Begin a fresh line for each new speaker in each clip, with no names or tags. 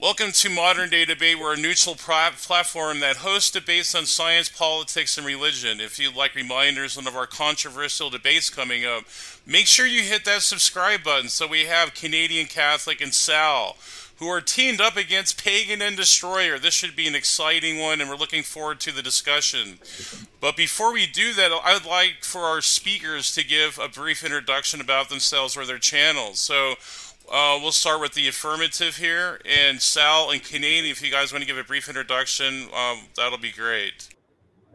Welcome to Modern Day Debate. We're a neutral platform that hosts debates on science, politics, and religion. If you'd like reminders on of our controversial debates coming up, make sure you hit that subscribe button so we have Canadian Catholic and Sal who are teamed up against Pagan and Destroyer. This should be an exciting one, and we're looking forward to the discussion. But before we do that, I'd like for our speakers to give a brief introduction about themselves or their channels. So uh, we'll start with the affirmative here, and Sal and Canadian, if you guys want to give a brief introduction, um, that'll be great.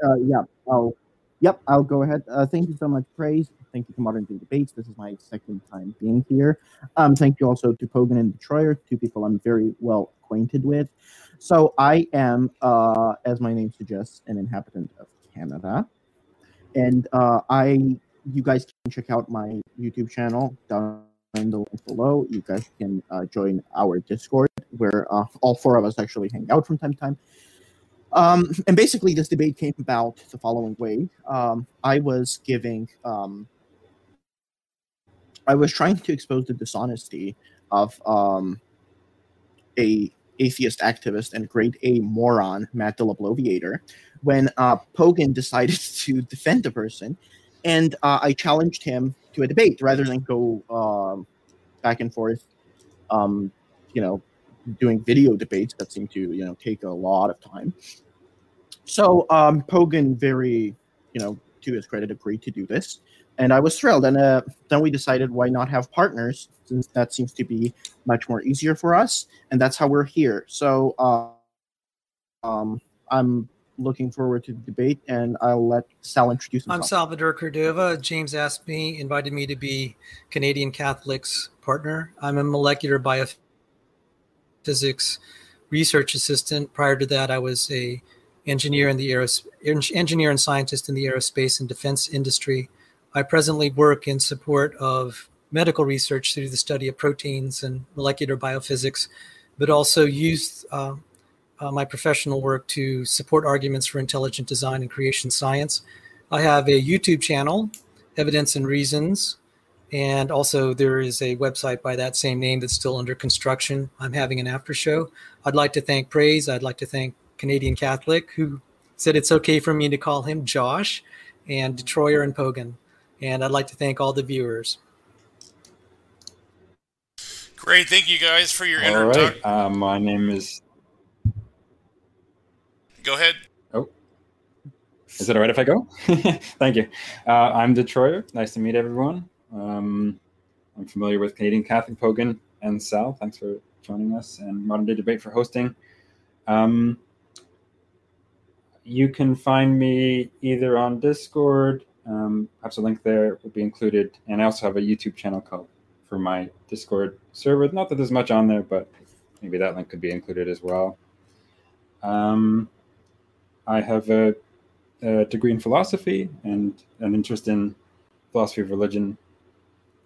Uh, yeah, I'll, yep, I'll go ahead. Uh, thank you so much, Praise. Thank you to Modern Day Debates. This is my second time being here. Um, thank you also to Pogan and Detroyer, two people I'm very well acquainted with. So I am, uh, as my name suggests, an inhabitant of Canada, and uh, I, you guys can check out my YouTube channel down in the link below. You guys can uh, join our Discord, where uh, all four of us actually hang out from time to time. Um, and basically, this debate came about the following way. Um, I was giving um, I was trying to expose the dishonesty of um, a atheist activist and grade A moron, Matt Delabloviator, when uh, Pogan decided to defend the person, and uh, I challenged him to a debate rather than go um, back and forth, um, you know, doing video debates that seem to you know take a lot of time. So um, Pogan, very you know, to his credit, agreed to do this and I was thrilled. And uh, then we decided why not have partners, since that seems to be much more easier for us, and that's how we're here. So uh, um, I'm looking forward to the debate, and I'll let Sal introduce himself.
I'm Salvador Cordova. James asked me, invited me to be Canadian Catholics partner. I'm a molecular biophysics research assistant. Prior to that, I was a engineer in the aeros- engineer and scientist in the aerospace and defense industry. I presently work in support of medical research through the study of proteins and molecular biophysics, but also use uh, uh, my professional work to support arguments for intelligent design and creation science. I have a YouTube channel, Evidence and Reasons, and also there is a website by that same name that's still under construction. I'm having an after show. I'd like to thank Praise. I'd like to thank Canadian Catholic, who said it's okay for me to call him Josh, and Detroyer and Pogan. And I'd like to thank all the viewers.
Great. Thank you guys for your
introduction. Uh, my name is.
Go ahead.
Oh. Is it all right if I go? Thank you. Uh, I'm Detroyer. Nice to meet everyone. Um, I'm familiar with Canadian Catholic Pogan and Sal. Thanks for joining us and Modern Day Debate for hosting. Um, you can find me either on Discord um, perhaps a link there will be included. And I also have a YouTube channel called for my Discord server. Not that there's much on there, but maybe that link could be included as well. Um, I have a, a, degree in philosophy and an interest in philosophy of religion,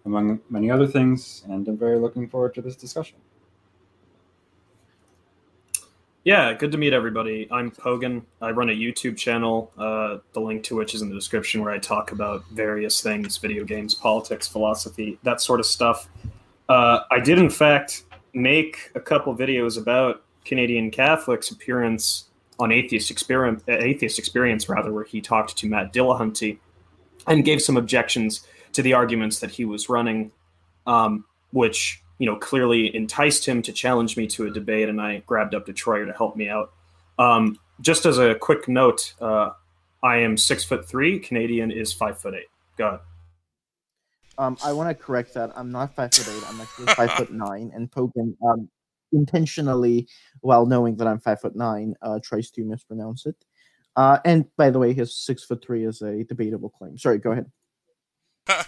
among many other things. And I'm very looking forward to this discussion.
Yeah, good to meet everybody. I'm Pogan. I run a YouTube channel, uh, the link to which is in the description, where I talk about various things video games, politics, philosophy, that sort of stuff. Uh, I did, in fact, make a couple videos about Canadian Catholic's appearance on Atheist Experience, Atheist Experience, rather, where he talked to Matt Dillahunty and gave some objections to the arguments that he was running, um, which you know, clearly enticed him to challenge me to a debate, and I grabbed up Detroyer to help me out. Um, just as a quick note, uh, I am six foot three. Canadian is five foot eight. Go ahead.
Um, I want to correct that. I'm not five foot eight. I'm actually five foot nine. And Pogan, um, intentionally, while knowing that I'm five foot nine, uh, tries to mispronounce it. Uh, and by the way, his six foot three is a debatable claim. Sorry, go ahead.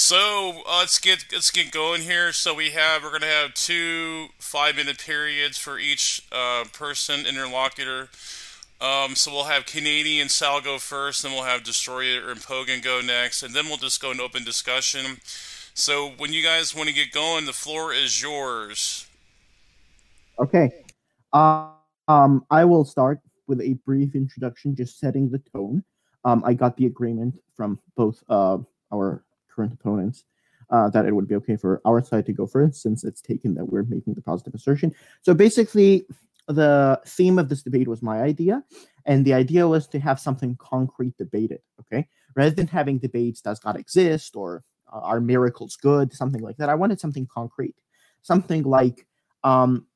So uh, let's get let's get going here. So we have we're gonna have two five minute periods for each uh, person interlocutor. Um, so we'll have Canadian Sal go first, then we'll have Destroyer and Pogan go next, and then we'll just go into open discussion. So when you guys want to get going, the floor is yours.
Okay. Uh, um, I will start with a brief introduction, just setting the tone. Um, I got the agreement from both uh, our current opponents uh, that it would be okay for our side to go first, since it's taken that we're making the positive assertion. So basically, the theme of this debate was my idea, and the idea was to have something concrete debated. Okay, rather than having debates does God exist or uh, are miracles good, something like that. I wanted something concrete, something like, um,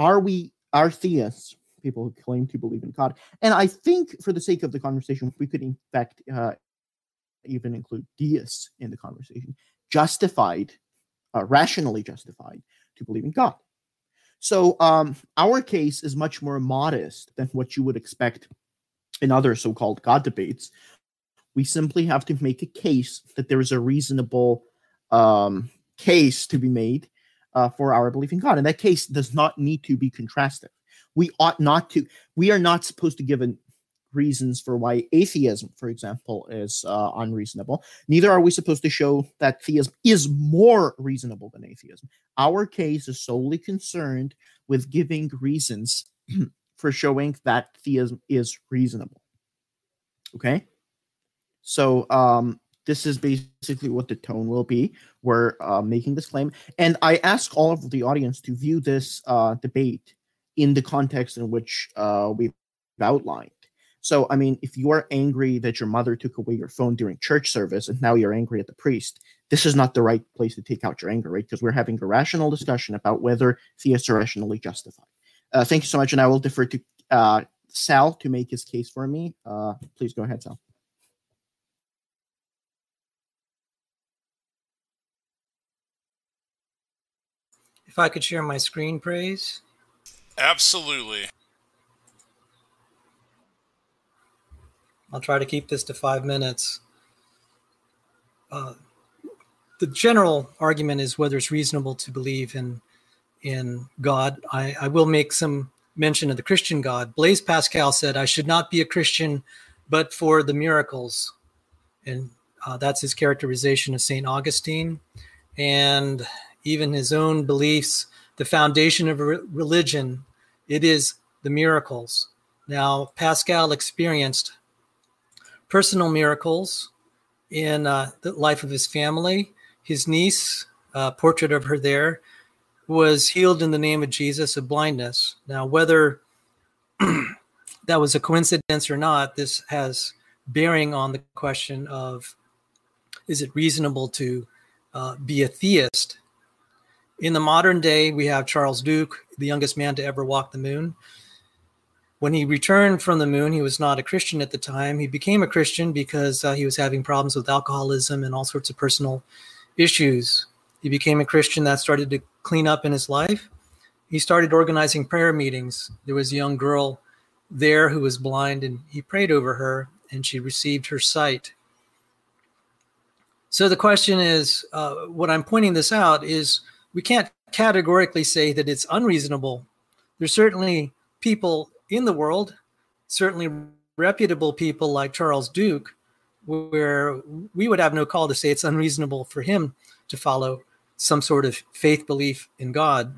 are we are theists people who claim to believe in God. And I think, for the sake of the conversation, we could in fact uh, even include deists in the conversation, justified, uh, rationally justified to believe in God. So um, our case is much more modest than what you would expect in other so-called God debates. We simply have to make a case that there is a reasonable um, case to be made uh, for our belief in God, and that case does not need to be contrastive. We ought not to we are not supposed to give reasons for why atheism for example is uh, unreasonable. Neither are we supposed to show that theism is more reasonable than atheism. Our case is solely concerned with giving reasons for showing that theism is reasonable. Okay? So um this is basically what the tone will be. We're uh, making this claim, and I ask all of the audience to view this uh, debate in the context in which uh, we've outlined. So, I mean, if you are angry that your mother took away your phone during church service and now you're angry at the priest, this is not the right place to take out your anger, right? Because we're having a rational discussion about whether theists are rationally justified. Uh, thank you so much. And I will defer to uh, Sal to make his case for me. Uh, please go ahead, Sal.
If I could share my screen, praise.
Absolutely.
I'll try to keep this to five minutes. Uh, the general argument is whether it's reasonable to believe in in God. I, I will make some mention of the Christian God. Blaise Pascal said, "I should not be a Christian, but for the miracles," and uh, that's his characterization of Saint Augustine, and even his own beliefs. The foundation of re- religion it is the miracles. Now, Pascal experienced personal miracles in uh, the life of his family. His niece, uh, portrait of her there, was healed in the name of Jesus of blindness. Now, whether that was a coincidence or not, this has bearing on the question of is it reasonable to uh, be a theist in the modern day, we have Charles Duke, the youngest man to ever walk the moon. When he returned from the moon, he was not a Christian at the time. He became a Christian because uh, he was having problems with alcoholism and all sorts of personal issues. He became a Christian that started to clean up in his life. He started organizing prayer meetings. There was a young girl there who was blind, and he prayed over her, and she received her sight. So the question is uh, what I'm pointing this out is we can't categorically say that it's unreasonable. There's certainly people in the world, certainly reputable people like Charles Duke, where we would have no call to say it's unreasonable for him to follow some sort of faith belief in God.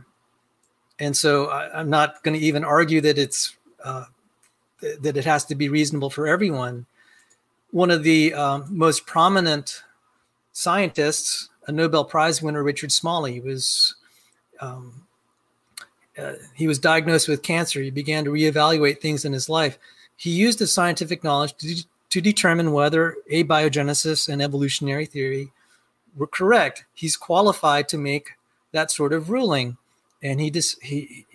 And so I, am not going to even argue that it's uh, that it has to be reasonable for everyone. One of the um, most prominent scientists a Nobel Prize winner, Richard Smalley, was um, uh, he was diagnosed with cancer. He began to reevaluate things in his life. He used his scientific knowledge to, de- to determine whether abiogenesis and evolutionary theory were correct. He's qualified to make that sort of ruling, and he just he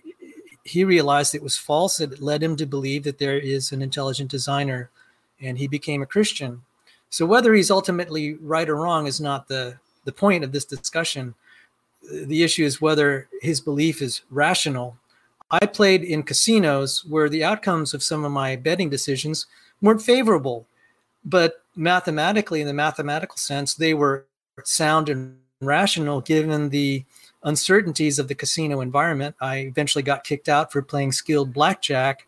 he realized it was false. It led him to believe that there is an intelligent designer, and he became a Christian. So whether he's ultimately right or wrong is not the the point of this discussion. The issue is whether his belief is rational. I played in casinos where the outcomes of some of my betting decisions weren't favorable, but mathematically, in the mathematical sense, they were sound and rational given the uncertainties of the casino environment. I eventually got kicked out for playing skilled blackjack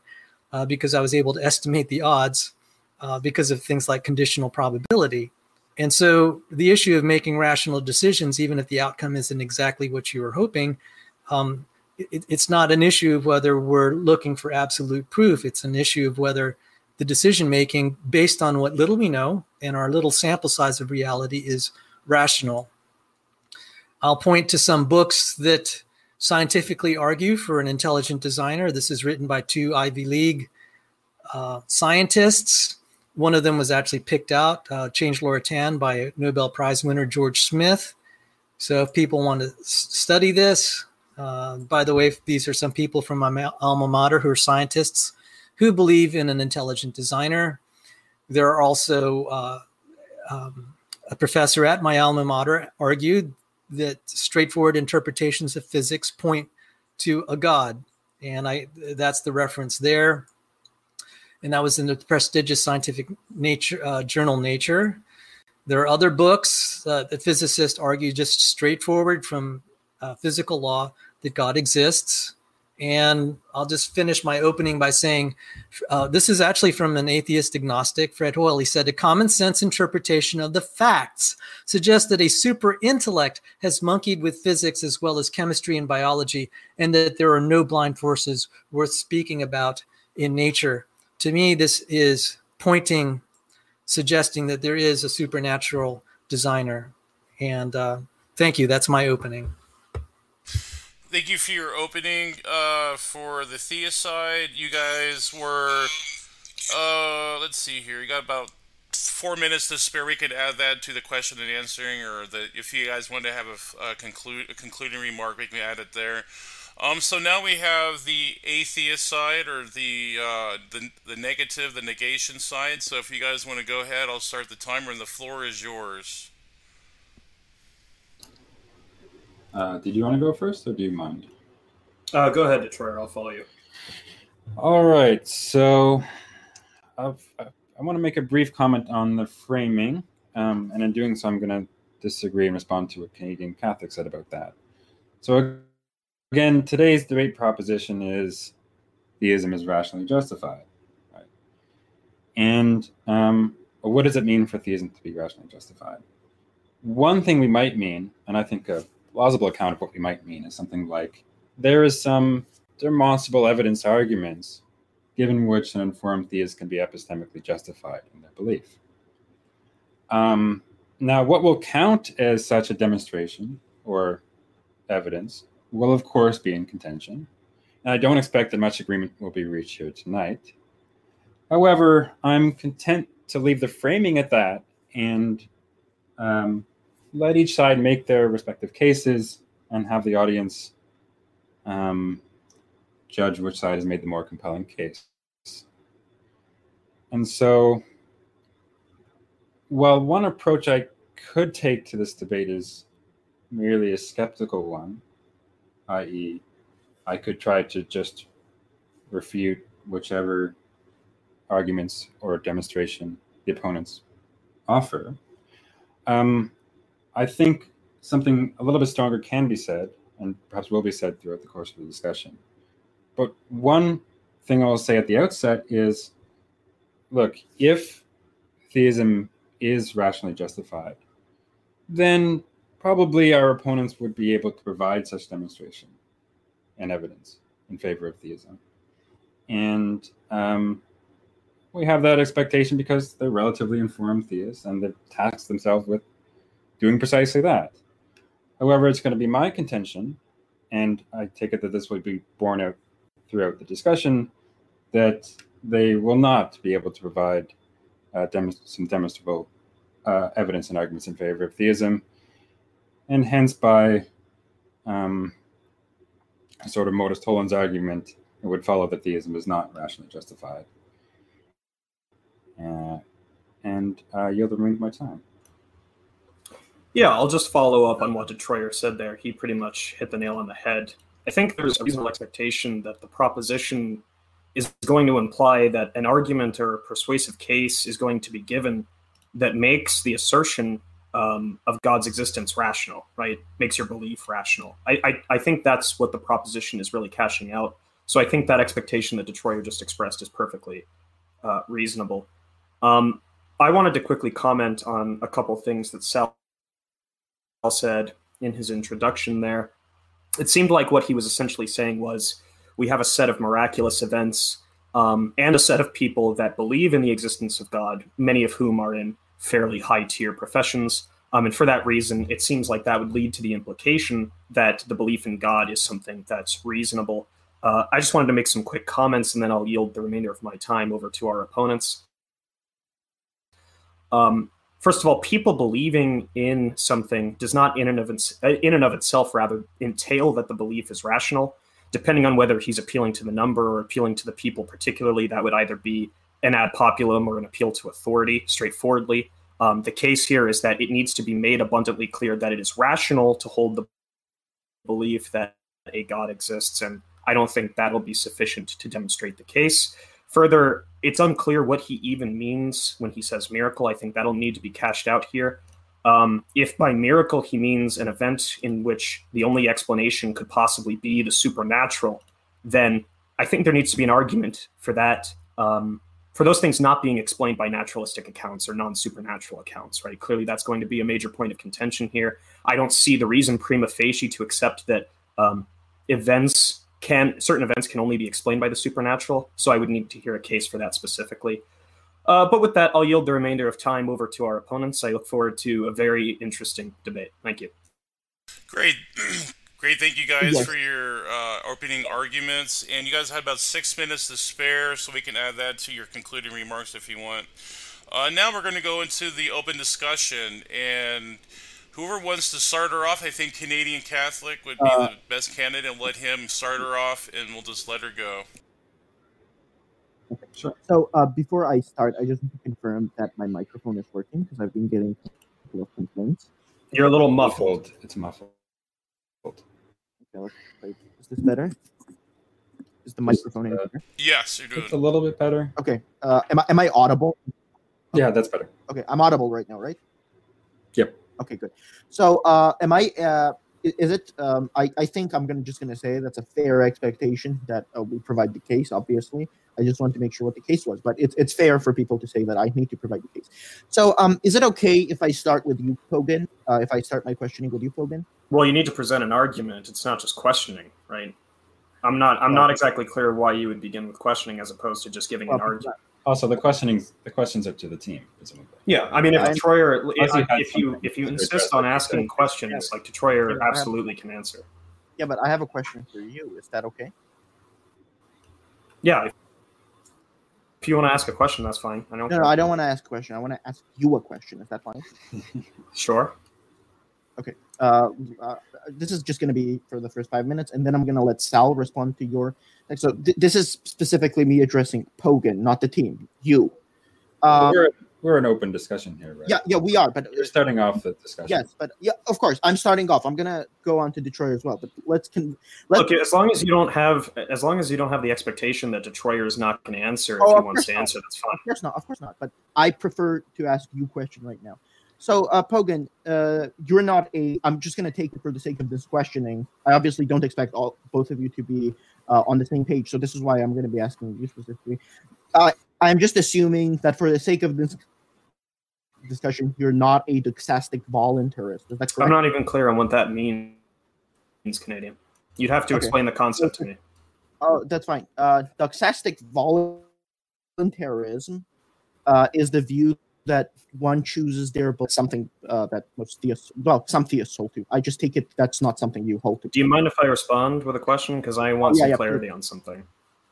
uh, because I was able to estimate the odds uh, because of things like conditional probability. And so the issue of making rational decisions, even if the outcome isn't exactly what you were hoping, um, it, it's not an issue of whether we're looking for absolute proof. It's an issue of whether the decision making, based on what little we know and our little sample size of reality, is rational. I'll point to some books that scientifically argue for an intelligent designer. This is written by two Ivy League uh, scientists. One of them was actually picked out, uh, Change Laura Tan, by Nobel Prize winner George Smith. So if people want to study this, uh, by the way, these are some people from my alma mater who are scientists who believe in an intelligent designer. There are also uh, um, a professor at my alma mater argued that straightforward interpretations of physics point to a god, and I that's the reference there. And that was in the prestigious scientific nature uh, journal Nature. There are other books uh, that physicists argue just straightforward from uh, physical law that God exists. And I'll just finish my opening by saying uh, this is actually from an atheist agnostic, Fred Hoyle. He said, A common sense interpretation of the facts suggests that a super intellect has monkeyed with physics as well as chemistry and biology, and that there are no blind forces worth speaking about in nature. To me, this is pointing, suggesting that there is a supernatural designer. And uh, thank you. That's my opening
thank you for your opening uh, for the theocide. You guys were, uh, let's see here. You got about four minutes to spare. We could add that to the question and answering, or the if you guys want to have a, a a concluding remark, we can add it there. Um, so now we have the atheist side, or the uh, the the negative, the negation side. So if you guys want to go ahead, I'll start the timer, and the floor is yours.
Uh, did you want to go first, or do you mind?
Uh, go ahead, Detroit. I'll follow you.
All right. So, I've, i want to make a brief comment on the framing, um, and in doing so, I'm going to disagree and respond to what Canadian Catholic said about that. So, again, today's debate proposition is theism is rationally justified, right? And um, what does it mean for theism to be rationally justified? One thing we might mean, and I think a plausible account of what we might mean is something like there is some demonstrable evidence arguments given which an informed theist can be epistemically justified in their belief. Um, now, what will count as such a demonstration or evidence will, of course, be in contention. And I don't expect that much agreement will be reached here tonight. However, I'm content to leave the framing at that and um, let each side make their respective cases and have the audience um, judge which side has made the more compelling case. And so, well, one approach I could take to this debate is merely a skeptical one, i.e., I could try to just refute whichever arguments or demonstration the opponents offer. Um, I think something a little bit stronger can be said, and perhaps will be said throughout the course of the discussion. But one thing I'll say at the outset is look, if theism is rationally justified, then probably our opponents would be able to provide such demonstration and evidence in favor of theism. And um, we have that expectation because they're relatively informed theists and they've tasked themselves with doing precisely that. However, it's going to be my contention, and I take it that this would be borne out throughout the discussion, that they will not be able to provide uh, dem- some demonstrable uh, evidence and arguments in favor of theism, and hence by um, sort of modus tollens argument, it would follow that theism is not rationally justified. Uh, and uh, yield the remainder of my time.
Yeah, I'll just follow up on what Detroyer said there. He pretty much hit the nail on the head. I think there's a reasonable expectation that the proposition is going to imply that an argument or a persuasive case is going to be given that makes the assertion um, of God's existence rational, right? Makes your belief rational. I, I, I think that's what the proposition is really cashing out. So I think that expectation that Detroit just expressed is perfectly uh, reasonable. Um, I wanted to quickly comment on a couple things that Sal said in his introduction there. It seemed like what he was essentially saying was we have a set of miraculous events um, and a set of people that believe in the existence of God, many of whom are in fairly high tier professions. Um, and for that reason, it seems like that would lead to the implication that the belief in God is something that's reasonable. Uh, I just wanted to make some quick comments and then I'll yield the remainder of my time over to our opponents. Um, first of all, people believing in something does not, in and of in and of itself, rather entail that the belief is rational. Depending on whether he's appealing to the number or appealing to the people, particularly, that would either be an ad populum or an appeal to authority. Straightforwardly, um, the case here is that it needs to be made abundantly clear that it is rational to hold the belief that a God exists, and I don't think that'll be sufficient to demonstrate the case. Further, it's unclear what he even means when he says miracle. I think that'll need to be cashed out here. Um, if by miracle he means an event in which the only explanation could possibly be the supernatural, then I think there needs to be an argument for that, um, for those things not being explained by naturalistic accounts or non supernatural accounts, right? Clearly, that's going to be a major point of contention here. I don't see the reason prima facie to accept that um, events can certain events can only be explained by the supernatural. So I would need to hear a case for that specifically. Uh, but with that, I'll yield the remainder of time over to our opponents. I look forward to a very interesting debate. Thank you.
Great. Great. Thank you guys yes. for your uh, opening arguments. And you guys had about six minutes to spare, so we can add that to your concluding remarks if you want. Uh, now we're going to go into the open discussion. And whoever wants to start her off, I think Canadian Catholic would be uh, the best candidate. And let him start her off, and we'll just let her go.
Okay. Sure. So uh, before I start, I just want to confirm that my microphone is working because I've been getting a couple of complaints.
You're a little muffled.
It's muffled.
Okay, Is this better? Is the microphone any better?
Yes, you're doing.
It's a little bit better.
Okay. Uh, am I am I audible?
Yeah, that's better.
Okay, I'm audible right now, right?
Yep.
Okay, good. So, uh, am I? Uh, is it? Um, I I think I'm gonna just gonna say that's a fair expectation that uh, we provide the case. Obviously, I just want to make sure what the case was, but it's it's fair for people to say that I need to provide the case. So, um, is it okay if I start with you, Pogan? Uh, if I start my questioning with you, Pogan?
Well, you need to present an argument. It's not just questioning, right? I'm not. I'm not exactly clear why you would begin with questioning as opposed to just giving well, an argument.
Also, the questioning the questions up to the team, presumably.
Yeah, I mean, if Troyer, if, if you if you insist on asking questions, like Troyer absolutely can answer.
Yeah, but I have a question for you. Is that okay?
Yeah. If you want to ask a question, that's fine. I don't.
No, no, I don't want to ask a question. I want to ask you a question. Is that fine?
sure.
Okay. Uh, uh, this is just going to be for the first five minutes, and then I'm going to let Sal respond to your. So th- this is specifically me addressing Pogan, not the team. You.
Uh, we're, we're an open discussion here, right?
Yeah, yeah, we are. But
you're starting off the discussion.
Yes, but yeah, of course, I'm starting off. I'm gonna go on to Detroit as well. But let's can. Let's,
okay, as long as you don't have, as long as you don't have the expectation that Detroit is not going to answer if oh, he wants to not. answer, that's fine.
Of course not. Of course not. But I prefer to ask you question right now. So, uh, Pogan, uh, you're not a. I'm just going to take it for the sake of this questioning. I obviously don't expect all both of you to be uh, on the same page, so this is why I'm going to be asking you specifically. Uh, I'm just assuming that for the sake of this discussion, you're not a doxastic voluntarist. Is that correct?
I'm not even clear on what that means, Canadian. You'd have to okay. explain the concept to me.
Oh, that's fine. Uh, doxastic voluntarism uh, is the view that one chooses there, but something uh, that most theists, well, some theists hold to. I just take it that's not something you hold to.
Do you mind if I respond with a question? Because I want oh, yeah, some yeah, clarity please. on something.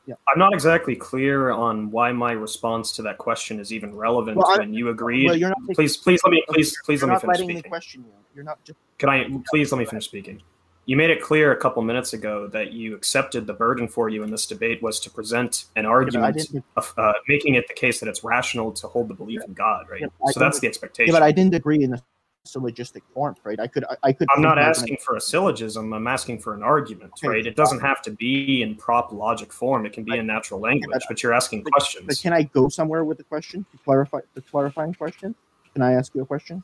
Yeah.
I'm not exactly clear on why my response to that question is even relevant well, when you agreed. Well, you're not please, please let me, please, please let me finish speaking.
question you. You're not just.
Can I please let me finish speaking? You made it clear a couple minutes ago that you accepted the burden for you in this debate was to present an argument yeah, of uh, making it the case that it's rational to hold the belief yeah. in God, right? Yeah, so that's the expectation.
Yeah, but I didn't agree in a syllogistic form, right? I could, I, I could.
I'm not asking for a syllogism. I'm asking for an argument, okay. right? It doesn't have to be in prop logic form. It can be in natural language, but, but you're asking
but,
questions.
But can I go somewhere with the question to clarify the clarifying question? Can I ask you a question?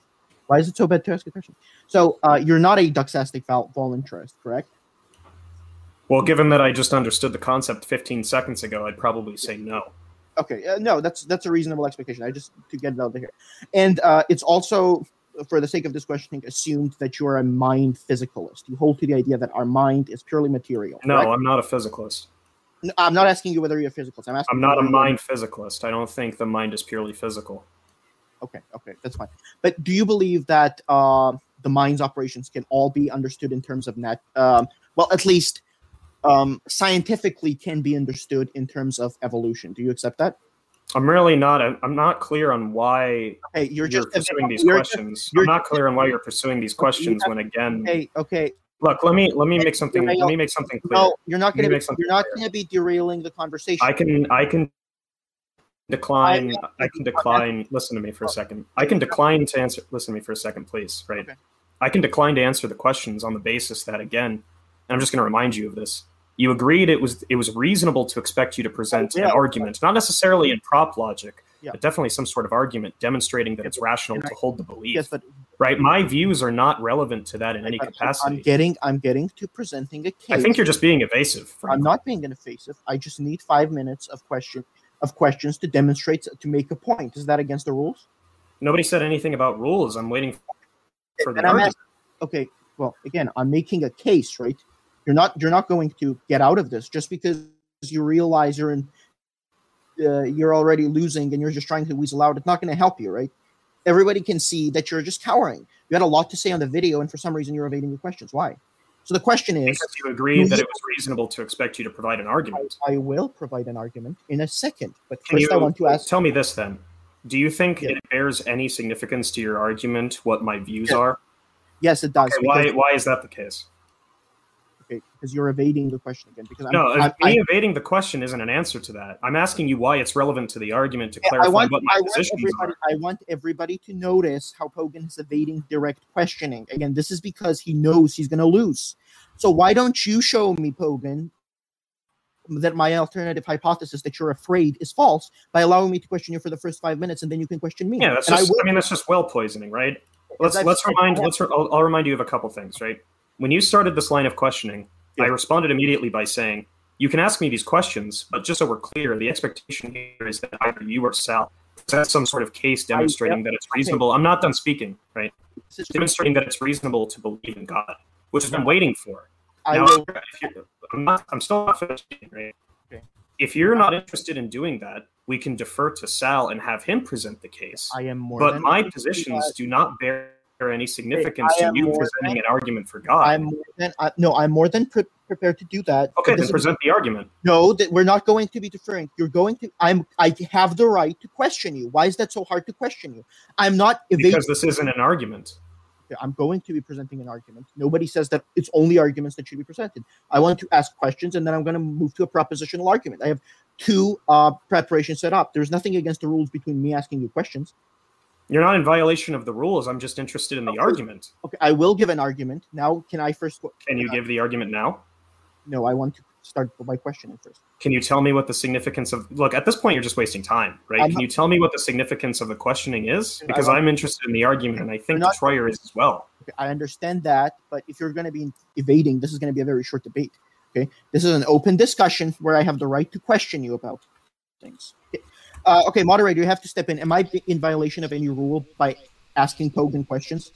Why is it so bad to ask a question? So uh, you're not a doxastic vol- voluntarist, correct?
Well, given that I just understood the concept 15 seconds ago, I'd probably say no.
Okay, uh, no, that's that's a reasonable expectation. I just to get it out there, and uh, it's also for the sake of this questioning assumed that you're a mind physicalist. You hold to the idea that our mind is purely material.
No,
correct?
I'm not a physicalist.
No, I'm not asking you whether you're a physicalist. I'm asking.
I'm not a mind physicalist. I don't think the mind is purely physical.
Okay, okay, that's fine. But do you believe that uh, the mind's operations can all be understood in terms of net? Um, well, at least um, scientifically can be understood in terms of evolution. Do you accept that?
I'm really not. I'm not clear on why
Hey, you're
you're,
just
pursuing these
you're just-
questions.
you're
I'm not clear on why you're pursuing these questions
have-
when again,
okay, okay.
look. Let me let me make something. Let me make something clear.
No, you're not going to. You're not going to be derailing the conversation.
I can I can decline
I- uh,
I can decline listen to me for a second. I can decline to answer listen to me for a second, please. Right.
Okay.
I can decline to answer the questions on the basis that again, and I'm just gonna remind you of this. You agreed it was it was reasonable to expect you to present
Yeah.
an argument, not necessarily in prop logic,
Yeah.
but definitely some sort of argument demonstrating that it's rational to hold the belief.
yes, but
right? My views are not relevant to that in any
capacity I'm getting. I'm getting to presenting a case.
I think you're just being evasive.
I'm not being evasive. I just need five minutes of question of questions to demonstrate to make a point. Is that against the rules?
Nobody said anything about rules. I'm waiting for the
And I'm
argument.
asking, okay, well, again, I'm making a case, right? You're not you're not going to get out of this just because you realize you're in uh, you're already losing and you're just trying to weasel out. It's not going to help you, right? Everybody can see that you're just cowering. You had a lot to say on the video, and for some reason, you're evading the questions. Why? So the question is,
because you agreed that it was reasonable to expect you to provide an
I,
argument.
I will provide an argument in a second, but
Can
first
you
I want to ask.
tell me this then? Do you think
Yeah.
it bears any significance to your argument what my views
Yeah.
are?
Yes, it does.
Okay, why why is that the case?
Because you're evading the question again. Because
No,
I'm, I,
me evading the question isn't an answer to that. I'm asking you why it's relevant to the argument to clarify
I want,
what my
I want
positions
everybody.
are.
I want everybody to notice how Pogan is evading direct questioning. Again, this is because he knows he's going to lose. So why don't you show me, Pogan, that my alternative hypothesis that you're afraid is false by allowing me to question you for the first five minutes, and then you can question me.
Yeah, that's
And
just.
I
I, mean, that's just well poisoning, right? Let's let's remind. Let's. Re- I'll, I'll remind you of a couple things, right? When you started this line of questioning, I responded immediately by saying, "You can ask me these questions, but just so we're clear, the expectation here is that either you or Sal present some sort of case demonstrating that it's reasonable." I'm not done speaking, right? Demonstrating that it's reasonable to believe in God, which has been waiting for.
I
Now,
will.
I'm, not, I'm still not finished, right?
Okay.
If you're not interested in doing that, we can defer to Sal and have him present the case.
I am more.
But
than
my
happy to do
positions do not bear any significance
I
to you presenting
than-
an argument for God.
I'm more than I, no. I'm more than pre- prepared to do that.
okay, then present the argument.
No, that we're not going to be deferring. You're going to. I'm. I have the right to question you. Why is that so hard to question you? I'm not evading.
Because this isn't an argument.
I'm going to be presenting an argument. Nobody says that it's only arguments that should be presented. I want to ask questions, and then I'm going to move to a propositional argument. I have two uh, preparations set up. There's nothing against the rules between me asking you questions.
You're not in violation of the rules. I'm just interested in the
Okay.
argument.
Okay, I will give an argument. Now, can I first?
Can you give the argument now?
No, I want to start by questioning first.
Can you tell me what the significance of look at this point you're just wasting time, right?
I'm
Can you tell me what the significance of the questioning is? Because I'm interested in the argument and I think
not-
Troyer is as well.
Okay, I understand that, but if you're going to be evading, this is going to be a very short debate. Okay, this is an open discussion where I have the right to question you about things. Okay, uh, okay moderator, you have to step in. Am I in violation of any rule by asking Pogan questions?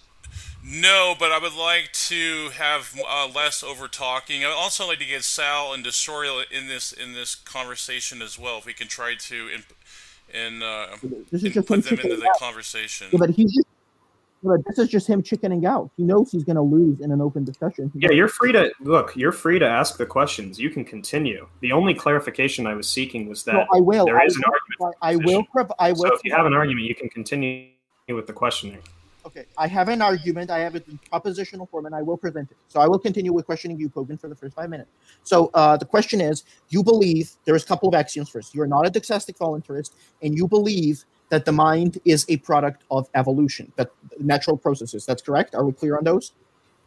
No, but I would like to have uh, less over talking. I would also like to get Sal and Desorial in this in this conversation as well. If we can try to in, uh,
This is just
put them into the
out.
conversation.
Yeah, but he's just. But this is just him chickening out. He knows he's going to lose in an open discussion.
Yeah, you're free to look. You're free to ask the questions. You can continue. The only clarification I was seeking was
No,
that.
I will.
there
I
is an
will
argument
provi-
for
I will. Prov- I will.
So if you have an argument, you can continue with the questioning.
Okay, I have an argument. I have it in propositional form, and I will present it. So I will continue with questioning you, Pogan, for the first five minutes. So uh, the question is: You believe there's a couple of axioms first. You are not a doxastic voluntarist, and you believe that the mind is a product of evolution, that natural processes. That's correct. Are we clear on those?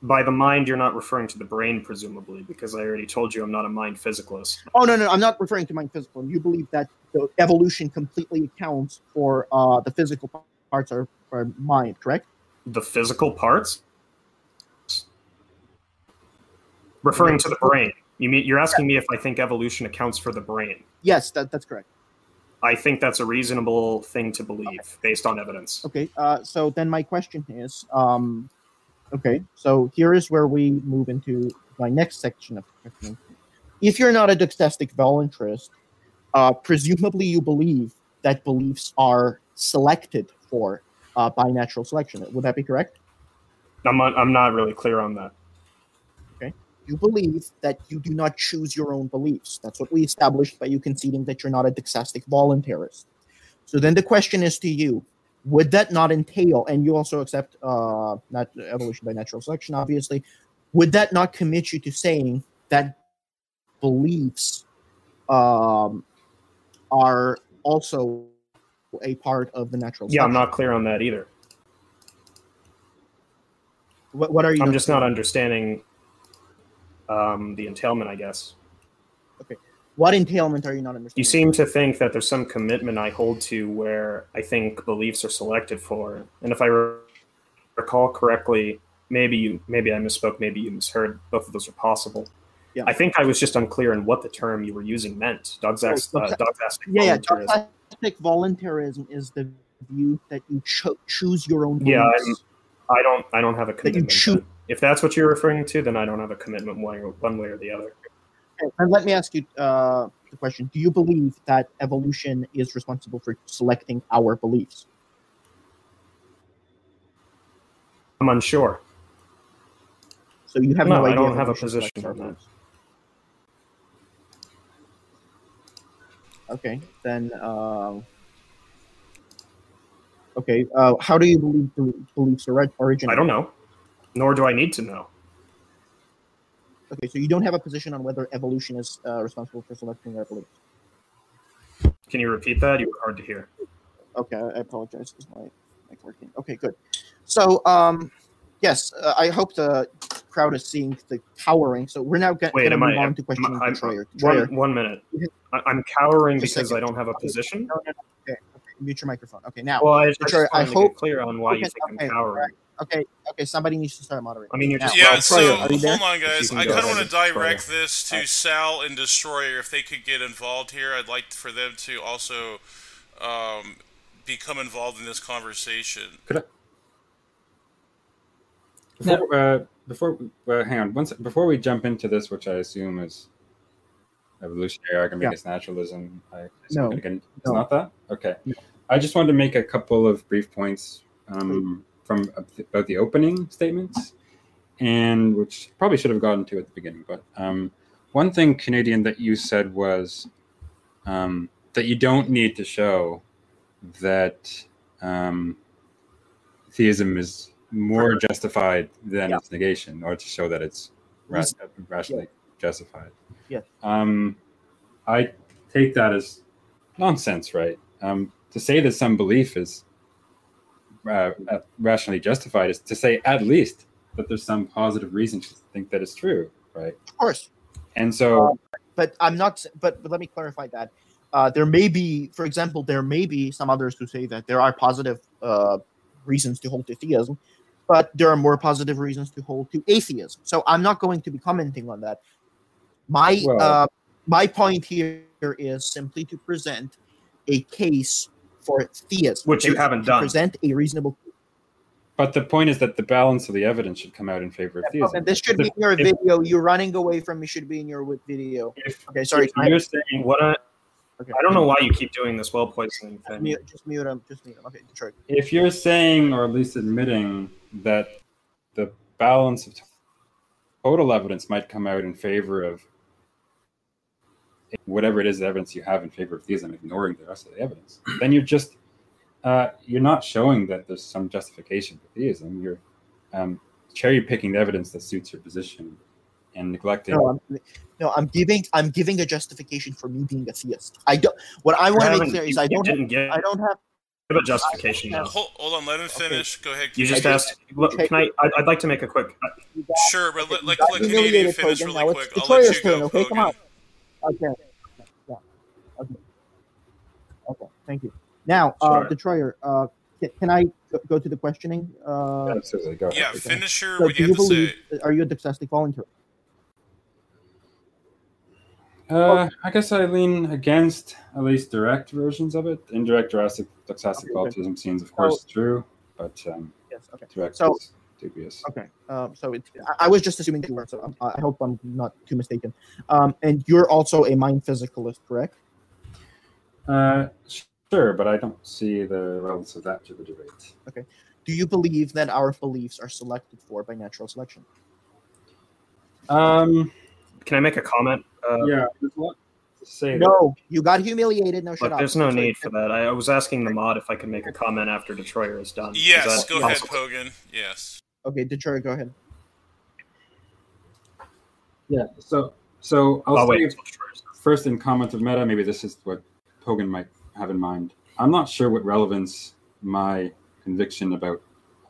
By the mind, you're not referring to the brain, presumably, because I already told you I'm not a mind physicalist.
Oh no, no, I'm not referring to mind physical. You believe that the evolution completely accounts for uh, the physical parts of our mind, correct?
The physical parts? Referring to the brain. You mean you're asking me if I think evolution accounts for the brain?
Yes, that, that's correct.
I think that's a reasonable thing to believe based on evidence.
Okay, uh, so then my question is, um, okay, so here is where we move into my next section of the question. If you're not a doxastic voluntarist, uh, presumably you believe that beliefs are selected for uh, by natural selection. Would that be correct?
I'm not, I'm not really clear on that.
You believe that you do not choose your own beliefs. That's what we established by you conceding that you're not a doxastic voluntarist. So then the question is to you: Would that not entail, and you also accept uh, not evolution by natural selection, obviously, would that not commit you to saying that beliefs um, are also a part of the natural?
Yeah, I'm not clear on that either.
What, what are you?
I'm just not understanding um, the entailment, I guess. Okay.
What entailment are you not understanding?
You seem to think that there's some commitment I hold to where I think beliefs are selected for, and if I re- recall correctly, maybe you, maybe I misspoke, maybe you misheard. Both of those are possible.
Yeah.
I think I was just unclear in what the term you were using meant. Dog's
Oh,
uh, dog's
yeah, yeah. Doxastic voluntarism is the view that you cho- choose your own
Yeah,
beliefs.
I don't. I don't have a
That
you
choose-.
If that's what you're referring to, then I don't have a commitment one, one way or the other.
Okay, And let me ask you uh, the question: Do you believe that evolution is responsible for selecting our beliefs?
I'm unsure.
So you have
No,
no,
I don't have a position on that.
Okay, then. Uh, okay, uh, how do you believe bel- beliefs ori- originate?
I don't know, nor do I need to know.
Okay, so you don't have a position on whether evolution is uh, responsible for selecting our beliefs.
Can you repeat that? You were hard to hear.
Okay, I apologize. Is my mic working? Okay, good. So, um, yes, uh, I hope the crowd is seeing the cowering. So we're now going
Wait,
to
am
move
I?
on to questioning
I'm-
Troyer. Troyer.
One, one minute. I'm cowering
Just
because I don't have a position.
No, no, no. Okay, okay, mute your microphone. Okay, now.
Well, I,
Troyer, I hope-
clear on why you think
okay,
I'm cowering.
Okay, okay, somebody needs to start moderating.
I mean, you're just
Yeah,
well,
so
Troyer, are you there?
hold on, guys. I kind of want to direct
Troyer.
this to Sal and Destroyer if they could get involved here. I'd like for them to also um, become involved in this conversation.
Before, uh, before uh, hang on, once before we jump into this, which I assume is evolutionary argument
Yeah.
against naturalism. I
No.
again, it's
No.
not that. Okay,
No.
I just wanted to make a couple of brief points um, from about the opening statements, and which probably should have gotten to at the beginning. But um, one thing, Canadian, that you said was um, that you don't need to show that um, theism is more justified than
Yeah.
its negation, or to show that it's ra- rationally justified.
Yes.
Um, I take that as nonsense, right? Um, to say that some belief is uh, uh, rationally justified is to say at least that there's some positive reason to think that it's true, right?
of course,
And so,
but I'm not. But, but let me clarify that. Uh, there may be, for example, there may be some others who say that there are positive uh, reasons to hold to theism, but there are more positive reasons to hold to atheism. So I'm not going to be commenting on that. My
Well-
uh, my point here is simply to present a case for theism,
Which you haven't done.
Present a reasonable.
but the point is that the balance of the evidence should come out in favor of theism.
And this should be in your
If-
video. You're running away from me. Should be in your video.
If,
Okay, sorry.
if you're saying
What I,
Okay.
I don't know why you keep doing this well poisoning thing.
mute, just mute him. Just mute him. Okay, Detroit.
if you're saying or at least admitting that the balance of total evidence might come out in favor of whatever it is the evidence you have in favor of theism ignoring the rest of the evidence then you're just uh, you're not showing that there's some justification for theism you're um, cherry picking the evidence that suits your position and neglecting
No, I'm, no, I'm giving. I'm giving a justification for me being a theist. I don't. What I want to make clear is I don't. Have,
didn't
I don't have.
a justification. now.
Hold, hold on, let him finish. Go ahead.
You just asked. Look, can I? I'd, I'd like to make a quick. uh,
Sure, but let,
You
let,
got
let Canadian finish
Hogan.
really
Now
quick.
it's
I'll let you go,
turn. Okay, come on. Okay. Yeah. Okay. Okay. Thank you. Now, uh,
Sure.
Detroiter, uh, can, can I go to the questioning? Uh,
Absolutely. Go ahead.
Yeah,
Okay.
finish your
so
what
do
you
you
have to
believe?
say.
Are you a Doxastic volunteer?
Uh, I guess I lean against at least direct versions of it. Indirect Jurassic Doxastic
Okay,
cultism seems, of course, true, but um,
Yes. Okay.
direct
So-
is dubious.
Okay. Um, so it's, I, I was just assuming that you were. So um, I hope I'm not too mistaken. Um, and you're also a mind physicalist, correct?
Uh, sure, but I don't see the relevance of that to the debate. Okay.
Do you believe that our beliefs are selected for by natural selection?
Um,
Can I make a comment? Uh,
yeah, there's a lot to say. there.
No, you got humiliated. No, shut
Look,
up.
there's no
Sorry.
need for that. I, I was asking the mod if I could make a comment after Detroyer is done.
Yes,
that
go ahead,
possible?
Pogan. Yes.
Okay, Detroit, go ahead.
Yeah, so so I'll
I'll
say
wait until
first in comment of meta, maybe this is what Pogan might have in mind. I'm not sure what relevance my conviction about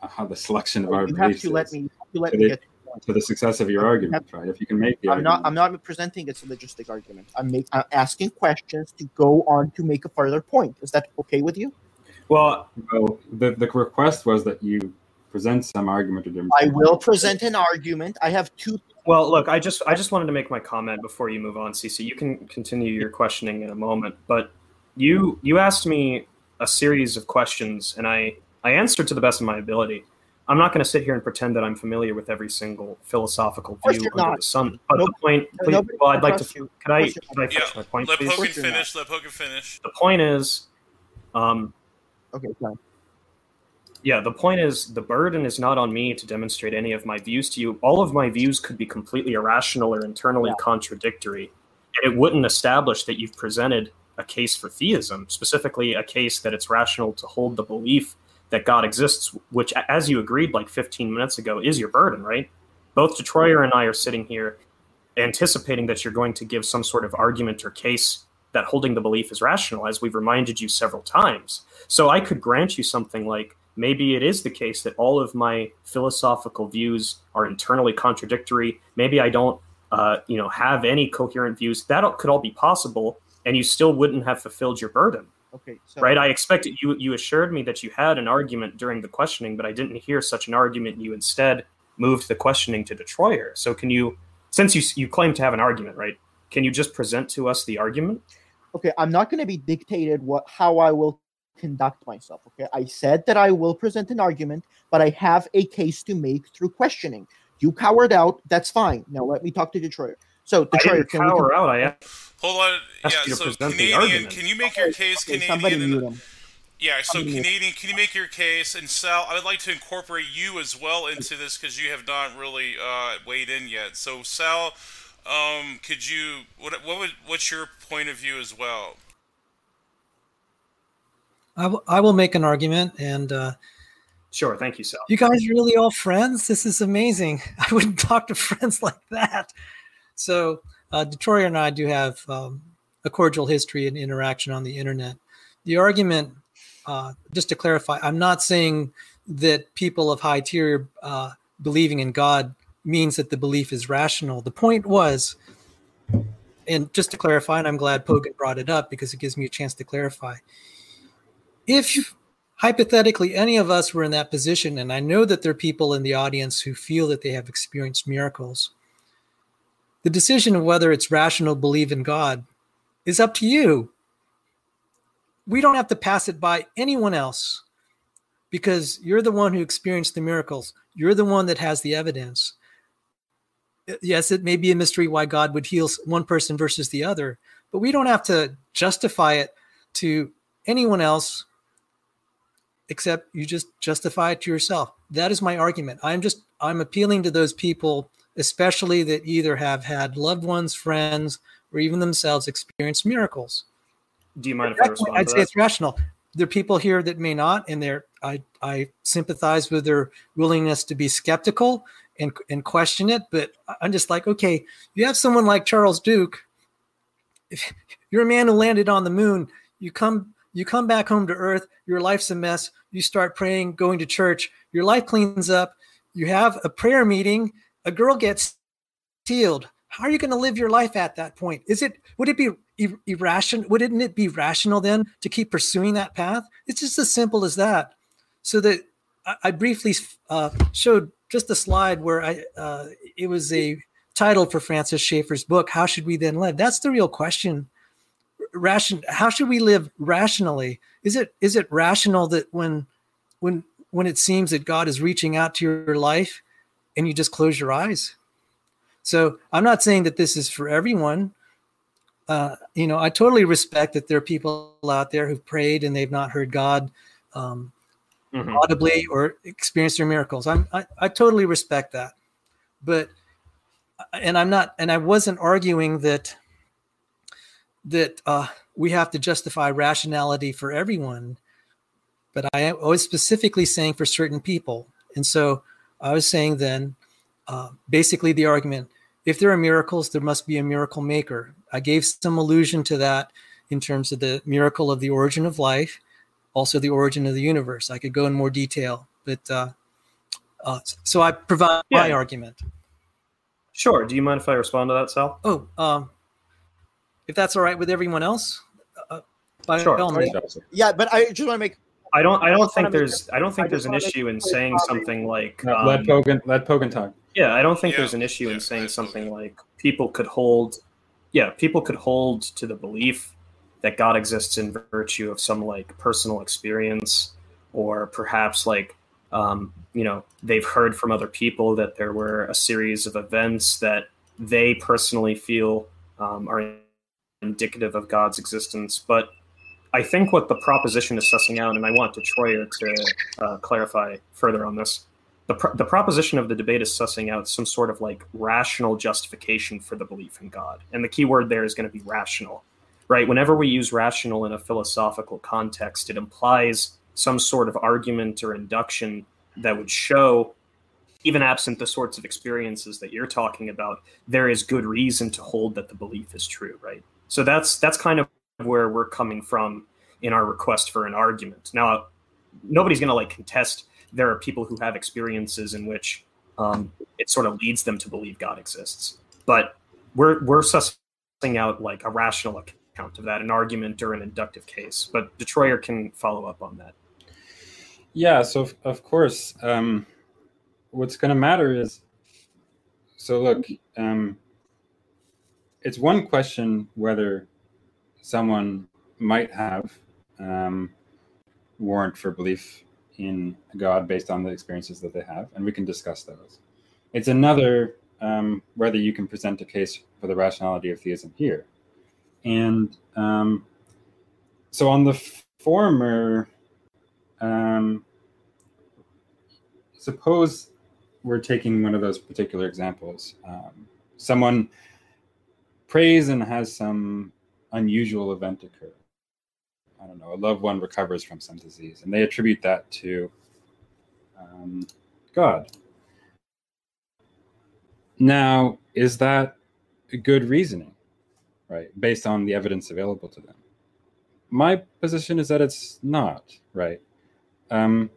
uh, how the selection of our
You have to let me. You have to let me
it-
get.
to the success of your argument, right? If you can make the
I'm not.
argument.
I'm not presenting it's a syllogistic argument. I'm, make, I'm asking questions to go on to make a further point. Is that okay with you?
Well,
Well, the, the request was that you present some argument or
I will present an argument. I have two.
well, look, I just I just wanted to make my comment before you move on, CC. You can continue your questioning in a moment, but you you asked me a series of questions, and I I answered to the best of my ability. I'm not going to sit here and pretend that I'm familiar with every single philosophical
course
view
you're
under
not.
the sun. But
Nope.
the point,
No,
please,
nobody
well, I'd like to.
trusts you.
Could I,
Of course
could I
Yeah,
finish my point,
Let
please?
Pogan
course you're not.
finish. Let Pogan finish.
The point is, um,
Okay, fine.
Yeah, the point is the burden is not on me to demonstrate any of my views to you. All of my views could be completely irrational or internally
Yeah.
contradictory. And it wouldn't establish that you've presented a case for theism, specifically a case that it's rational to hold the belief that God exists, which, as you agreed like 15 minutes ago, is your burden, right? Both Detroyer and I are sitting here anticipating that you're going to give some sort of argument or case that holding the belief is rational, as we've reminded you several times. So I could grant you something like maybe it is the case that all of my philosophical views are internally contradictory. Maybe I don't, uh, you know, have any coherent views. That could all be possible, and you still wouldn't have fulfilled your burden,
Okay, so
right? I expected you. You assured me that you had an argument during the questioning, but I didn't hear such an argument. You instead moved the questioning to Detroyer. So can you, since you you claim to have an argument, right? Can you just present to us the argument?
okay, I'm not going to be dictated what how I will conduct myself. Okay, I said that I will present an argument, but I have a case to make through questioning. You cowered out. That's fine. Now let me talk to Detroit. So Detroit,
didn't
can we?
cower out. I
Hold on. Yeah, so Canadian, can you make your case,
Okay, somebody
Canadian?
mute
and-
him.
Yeah, so
Somebody mute.
Canadian, can you make your case? And Sal, I would like to incorporate you as well into this because you have not really uh, weighed in yet. So Sal, um, could you? What what would what's your point of view as well?
I will- make an argument, and uh,
sure. Thank you, Sal.
you guys are really all friends. This is amazing. I wouldn't talk to friends like that. So, uh, Detroit and I do have um, a cordial history and interaction on the internet. The argument, uh, just to clarify, I'm not saying that people of high tier uh, believing in God means that the belief is rational. The point was, and just to clarify, and I'm glad Pogan brought it up because it gives me a chance to clarify. If hypothetically any of us were in that position, and I know that there are people in the audience who feel that they have experienced miracles, the decision of whether it's rational to believe in God is up to you. We don't have to pass it by anyone else because you're the one who experienced the miracles. You're the one that has the evidence. Yes, it may be a mystery why God would heal one person versus the other, but we don't have to justify it to anyone else except you just justify it to yourself. That is my argument. I'm just I'm appealing to those people, especially that either have had loved ones, friends, or even themselves experience miracles.
Do you mind if I respond
I'd say
that?
it's rational. There are people here that may not, and they're I I sympathize with their willingness to be skeptical and and question it. But I'm just like, okay, you have someone like Charles Duke. If you're a man who landed on the moon, you come you come back home to Earth. Your life's a mess. You start praying, going to church. Your life cleans up. You have a prayer meeting. A girl gets healed. How are you going to live your life at that point? Is it would it be ir- irrational? Wouldn't it be rational then to keep pursuing that path? It's just as simple as that. So that I, I briefly uh, showed just a slide where I uh, it was a title for Francis Schaeffer's book. How should we then live? That's the real question. Ration. How should we live rationally? Is it is it rational that when when when it seems that God is reaching out to your life and you just close your eyes? So I'm not saying that this is for everyone. Uh, you know, I totally respect that there are people out there who've prayed and they've not heard God um, mm-hmm. audibly or experienced their miracles. I'm, I, I totally respect that, but and I'm not, and I wasn't arguing that that uh, we have to justify rationality for everyone, but I was specifically saying for certain people, and so I was saying then, uh, basically the argument: if there are miracles, there must be a miracle maker. I gave some allusion to that in terms of the miracle of the origin of life, also the origin of the universe. I could go in more detail, but uh, uh, so I provide yeah. my argument.
Sure. Do you mind if I respond to that, Sal?
Oh, um, if that's all right with everyone else, uh,
by sure. all means.
Yeah, but I just want to make.
I don't. I don't think there's. I don't think there's an issue in saying something like.
No, um, let Pogan. Let Pogan talk.
Yeah, I don't think yeah, there's an issue yeah, in saying something like people could hold. Yeah, people could hold to the belief that God exists in virtue of some like personal experience, or perhaps like um, you know they've heard from other people that there were a series of events that they personally feel um, are indicative of God's existence. But I think what the proposition is sussing out, and I want Detroyer to uh, clarify further on this. The, pro- the proposition of the debate is sussing out some sort of like rational justification for the belief in God. And the key word there is going to be rational right? Whenever we use rational in a philosophical context, it implies some sort of argument or induction that would show, even absent the sorts of experiences that you're talking about, there is good reason to hold that the belief is true, right? So that's that's kind of where we're coming from in our request for an argument. Now, nobody's going to like contest. There are people who have experiences in which um, it sort of leads them to believe God exists, but we're we're sussing out like a rational account of that, an argument or an inductive case. But Detroyer can follow up on that.
Yeah, so of of course, um, what's going to matter is so look, um, it's one question whether someone might have um, warrant for belief in God based on the experiences that they have, and we can discuss those. It's another um, whether you can present a case for the rationality of theism here. And um, so on the former, um, suppose we're taking one of those particular examples. Um, someone prays and has some unusual event occur. I don't know, a loved one recovers from some disease, and they attribute that to um, God. Now, is that good reasoning? right? Based on the evidence available to them. My position is that it's not, right? Um,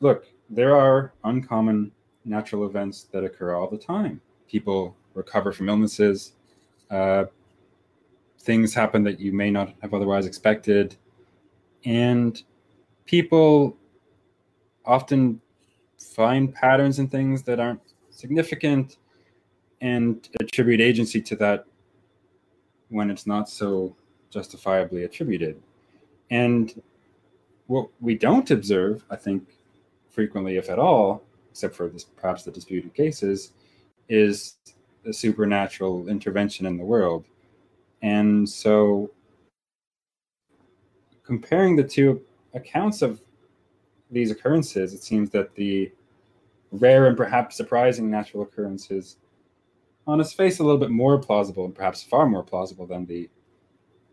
look, there are uncommon natural events that occur all the time. People recover from illnesses. Uh, things happen that you may not have otherwise expected. And people often find patterns in things that aren't significant and attribute agency to that when it's not so justifiably attributed. And what we don't observe, I think, frequently, if at all, except for this, perhaps the disputed cases, is the supernatural intervention in the world. And so, comparing the two accounts of these occurrences, it seems that the rare and perhaps surprising natural occurrences on its face a little bit more plausible and perhaps far more plausible than the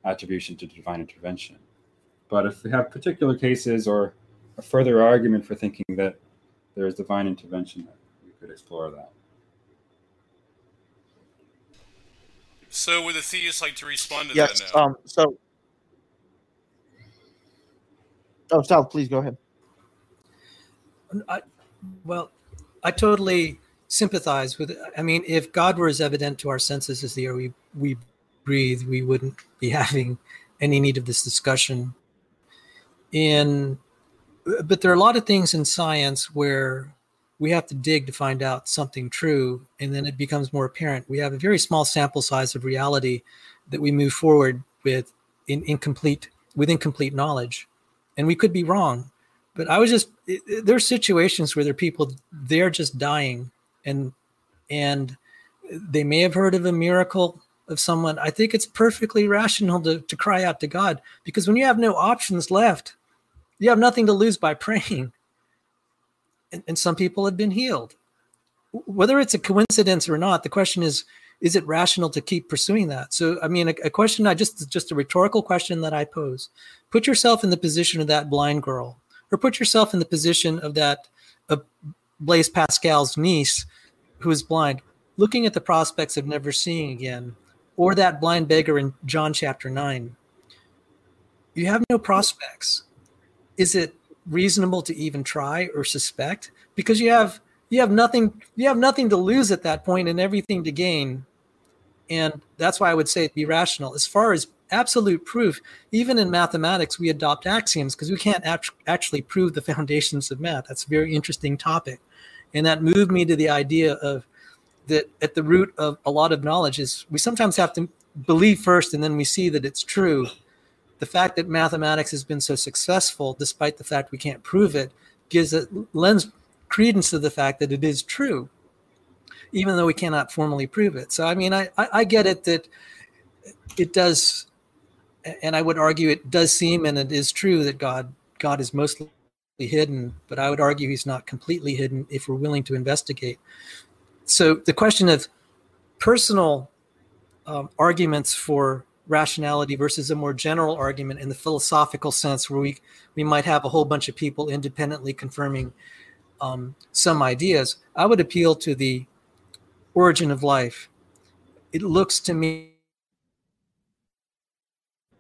attribution to divine intervention. But if we have particular cases or a further argument for thinking that there is divine intervention, we could explore that.
So, would the theist like to respond to
yes,
that now?
Um, so, oh, Sal, please go ahead.
I, well, I totally sympathize with. I mean, if God were as evident to our senses as the air we, we breathe, we wouldn't be having any need of this discussion. In but there are a lot of things in science where we have to dig to find out something true, and then it becomes more apparent. We have a very small sample size of reality that we move forward with in incomplete with incomplete knowledge, and we could be wrong. But I was just there are situations where there are people they're just dying, and and they may have heard of a miracle of someone. I think it's perfectly rational to, to cry out to God because when you have no options left, you have nothing to lose by praying and, and some people have been healed. Whether it's a coincidence or not, the question is is it rational to keep pursuing that? So i mean a, a, question i just just a rhetorical question that i pose. Put yourself in the position of that blind girl or put yourself in the position of that blaise pascal's niece who is blind looking at the prospects of never seeing again or that blind beggar in john chapter 9 you have no prospects. Is it reasonable to even try or suspect because you have you have nothing you have nothing to lose at that point and everything to gain. And that's why i would say be rational. As far as absolute proof even in mathematics we adopt axioms because we can't act- actually prove the foundations of math. That's a very interesting topic. And that moved me to the idea of that at the root of a lot of knowledge is we sometimes have to believe first and then we see that it's true the fact that mathematics has been so successful, despite the fact we can't prove it, gives it lends credence to the fact that it is true, even though we cannot formally prove it. So, I mean, I, I, I get it that it does, and I would argue it does seem and it is true that God God is mostly hidden, but I would argue he's not completely hidden if we're willing to investigate. So, the question of personal um, arguments for rationality versus a more general argument in the philosophical sense where we we might have a whole bunch of people independently confirming um, some ideas. I would appeal to the origin of life. It looks to me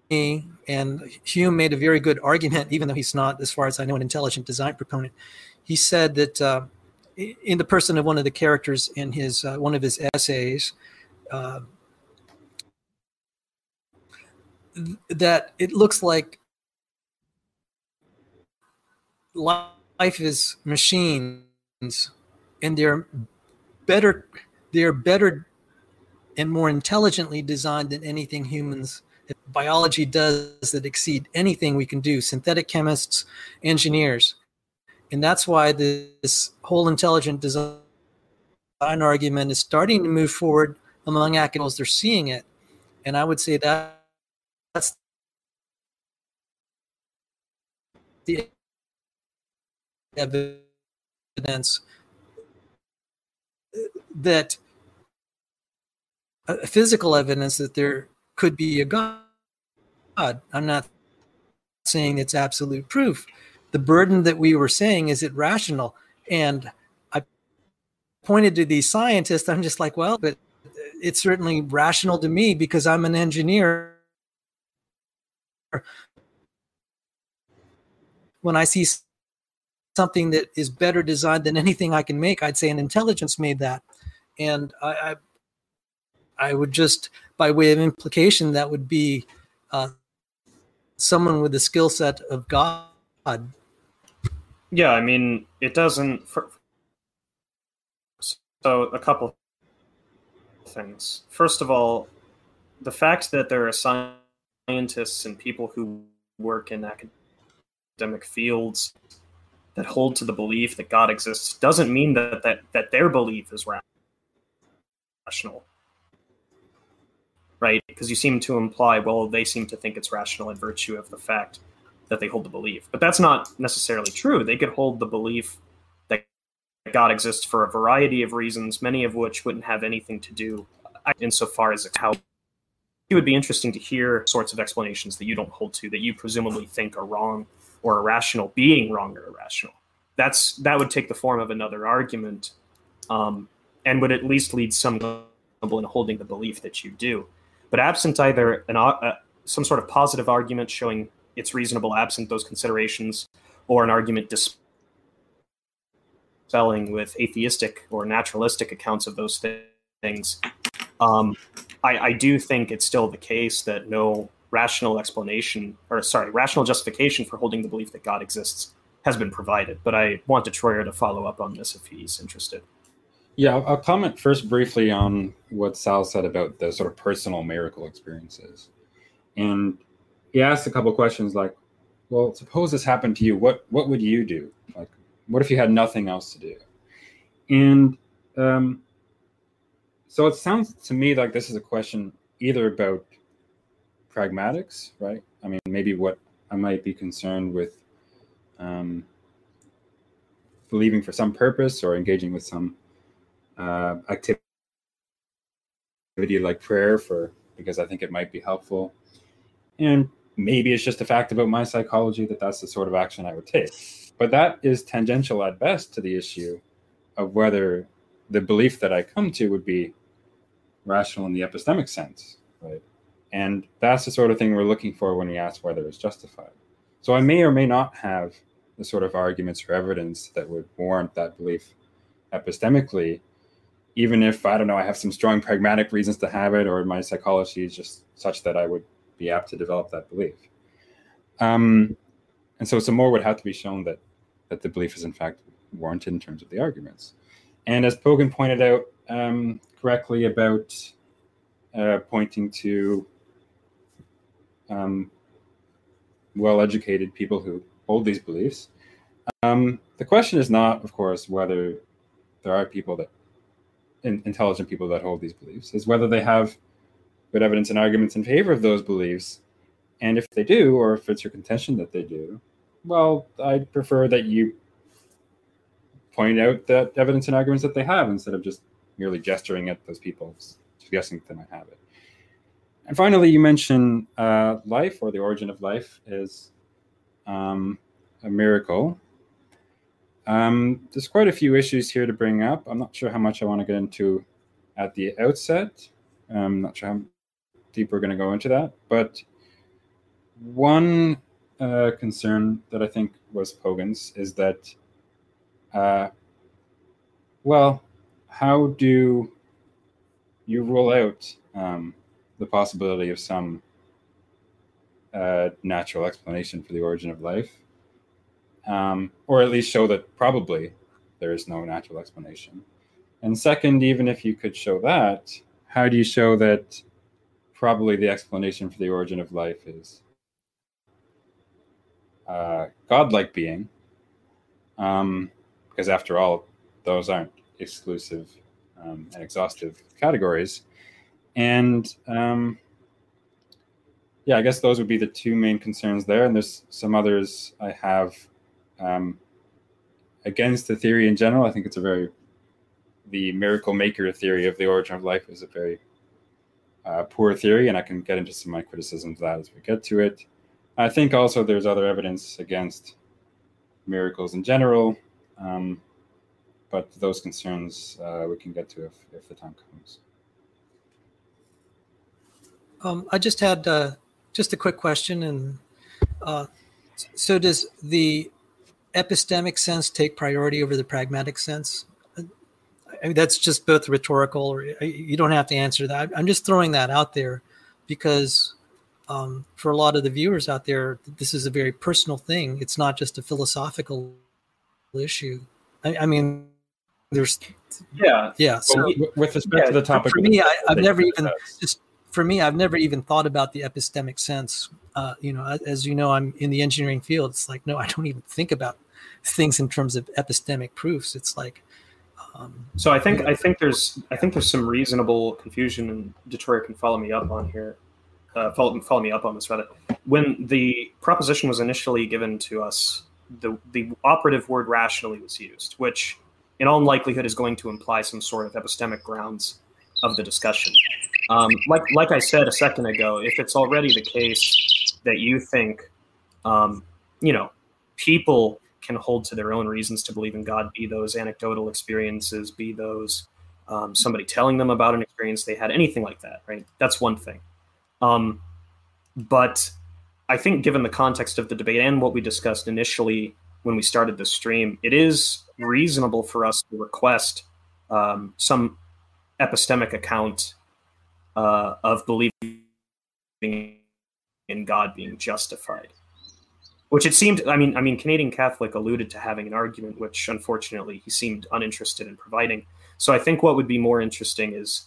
and hume made a very good argument even though he's not as far as i know an intelligent design proponent. He said that uh, in the person of one of the characters in his uh, one of his essays uh, that it looks like life is machines and they're better they're better and more intelligently designed than anything humans biology does that exceed anything we can do synthetic chemists engineers. And that's why this whole intelligent design argument is starting to move forward among academics. They're seeing it. And i would say that that's the evidence that uh, physical evidence that there could be a God. I'm not saying it's absolute proof. The burden that we were saying is it rational? And I pointed to these scientists. I'm just like, well, but it's certainly rational to me because I'm an engineer when I see something that is better designed than anything I can make, I'd say an intelligence made that. And I, I, I would just, by way of implication, that would be uh, someone with the skill set of God.
Yeah, I mean, it doesn't. For, so, a couple things. First of all, the fact that there are scientists and people who work in academic fields that hold to the belief that God exists doesn't mean that that, that their belief is rational. Right? Because you seem to imply, well, they seem to think it's rational in virtue of the fact that they hold the belief. But that's not necessarily true. They could hold the belief that God exists for a variety of reasons, many of which wouldn't have anything to do insofar as how it would be interesting to hear sorts of explanations that you don't hold to that you presumably think are wrong or irrational being wrong or irrational. That's that would take the form of another argument um, and would at least lead some in holding the belief that you do. But absent either an uh, some sort of positive argument showing it's reasonable absent those considerations or an argument dispelling with atheistic or naturalistic accounts of those things um, I, I do think it's still the case that no rational explanation, or sorry, rational justification for holding the belief that God exists has been provided. But I want Detroyer to follow up on this if he's interested.
Yeah, I'll, comment first briefly on what Sal said about the sort of personal miracle experiences. And he asked a couple questions like, well, suppose this happened to you. What what would you do? Like, what if you had nothing else to do? And um, so it sounds to me like this is a question either about pragmatics, right? I mean, maybe what I might be concerned with um, believing for some purpose or engaging with some uh, activity like prayer for because I think it might be helpful. And maybe it's just a fact about my psychology that that's the sort of action I would take. But that is tangential at best to the issue of whether the belief that I come to would be rational in the epistemic sense, right? And that's the sort of thing we're looking for when we ask whether it's justified. So I may or may not have the sort of arguments or evidence that would warrant that belief epistemically, even if I don't know, I have some strong pragmatic reasons to have it, or my psychology is just such that I would be apt to develop that belief. Um, and so some more would have to be shown that that the belief is in fact warranted in terms of the arguments. And as Pogan pointed out um, correctly about uh, pointing to um, well-educated people who hold these beliefs, um, the question is not, of course, whether there are people that in, intelligent people that hold these beliefs, is whether they have good evidence and arguments in favor of those beliefs. And if they do, or if it's your contention that they do, well, I'd prefer that you point out that evidence and arguments that they have instead of just merely gesturing at those people, suggesting that they might have it. And finally, you mention uh, life or the origin of life is um, a miracle. Um, there's quite a few issues here to bring up. I'm not sure how much I want to get into at the outset. I'm not sure how deep we're going to go into that. But one uh, concern that I think was Pogan's is that, uh, well, how do you rule out um, the possibility of some uh, natural explanation for the origin of life? Um, or at least show that probably there is no natural explanation. And second, even if you could show that, how do you show that probably the explanation for the origin of life is uh, godlike being, um, because after all, those aren't exclusive um, and exhaustive categories. And um, yeah, I guess those would be the two main concerns there. And there's some others I have um, against the theory in general. I think it's a very the miracle maker theory of the origin of life is a very uh, poor theory, and I can get into some of my criticisms of that as we get to it. I think also there's other evidence against miracles in general, um, but those concerns uh, we can get to if, if the time comes.
Um, I just had uh, just a quick question, and uh, so does the epistemic sense take priority over the pragmatic sense? I mean, that's just both rhetorical, or you don't have to answer that. I'm just throwing that out there because um, for a lot of the viewers out there, this is a very personal thing. It's not just a philosophical issue. I, I mean, there's
yeah,
yeah. So
with respect yeah, to the topic,
for me, I, have never even just for me, I've never even thought about the epistemic sense. Uh, you know, as you know, I'm in the engineering field. It's like no, I don't even think about things in terms of epistemic proofs. It's like
um, so I think I think there's I think there's some reasonable confusion, and Detroyer can follow me up on here. Uh, follow follow me up on this rather. When the proposition was initially given to us, the the operative word rationally was used, which in all likelihood is going to imply some sort of epistemic grounds of the discussion. Um, like like I said a second ago, if it's already the case that you think, um, you know, people can hold to their own reasons to believe in God, be those anecdotal experiences, be those um, somebody telling them about an experience they had, anything like that, right? That's one thing. Um, but I think, given the context of the debate and what we discussed initially when we started the stream, it is reasonable for us to request um, some epistemic account uh, of believing in God being justified. which it seemed. I mean, I mean, Canadian Catholic alluded to having an argument, which unfortunately he seemed uninterested in providing. So I think what would be more interesting is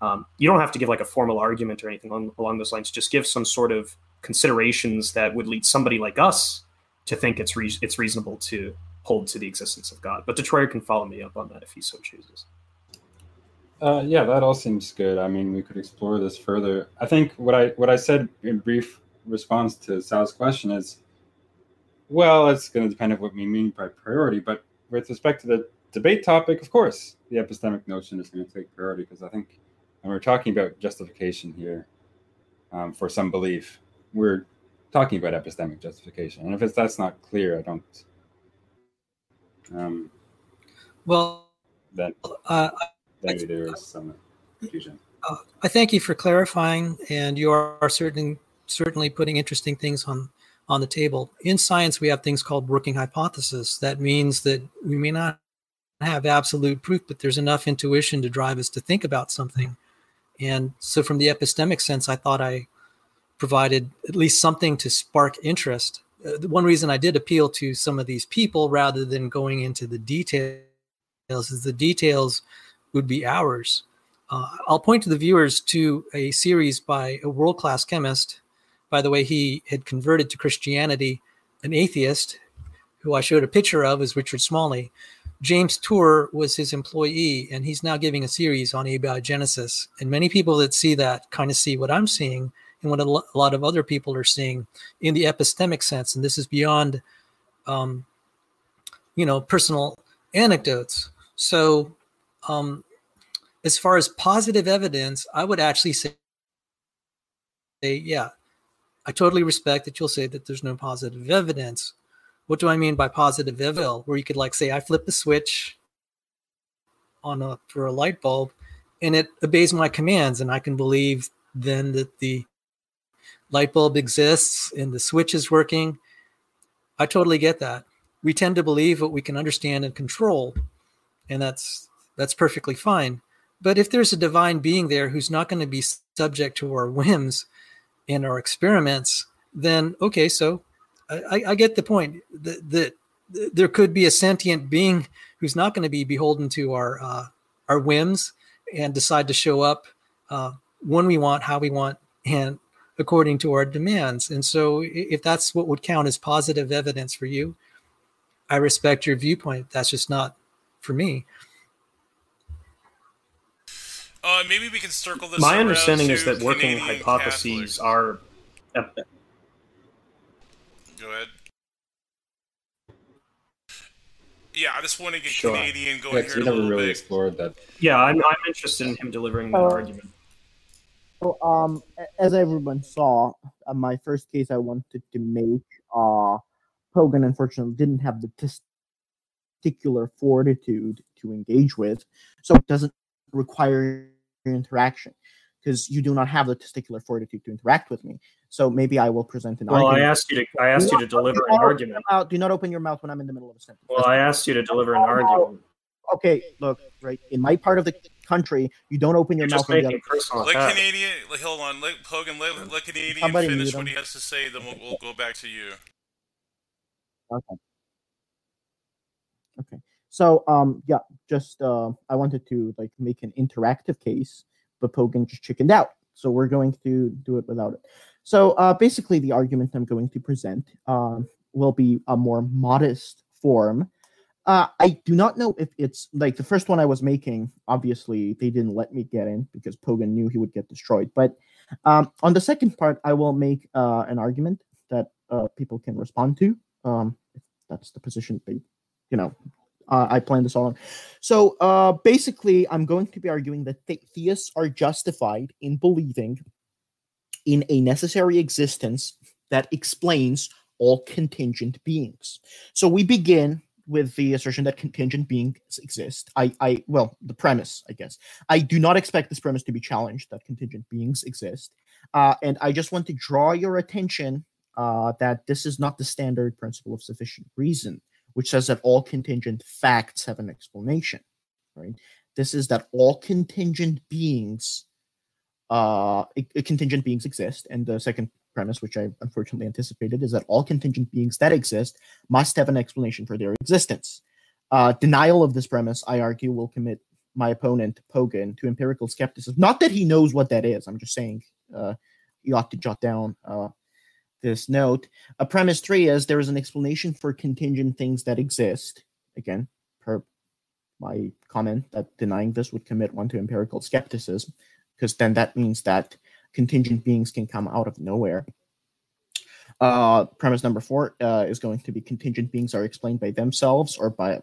um, you don't have to give like a formal argument or anything along, along those lines. Just give some sort of considerations that would lead somebody like us to think it's re- it's reasonable to hold to the existence of God. But Detroit can follow me up on that if he so chooses.
Uh, yeah, that all seems good. I mean, we could explore this further. I think what I what I said in brief response to Sal's question is, well, it's going to depend on what we mean by priority. But with respect to the debate topic, of course, the epistemic notion is going to take priority because I think when we're talking about justification here um, for some belief, we're talking about epistemic justification. And if it's, that's not clear, I don't. Um,
well,
then
uh,
maybe there is some confusion.
Uh, I thank you for clarifying, and you are certainly certainly putting interesting things on on the table. In science, we have things called working hypothesis. That means that we may not have absolute proof, but there's enough intuition to drive us to think about something. And so, from the epistemic sense, I thought I provided at least something to spark interest. Uh, one reason I did appeal to some of these people rather than going into the details is the details would be hours. Uh, I'll point to the viewers to a series by a world class chemist. By the way, he had converted to Christianity, an atheist who I showed a picture of is Richard Smalley. James Tour was his employee, and he's now giving a series on abiogenesis. And many people that see that kind of see what I'm seeing and what a lot of other people are seeing in the epistemic sense. And this is beyond, um, you know, personal anecdotes. So um, as far as positive evidence, I would actually say, yeah, I totally respect that you'll say that there's no positive evidence. What do I mean by positive evidence? Where you could like say, I flip the switch on a for a light bulb, and it obeys my commands, and I can believe then that the light bulb exists and the switch is working. I totally get that. We tend to believe what we can understand and control, and that's that's perfectly fine. But if there's a divine being there who's not going to be subject to our whims and our experiments, then okay, so I, I get the point that, that, there could be a sentient being who's not going to be beholden to our uh, our whims and decide to show up uh, when we want, how we want, and according to our demands. And so, if that's what would count as positive evidence for you, I respect your viewpoint. That's just not for me.
Uh, maybe we can circle this.
My understanding is that working Canadian hypotheses Catholics. are.
Go ahead. Yeah, I just want to get
Sure.
Canadian going
Yeah,
here
'cause
a
we never
little
really
bit.
explored that.
Yeah, I'm, I'm interested in him delivering an
Oh.
argument.
So, um, as everyone saw, uh, my first case I wanted to make, uh, Hogan unfortunately didn't have the testicular fortitude to engage with, so it doesn't require interaction because you do not have the testicular fortitude to interact with me. So maybe I will present an
Well, I
argument.
asked you to I asked you to deliver an argument.
mouth- Do not open your mouth when I'm in the middle of a sentence.
Well, I asked you to deliver an argument.
Okay, look, right in my part of the country, you don't open your
You're
mouth
just
when the
making
other.
personal
Let
attacks.
Canadian, like, hold on, let Hogan, let, let Canadian
Somebody
finish what
him.
he has to say, then we'll, we'll go back to you.
Okay. Okay. So um yeah, just uh I wanted to like make an interactive case, but Pogan just chickened out. So we're going to do it without it. So uh basically the argument I'm going to present um will be a more modest form. Uh I do not know if it's like the first one I was making, obviously they didn't let me get in because Pogan knew he would get destroyed. But um on the second part I will make uh an argument that uh people can respond to. Um that's the position they you know uh, i plan this all on so uh basically i'm going to be arguing that the- theists are justified in believing in a necessary existence that explains all contingent beings so we begin with the assertion that contingent beings exist i i well the premise i guess i do not expect this premise to be challenged that contingent beings exist uh, and i just want to draw your attention uh, that this is not the standard principle of sufficient reason, which says that all contingent facts have an explanation. Right? This is that all contingent beings, uh, contingent beings exist, and the second premise, which I unfortunately anticipated, is that all contingent beings that exist must have an explanation for their existence. Uh, denial of this premise, I argue, will commit my opponent Pogan to empirical skepticism. Not that he knows what that is. I'm just saying uh, you ought to jot down uh, this note. A premise three is there is an explanation for contingent things that exist. Again, per my comment that denying this would commit one to empirical skepticism, because then that means that contingent beings can come out of nowhere. Uh, premise number four uh, is going to be contingent beings are explained by themselves or by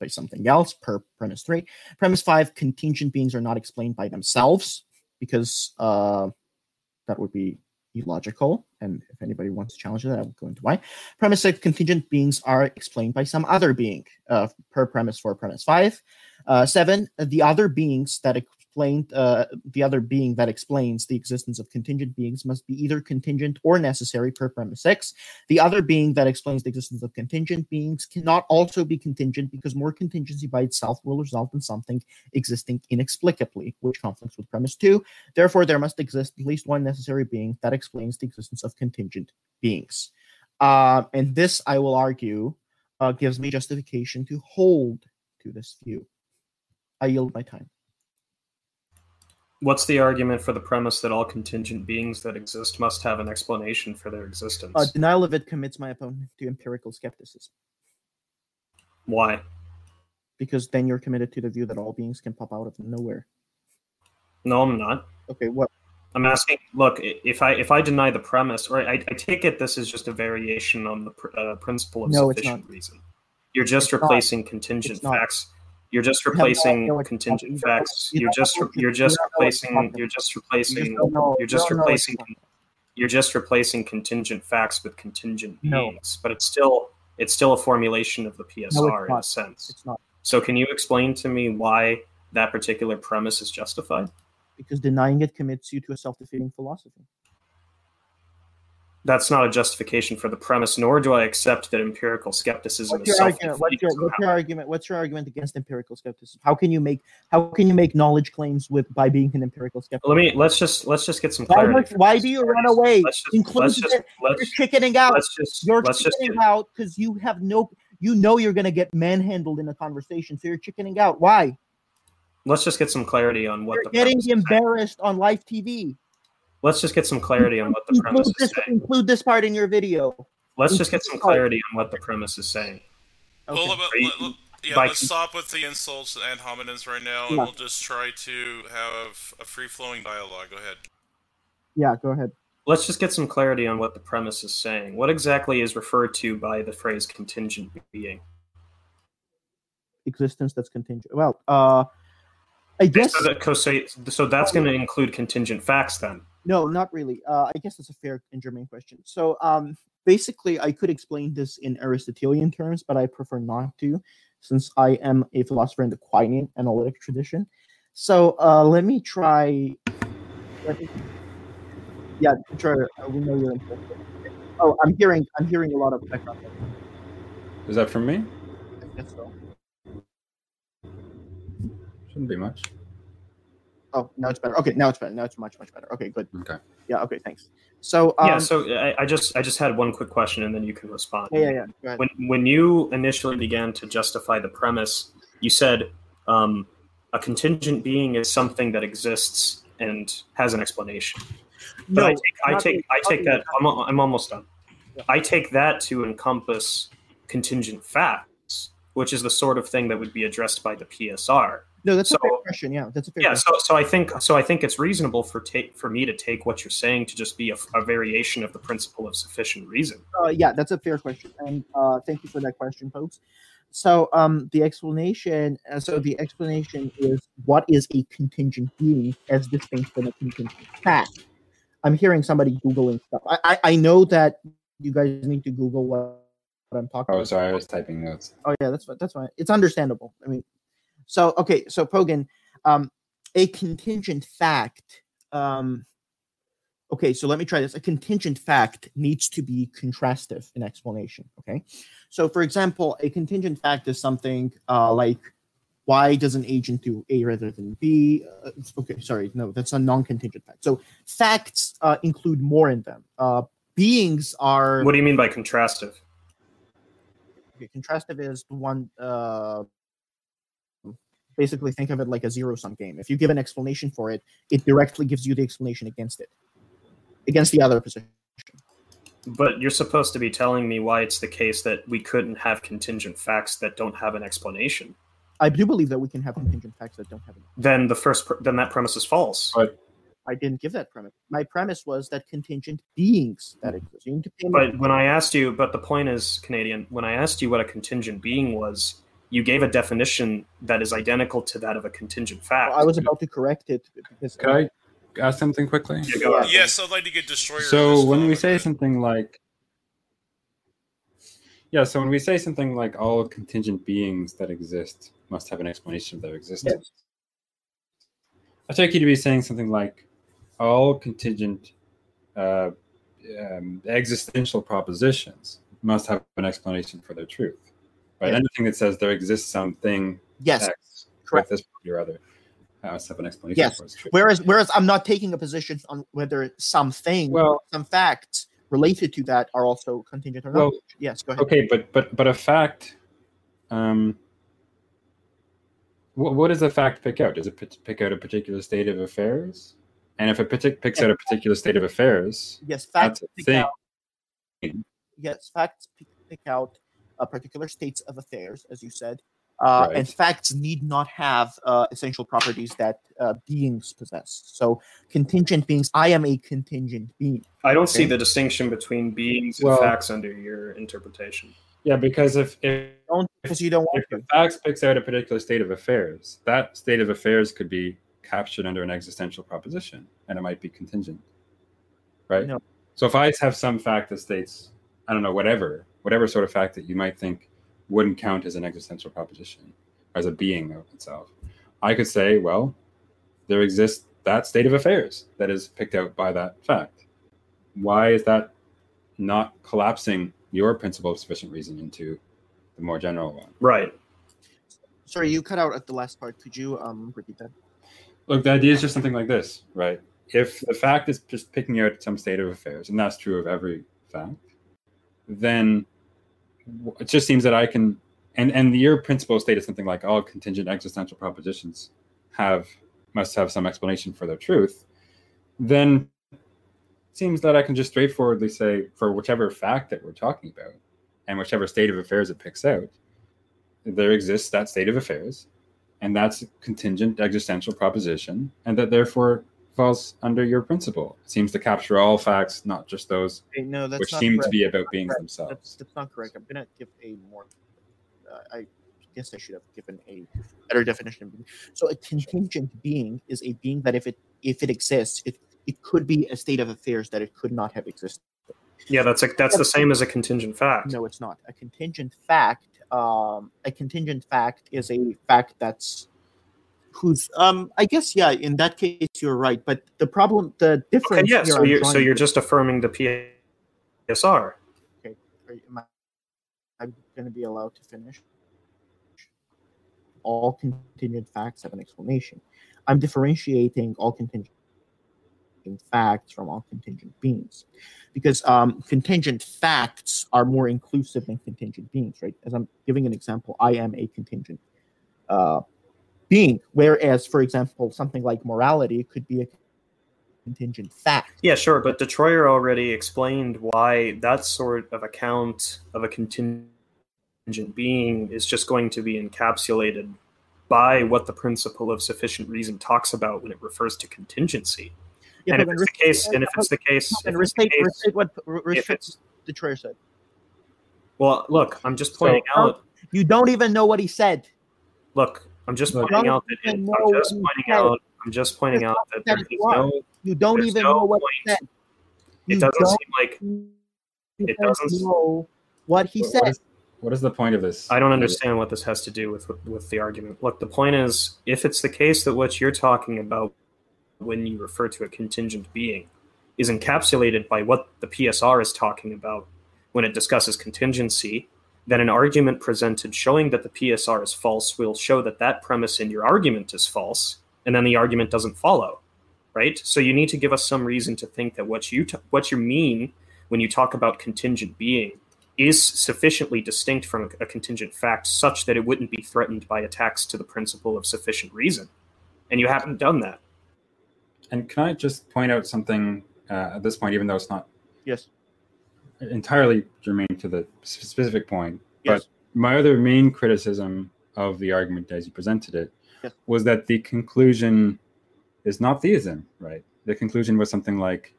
by something else per premise three. Premise five, contingent beings are not explained by themselves because uh, that would be illogical. And if anybody wants to challenge that, I will go into why. Premise six, contingent beings are explained by some other being uh, per premise four, premise five. Uh, seven, the other beings that explained uh, the other being that explains the existence of contingent beings must be either contingent or necessary per premise six. The other being that explains the existence of contingent beings cannot also be contingent because more contingency by itself will result in something existing inexplicably, which conflicts with premise two. Therefore, there must exist at least one necessary being that explains the existence of contingent beings. Uh, and this, I will argue, uh, gives me justification to hold to this view. I yield my time.
What's the argument for the premise that all contingent beings that exist must have an explanation for their existence?
Uh, denial of it commits my opponent to empirical skepticism.
Why?
Because then you're committed to the view that all beings can pop out of nowhere.
No, I'm not.
Okay, what?
I'm asking. Look, if I if I deny the premise, or I, I take it this is just a variation on the pr- uh, principle of
No, it's
sufficient
not.
reason. You're just
It's not.
replacing contingent facts. You're just replacing
no,
contingent facts.
you
You're just you're just
you don't know what's
replacing. You're just replacing. You're just
you don't know what's
replacing. You're just replacing contingent facts with contingent beings, but it's still it's still a formulation of the PSR in a sense.
It's not
So, can you explain to me why that particular premise is justified?
because denying it commits you to a self-defeating philosophy.
That's not a justification for the premise, nor do I accept that empirical skepticism
What's
is
your argument? What's your, what's your argument? What's your argument against empirical skepticism? How can you make how can you make knowledge claims with by being an empirical skeptic?
Let me let's just let's just get some
Why,
clarity.
why do you run away?
Let's just
Include
let's just
it.
let's,
You're chickening out.
let's just
You're
let's just
chickening out because you have no. You know you're going to get manhandled in a conversation, so you're chickening out. Why?
let's just get some clarity on what
You're
the
getting
premise is
embarrassed on live TV.
Let's just get some clarity on what the
Include
premise is
this,
saying.
include this part in your video.
Let's just get some clarity on what the premise is saying.
Okay.
Well, let-
you-
let- let- yeah,
by-
let's stop with the insults and hominins right now, and
Yeah.
we'll just try to have a free-flowing dialogue. Go ahead.
yeah, go ahead.
Let's just get some clarity on what the premise is saying. What exactly is referred to by the phrase contingent being?
Existence that's contingent. Well, uh, I guess
So, that, so, so that's going to include contingent facts then.
No, not really. Uh, I guess that's a fair and germane question. So, um, basically, I could explain this in Aristotelian terms, but I prefer not to, since I am a philosopher in the Quinian analytic tradition. So, uh, let me try. Let me, yeah, sure. uh, We know you're interested. Oh, I'm hearing. I'm hearing a lot of background.
Is that from me?
I guess so.
Shouldn't be much.
Oh, now it's better. Okay, now it's better. Now it's much much better. Okay, good.
Okay.
Yeah. Okay. Thanks. So, um,
yeah. So I, I just I just had one quick question, and then you can respond.
yeah, yeah, yeah.
When when you initially began to justify the premise, you said um, a contingent being is something that exists and has an explanation. But I take I take I take that I'm, I'm almost done.
Yeah.
I take that to encompass contingent facts, which is the sort of thing that would be addressed by the PSR.
No, that's a fair question. Yeah, that's a fair
Yeah,
question.
so, so I think so I think it's reasonable for take for me to take what you're saying to just be a, a variation of the principle of sufficient reason.
Uh, yeah, that's a fair question, and uh, thank you for that question, folks. So, um, the explanation. Uh, so, the explanation is what is a contingent being as distinct from a contingent fact. I'm hearing somebody googling stuff. I, I, I know that you guys need to Google what, what I'm talking about.
Oh,
about.
sorry, I was typing notes.
Oh yeah, that's fi- that's fine. It's understandable. I mean, so okay, so Pogan, um, a contingent fact. Um, okay, so let me try this. A contingent fact needs to be contrastive in explanation. Okay, so for example, a contingent fact is something uh, like why does an agent do A rather than B? Uh, okay, sorry, no, that's a non-contingent fact. So facts uh, include more in them. Uh, beings are.
What do you mean by contrastive?
Okay, contrastive is the one. Uh, basically, think of it like a zero-sum game. If you give an explanation for it, it directly gives you the explanation against it, against the other position.
But you're supposed to be telling me why it's the case that we couldn't have contingent facts that don't have an explanation.
I do believe that we can have contingent facts that don't have any.
Then the first, pr- then that premise is false.
But
I didn't give that premise. My premise was that contingent beings that exist. You need to pay
But when I asked you, but the point is, Canadian, when I asked you what a contingent being was, you gave a definition that is identical to that of a contingent fact.
I was about to correct it because
could I ask something quickly?
Yeah.
Yes, I'd like to get Detroyer.
So when we say something like yeah, so when we say something like all contingent beings that exist must have an explanation of their existence, I take you to be saying something like all contingent uh, um, existential propositions must have an explanation for their truth. Right?
Yeah.
Anything that says there exists something
yes.
X
correct.
with this property or other I to have an explanation
Yes. Whereas, whereas I'm not taking a position on whether something,
well,
some facts related to that are also contingent or not.
Well,
yes, go ahead.
okay but but but a fact um what, what does a fact pick out does it pick- pick out a particular state of affairs and if it picks out a particular state of affairs
Yes, facts
that's a
pick
thing
out. Yes, facts pick out uh, particular states of affairs, as you said, uh,
Right.
and facts need not have uh, essential properties that uh, beings possess. So, contingent beings. I am a contingent being.
I don't see the distinction between beings and facts under your interpretation.
yeah because if if,
Don't because you don't want
if the
to.
facts picks out a particular state of affairs that state of affairs could be captured under an existential proposition and it might be contingent right
No.
so if i have some fact that states i don't know whatever whatever sort of fact that you might think wouldn't count as an existential proposition as a being of itself i could say well there exists that state of affairs that is picked out by that fact why is that not collapsing your principle of sufficient reason into the more general one
Right.
Sorry, you cut out at the last part. Could you um repeat that?
Look, the idea is just something like this, right? If the fact is just picking out some state of affairs, and that's true of every fact, then w- it just seems that I can, and and your principle stated something like all contingent existential propositions have must have some explanation for their truth. Then seems that I can just straightforwardly say for whichever fact that we're talking about, and whichever state of affairs it picks out, there exists that state of affairs, and that's contingent existential proposition, and that therefore falls under your principle. It seems to capture all facts, not just those
Okay, no, that's
which
not
seem
correct.
to be about beings
Correct.
themselves.
That's, that's not correct. I'm gonna give a more. Uh, I guess I should have given a better definition. So a contingent being is a being that if it if it exists, it it could be a state of affairs that it could not have existed.
Yeah, that's a, that's the same as a contingent fact.
No, it's not. A contingent fact. Um, a contingent fact is a fact that's who's. Um, I guess yeah. In that case, you're right. But the problem, the
Okay,
difference.
yeah, so
I'm
you're so you're just affirming the PSR.
Are- am I, I'm going to be allowed to finish. All contingent facts have an explanation. I'm differentiating all contingent facts from all contingent beings because um, contingent facts are more inclusive than contingent beings, right? As I'm giving an example, I am a contingent uh, being, whereas, for example, something like morality could be a contingent fact.
Yeah, sure, but Detroyer already explained why that sort of account of a contingent being is just going to be encapsulated by what the principle of sufficient reason talks about when it refers to contingency.
Yeah,
and if
but
it's the case, and if it's the case,
and
if it's the case-
restate what re- restate Detroit said.
well, look, I'm just pointing
So-
out.
You don't even know what he said.
Look, I'm just
Look.
pointing
Don't
out that it, I'm just
you
pointing
said.
out. I'm just pointing out that
That
there
is
is
why.
no.
You don't
There's
even
no
know what he
point.
said.
It doesn't
don't
seem like it doesn't-
know what he
What-
said.
what, is, what is the point of this?
I don't understand what this has to do with with the argument. Look, the point is, if it's the case that what you're talking about when you refer to a contingent being is encapsulated by what the PSR is talking about when it discusses contingency, then an argument presented showing that the PSR is false will show that that premise in your argument is false, and then the argument doesn't follow, right? So you need to give us some reason to think that what you t- what you mean when you talk about contingent being is sufficiently distinct from a contingent fact such that it wouldn't be threatened by attacks to the principle of sufficient reason. And you haven't done that.
And can I just point out something uh, at this point, even though it's not
Yes.
Entirely germane to the specific point,
Yes.
but my other main criticism of the argument as you presented it
Yes.
was that the conclusion is not theism, right? The conclusion was something like,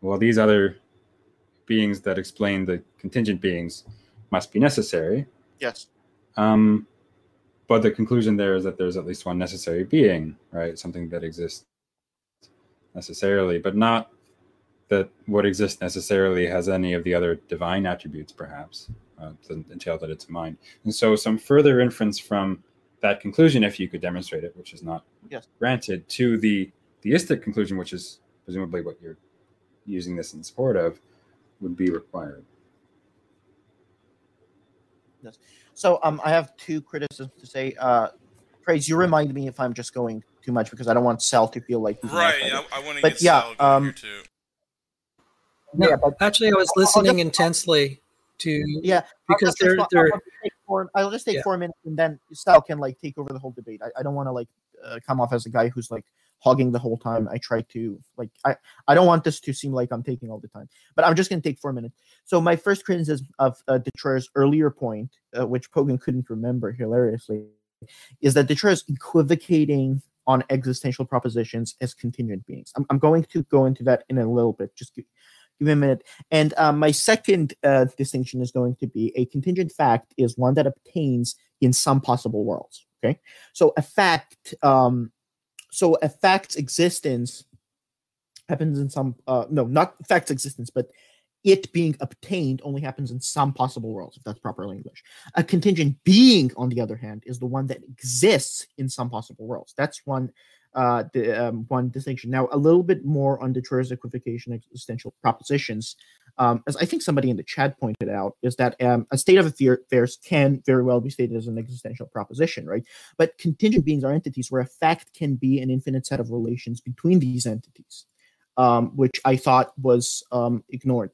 well, these other beings that explain the contingent beings must be necessary.
Yes.
Um, but the conclusion there is that there's at least one necessary being, right? Something that exists necessarily, but not that what exists necessarily has any of the other divine attributes, perhaps, uh, to entail that it's a mind. And so, some further inference from that conclusion, if you could demonstrate it, which is not
Yes.
granted, to the theistic conclusion, which is presumably what you're using this in support of, would be required. Yes.
So um, I have two criticisms to say. Uh, Praise, you remind me if I'm just going too much because I don't want Sal to feel like he's
Right.
not
I, I want to
But
get
yeah,
Sal
um,
here too.
No,
Yeah, but
actually, I was listening
just-
intensely to
yeah,
because they're they're
just take four, I'll just take
Yeah.
four minutes and then Sal can like take over the whole debate. I, I don't want to like uh, come off as a guy who's like hogging the whole time. I try to like I I don't want this to seem like I'm taking all the time, but I'm just gonna take four minutes. So my first criticism of uh, Detroit's earlier point, uh, which Pogan couldn't remember hilariously, is that Detroit is equivocating on existential propositions as contingent beings. I'm, I'm going to go into that in a little bit. Just give, me a minute. And um, my second uh, distinction is going to be a contingent fact is one that obtains in some possible worlds. Okay, so a fact, um, so a fact's existence happens in some, uh, no, not fact's existence, but it being obtained only happens in some possible worlds, if that's proper English. A contingent being, on the other hand, is the one that exists in some possible worlds. That's one uh, the um, one distinction. Now, a little bit more on Detroit's equivocation existential propositions. Um, as I think somebody in the chat pointed out, is that um, a state of affairs can very well be stated as an existential proposition, right? But contingent beings are entities where a fact can be an infinite set of relations between these entities, um, which I thought was um, ignored.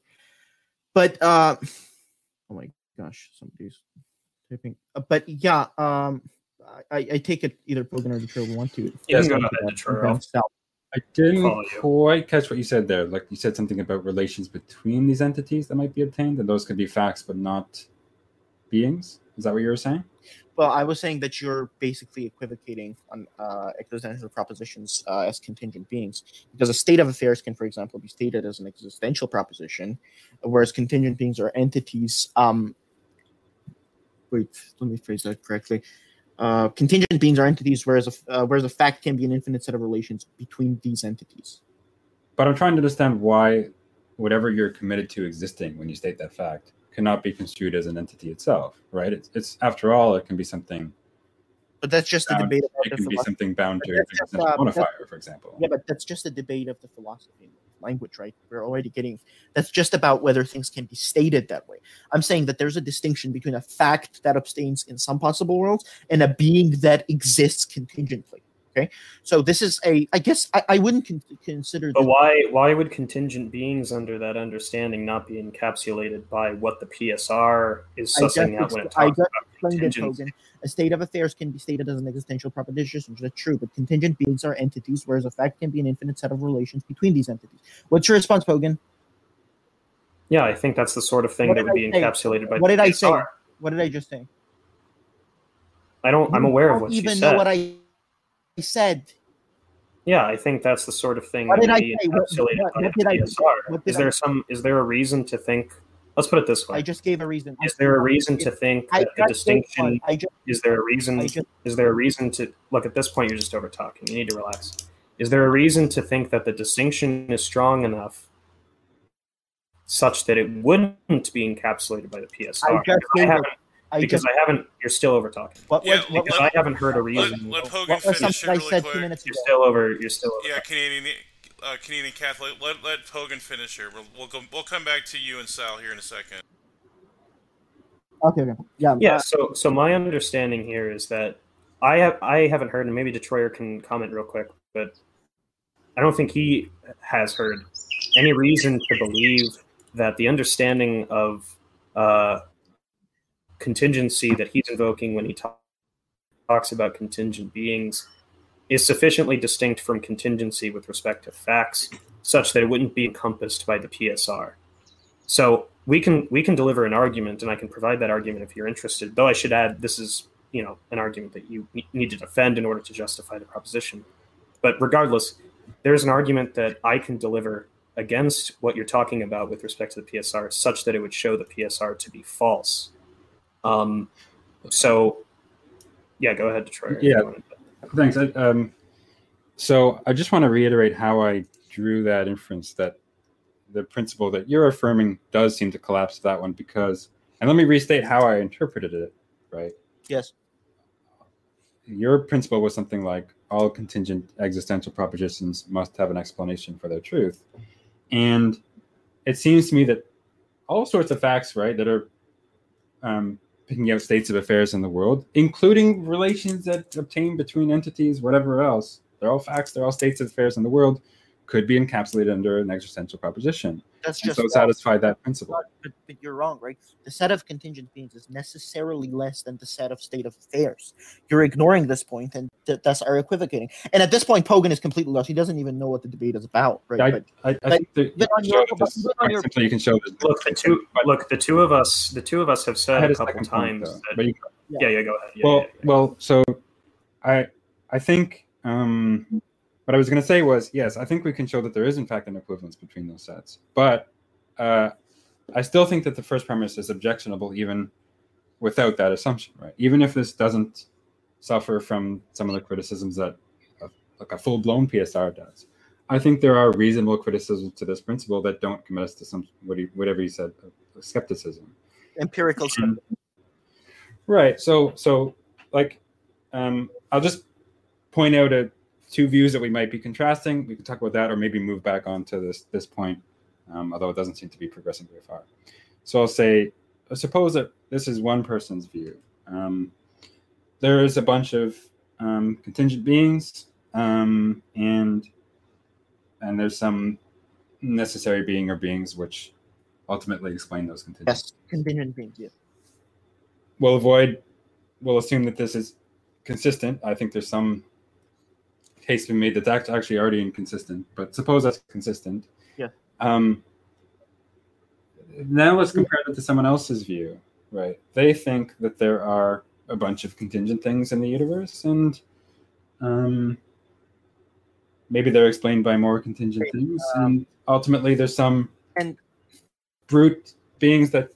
But uh, oh my gosh, somebody's typing. Uh, but yeah, um, I, I take it either Pogan or Detroit will want to.
Yes, go ahead, Detroit.
I didn't quite catch what you said there. Like you said something about relations between these entities that might be obtained, and those could be facts but not beings. Is that what you were saying?
Well, I was saying that you're basically equivocating on uh, existential propositions uh, as contingent beings, because a state of affairs can, for example, be stated as an existential proposition, whereas contingent beings are entities. Um, wait, let me phrase that correctly. Uh, contingent beings are entities, whereas a, uh, whereas a fact can be an infinite set of relations between these entities.
But I'm trying to understand why whatever you're committed to existing when you state that fact cannot be construed as an entity itself, right? It's, it's after all, it can be something.
But that's just a
Bound,
debate
it can be something bound to
just, uh,
modifier, for example.
Yeah, but that's just a debate of the philosophy language, right? We're already getting that's just about whether things can be stated that way. I'm saying that there's a distinction between a fact that abstains in some possible worlds and a being that exists contingently. Okay, so this is a. I guess I, I wouldn't con- consider.
But why why would contingent beings under that understanding not be encapsulated by what the PSR is sussing out when it talks about contingent?
Pogan. A state of affairs can be stated as an existential proposition, which is true, but contingent beings are entities, whereas a fact can be an infinite set of relations between these entities. What's your response, Pogan?
Yeah, I think that's the sort of thing
What
that would be
say?
encapsulated by
What did I say? What did I just say?
I don't. I'm aware of
don't
what you said.
know what I said.
Yeah, I think that's the sort of thing
What
that
did
would
I
be
say? What-
encapsulated
what-
by
what did I- what did
Is
I-
there some? Is there a reason to think? Let's put it this way.
I just gave a reason.
Is there a reason to think
I
that the distinction?
I just,
Is there a reason?
Just,
Is there a reason to look at this point? You're just over talking. You need to relax. Is there a reason to think that the distinction is strong enough such that it wouldn't be encapsulated by the PSR?
I just
Because I haven't.
I
Because
just.
I haven't. You're still over talking.
What
Yeah,
was what,
Because
let-
I haven't heard a reason.
let Pogan
what was
finish it
something I
really
said
quick.
two minutes
You're still over. You're still. Over
Yeah. Canadian, uh, Canadian Catholic. Let let Pogan finish here. We'll we'll, go, we'll come back to you and Sal here in a second.
Okay, okay. Yeah.
Yeah.
uh,
So, so my understanding here is that I have I haven't heard, and maybe Detroyer can comment real quick, but I don't think he has heard any reason to believe that the understanding of uh, contingency that he's invoking when he talk, talks about contingent beings is sufficiently distinct from contingency with respect to facts, such that it wouldn't be encompassed by the PSR. So we can we can deliver an argument, and I can provide that argument if you're interested. Though I should add, this is you know an argument that you need to defend in order to justify the proposition. But regardless, there's an argument that I can deliver against what you're talking about with respect to the PSR, such that it would show the PSR to be false. Um, so, yeah, go ahead, Detroit.
Yeah. Thanks. I, um, so I just want to reiterate how I drew that inference that the principle that you're affirming does seem to collapse that one because, and let me restate how I interpreted it, right?
yes.
Your principle was something like all contingent existential propositions must have an explanation for their truth. And it seems to me that all sorts of facts, right, that are um, picking out states of affairs in the world, including relations that obtain between entities, whatever else. They're all facts, they're all states of affairs in the world, could be encapsulated under an existential proposition.
That's just
so
wrong.
satisfy that principle.
But, but you're wrong, right? The set of contingent beings is necessarily less than the set of state of affairs. You're ignoring this point, and th- thus are equivocating. And at this point, Pogan is completely lost. He doesn't even know what the debate is about, right?
I,
but
I, I
but
think that you
on
can
your-
show this-
your-
you can show that
Look, the two look the two of us the two of us have said a
a
couple
second point,
times that
but you
yeah yeah go ahead yeah,
well,
yeah, yeah.
well, so I I think um, what I was going to say was yes, I think we can show that there is in fact an equivalence between those sets, but uh, I still think that the first premise is objectionable even without that assumption, right? Even if this doesn't suffer from some of the criticisms that a, like a full blown PSR does. I think there are reasonable criticisms to this principle that don't commit us to some what he, whatever he said, uh, skepticism.
empirical stuff.
Right. So so like um I'll just point out a two views that we might be contrasting. We can talk about that or maybe move back on to this this point, um, although it doesn't seem to be progressing very far. So I'll say suppose that this is one person's view. Um, there is a bunch of um, contingent beings um, and and there's some necessary being or beings which ultimately explain those contingent
Yes, contingent beings. Yeah.
we'll avoid we'll assume that this is consistent i think there's some case to be made that that's actually already inconsistent but suppose that's consistent
Yeah.
um now let's compare it to someone else's view right they think that there are a bunch of contingent things in the universe and um maybe they're explained by more contingent
Right.
things and ultimately there's some
and-
brute beings that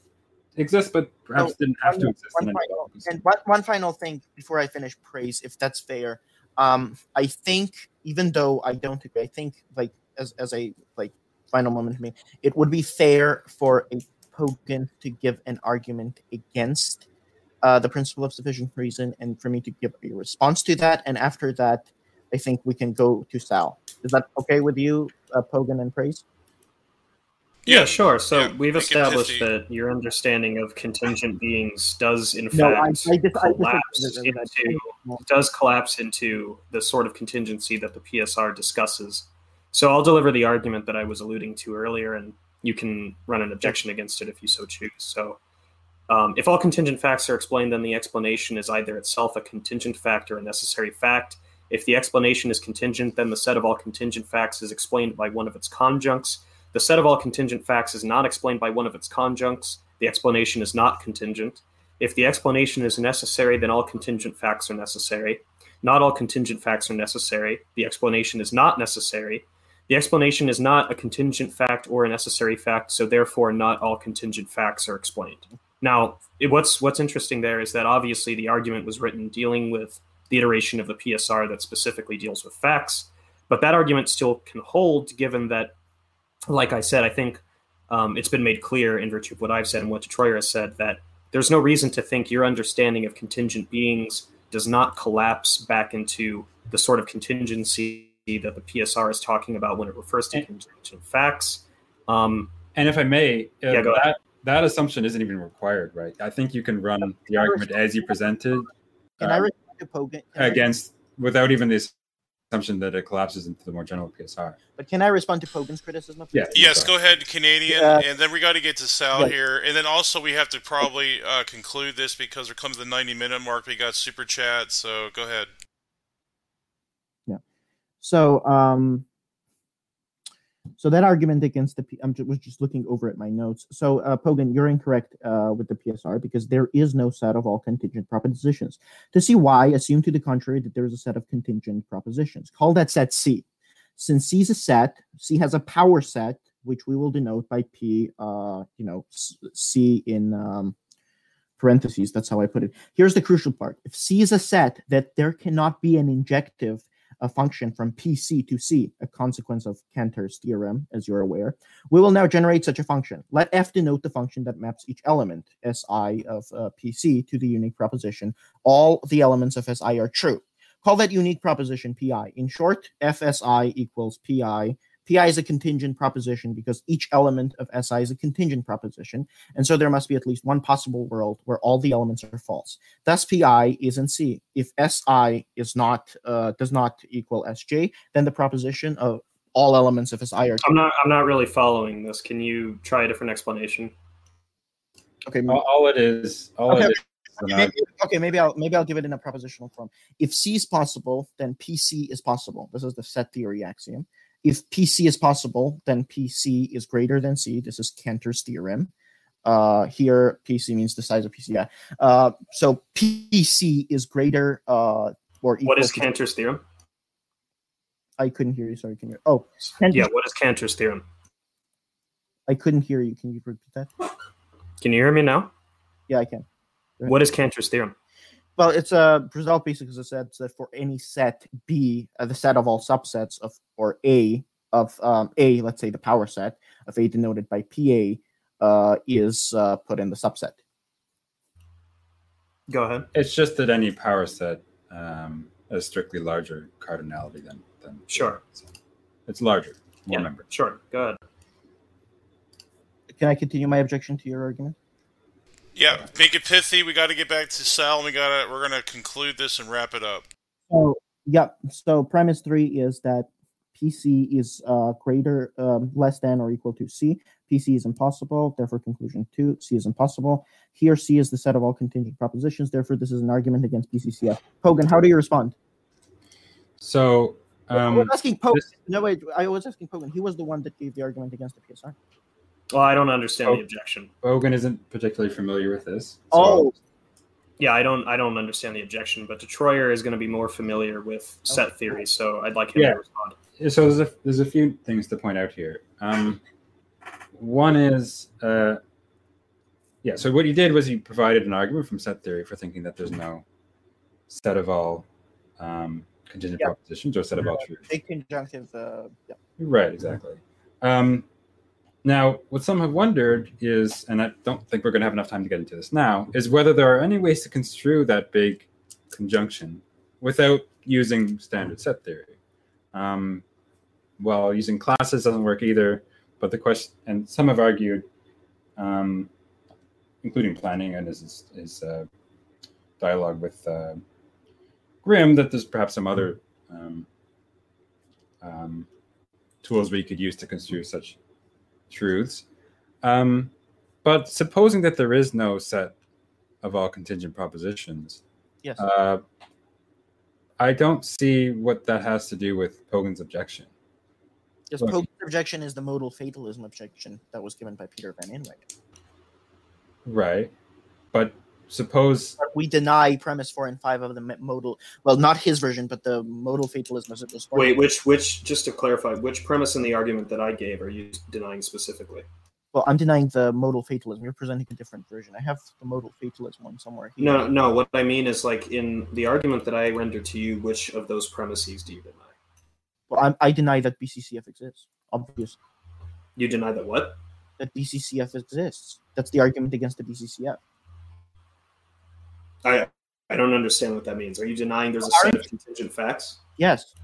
exist but perhaps
So,
didn't have to exist
one
in
final- and one, one final thing before I finish praise, if that's fair. Um, I think even though I don't agree, I think like as as a like final moment to me, it would be fair for a Pogan to give an argument against uh, the principle of sufficient reason, and for me to give a response to that. And after that, I think we can go to Sal. Is that okay with you, uh, Pogan and praise?
Yeah, sure. So
yeah,
we've established that your understanding of contingent beings does, in
No,
fact,
I dis- I
collapse
disagree with
into does collapse into the sort of contingency that the PSR discusses. So I'll deliver the argument that I was alluding to earlier, and you can run an objection against it if you so choose. So, um, if all contingent facts are explained, then the explanation is either itself a contingent fact or a necessary fact. If the explanation is contingent, then the set of all contingent facts is explained by one of its conjuncts. The set of all contingent facts is not explained by one of its conjuncts. The explanation is not contingent. If the explanation is necessary, then all contingent facts are necessary. Not all contingent facts are necessary. The explanation is not necessary. The explanation is not a contingent fact or a necessary fact, so therefore not all contingent facts are explained. Now, it- what's what's interesting there is that obviously the argument was written dealing with the iteration of the PSR that specifically deals with facts, but that argument still can hold given that, like I said, I think um, it's been made clear in virtue of what I've said and what Detroyer has said that there's no reason to think your understanding of contingent beings does not collapse back into the sort of contingency that the PSR is talking about when it refers to
And-
contingent facts. Um,
And if I may, uh,
Yeah, go
that that assumption isn't even required, right? I think you can run the argument as you presented
Can I
um,
respond to Pogan?
against without even this assumption that it collapses into the more general PSR.
but can I respond to Pogan's criticism? of
Yeah.
Yes, go ahead, Canadian,
Yeah.
and then we got to get to Sal
Right.
here, and then also we have to probably uh, conclude this because we're coming to the ninety-minute mark. We got super chat, so go ahead. Yeah.
So, um, so that argument against the, P- I'm ju- was just looking over at my notes. So, uh, Pogan, you're incorrect uh, with the PSR because there is no set of all contingent propositions. To see why, assume to the contrary that there is a set of contingent propositions. Call that set C. Since C is a set, C has a power set, which we will denote by P, uh, you know, C in um, parentheses. That's how I put it. Here's the crucial part. If C is a set, that there cannot be an injective a function from PC to C, a consequence of Cantor's theorem, as you're aware, we will now generate such a function. Let F denote the function that maps each element, Si of uh, PC, to the unique proposition. All the elements of Si are true. Call that unique proposition Pi. In short, FSI equals Pi. Pi is a contingent proposition because each element of Si is a contingent proposition, and so there must be at least one possible world where all the elements are false. Thus, Pi is in C. If Si is not uh, does not equal Sj, then the proposition of all elements of Si are
I'm not. I'm not really following this. Can you try a different explanation?
okay.
All, all it is, all
Okay,
it is, is
maybe, okay, maybe I'll maybe I'll give it in a propositional form. If C is possible, then PC is possible. This is the set theory axiom. If PC is possible, then PC is greater than C. This is Cantor's theorem. Uh, here, PC means the size of PC. Yeah. Uh, so PC is greater uh, or equal.
What is
to-
Cantor's theorem?
I couldn't hear you. Sorry, can you? Oh, Cantor's-
Yeah. What is Cantor's theorem?
I couldn't hear you. Can you repeat that?
Can you hear me now?
Yeah, I can.
What is Cantor's theorem?
Well, it's a result basically because it says that for any set B, uh, the set of all subsets of or A of um, A, let's say the power set of A denoted by PA, uh, is uh, put in the subset.
Go ahead.
It's just that any power set um, has strictly larger cardinality than than
Sure.
So it's larger, more
Yeah.
members.
Sure. Go ahead.
Can I continue my objection to your argument?
Yeah, make it pithy. We got to get back to Sal. And we got to. We're gonna conclude this and wrap it up.
So, yeah. So premise three is that PC is uh, greater, um, less than, or equal to C. PC is impossible. Therefore, conclusion two: C is impossible. Here, C is the set of all contingent propositions. Therefore, this is an argument against BCCF. Pogan, how do you respond?
So
I
um,
was asking Pogan.
this-
No, wait. I was asking Pogan. He was the one that gave the argument against the PSR.
Well, I don't understand
Oh.
the objection.
Pogan isn't particularly familiar with this. so-
Oh,
Yeah, I don't. I don't understand the objection. But Detroyer is going to be more familiar with set theory, so I'd like him
Yeah.
to respond.
so there's a there's a few things to point out here. Um, one is, uh, yeah. So what he did was he provided an argument from set theory for thinking that there's no set of all um, contingent
Yeah.
propositions or set of all truths.
big conjunctive. Uh, yeah.
Right, exactly. Um, now, what some have wondered is, and I don't think we're going to have enough time to get into this now, is whether there are any ways to construe that big conjunction without using standard set theory. Um, well, using classes doesn't work either, but the question, and some have argued, um, including Plantinga and his, his uh, dialogue with uh, Grim, that there's perhaps some other um, um, tools we could use to construe such truths. Um, but supposing that there is no set of all contingent propositions,
Yes.
uh, I don't see what that has to do with Pogan's objection.
yes.
look.
Pogan's objection is the modal fatalism objection that was given by Peter Van Inwagen.
Right. But suppose
We deny premise four and five of the modal. Well, not his version, but the modal fatalism as it was.
Wait, which which just to clarify, which premise in the argument that I gave are you denying specifically?
Well, I'm denying the modal fatalism. You're presenting a different version. I have the modal fatalism one somewhere here.
No, no. What I mean is like in the argument that I rendered to you, which of those premises do you deny?
Well, I'm, I deny that BCCF exists. Obviously,
You deny that what?
that BCCF exists. That's the argument against the BCCF.
I I don't understand what that means. Are you denying there's a set of contingent facts?
Yes.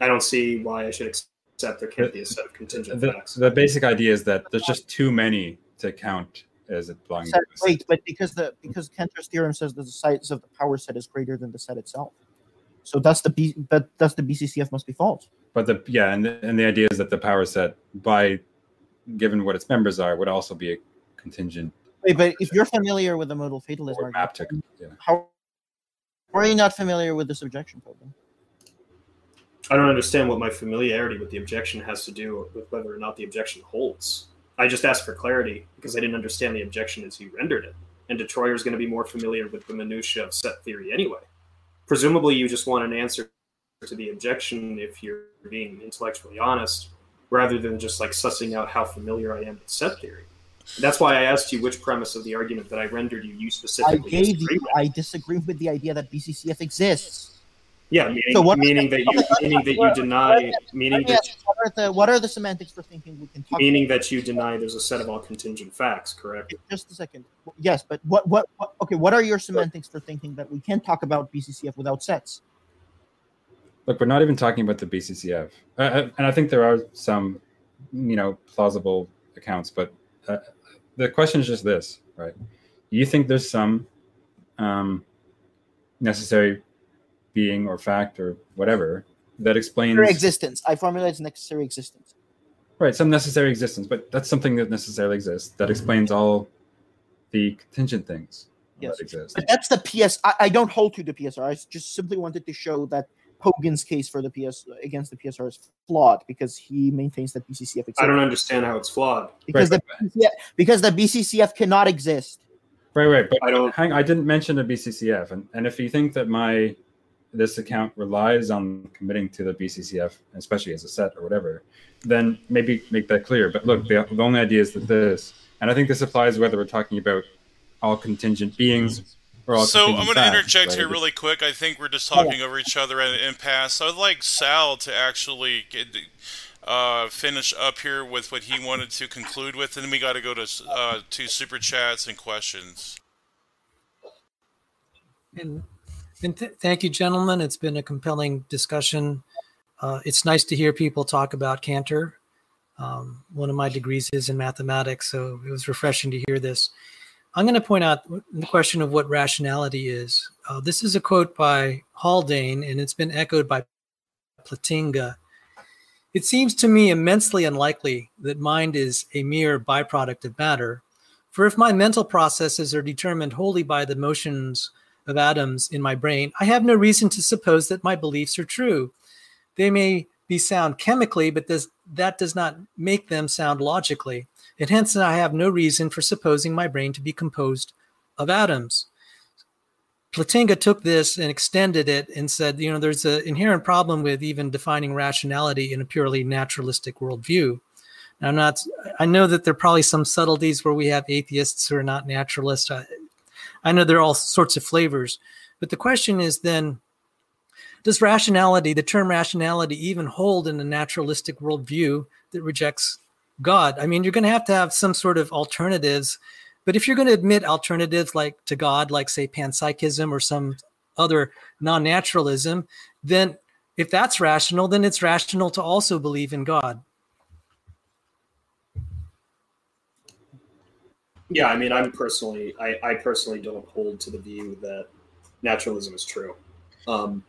I don't see why I should accept there can't be a set of contingent
the,
facts.
the basic idea is that there's just too many to count as it belonging
Set-
to a set.
wait, but because the because Cantor's theorem says that the size of the power set is greater than the set itself, so that's the B. But thus the BCCF must be false.
But the yeah, and the, and the idea is that the power set, by given what its members are, would also be a contingent
Wait, but if you're familiar with the modal fatalism
or
argument,
yeah.
how how are you not familiar with this objection, problem?
I don't understand what my familiarity with the objection has to do with whether or not the objection holds. I just asked for clarity because I didn't understand the objection as you rendered it. And Detroyer is going to be more familiar with the minutia of set theory anyway. Presumably, you just want an answer to the objection if you're being intellectually honest, rather than just like sussing out how familiar I am with set theory. That's why I asked you which premise of the argument that I rendered you, you
I
specifically
gave you.
with.
I disagree with the idea that BCCF exists.
Yeah, meaning,
So what-
meaning that you meaning that you deny meaning that
What are the what are the semantics for thinking we can talk?
meaning that you deny there's a set of all contingent facts, correct?
Just a second. Yes, but what, what what? Okay, what are your semantics for thinking that we can talk about BCCF without sets?
Look, we're not even talking about the BCCF, uh, uh, and I think there are some, you know, plausible accounts. But uh, the question is just this, right? You think there's some um, necessary being or fact or whatever that explains
Necessary existence. I formulated necessary existence.
right some necessary existence, but that's something that necessarily exists that explains all the contingent things
Yes.
that exist.
But that's the PS. I, I don't hold to the PSR. I just simply wanted to show that Pogan's case for the PS against the PSR is flawed because he maintains that BCCF exists.
I don't understand how it's flawed.
because
Right,
the BCCF, because the BCCF cannot exist.
Right, right. But
I don't-
hang. I didn't mention the BCCF, and, and if you think that my this account relies on committing to the BCCF, especially as a set or whatever, then maybe make that clear. But look, the, the only idea is that this, and I think this applies whether we're talking about all contingent beings or all.
So I'm going to interject
right?
here really quick. I think we're just talking over each other at an impasse. I'd like Sal to actually get, uh, finish up here with what he wanted to conclude with, and then we got to go to uh, to super chats and questions.
And, and th- thank you, gentlemen. It's been a compelling discussion. Uh, it's nice to hear people talk about Cantor. Um, one of my degrees is in mathematics, so it was refreshing to hear this. I'm going to point out the question of what rationality is. Uh, this is a quote by Haldane, and it's been echoed by Plantinga. It seems to me immensely unlikely that mind is a mere byproduct of matter. For if my mental processes are determined wholly by the motions of atoms in my brain, I have no reason to suppose that my beliefs are true. They may be sound chemically, but does, that does not make them sound logically. And hence, I have no reason for supposing my brain to be composed of atoms. Plantinga took this and extended it and said, you know, there's an inherent problem with even defining rationality in a purely naturalistic worldview. Now, I'm not, I know that there are probably some subtleties where we have atheists who are not naturalists. I, I know there are all sorts of flavors, but the question is then, does rationality, the term rationality, even hold in a naturalistic worldview that rejects God? I mean, you're going to have to have some sort of alternatives. But if you're going to admit alternatives like to God, like say panpsychism or some other non-naturalism, then if that's rational, then it's rational to also believe in God.
Yeah, I mean, I'm personally, I, I personally don't hold to the view that naturalism is true. Um,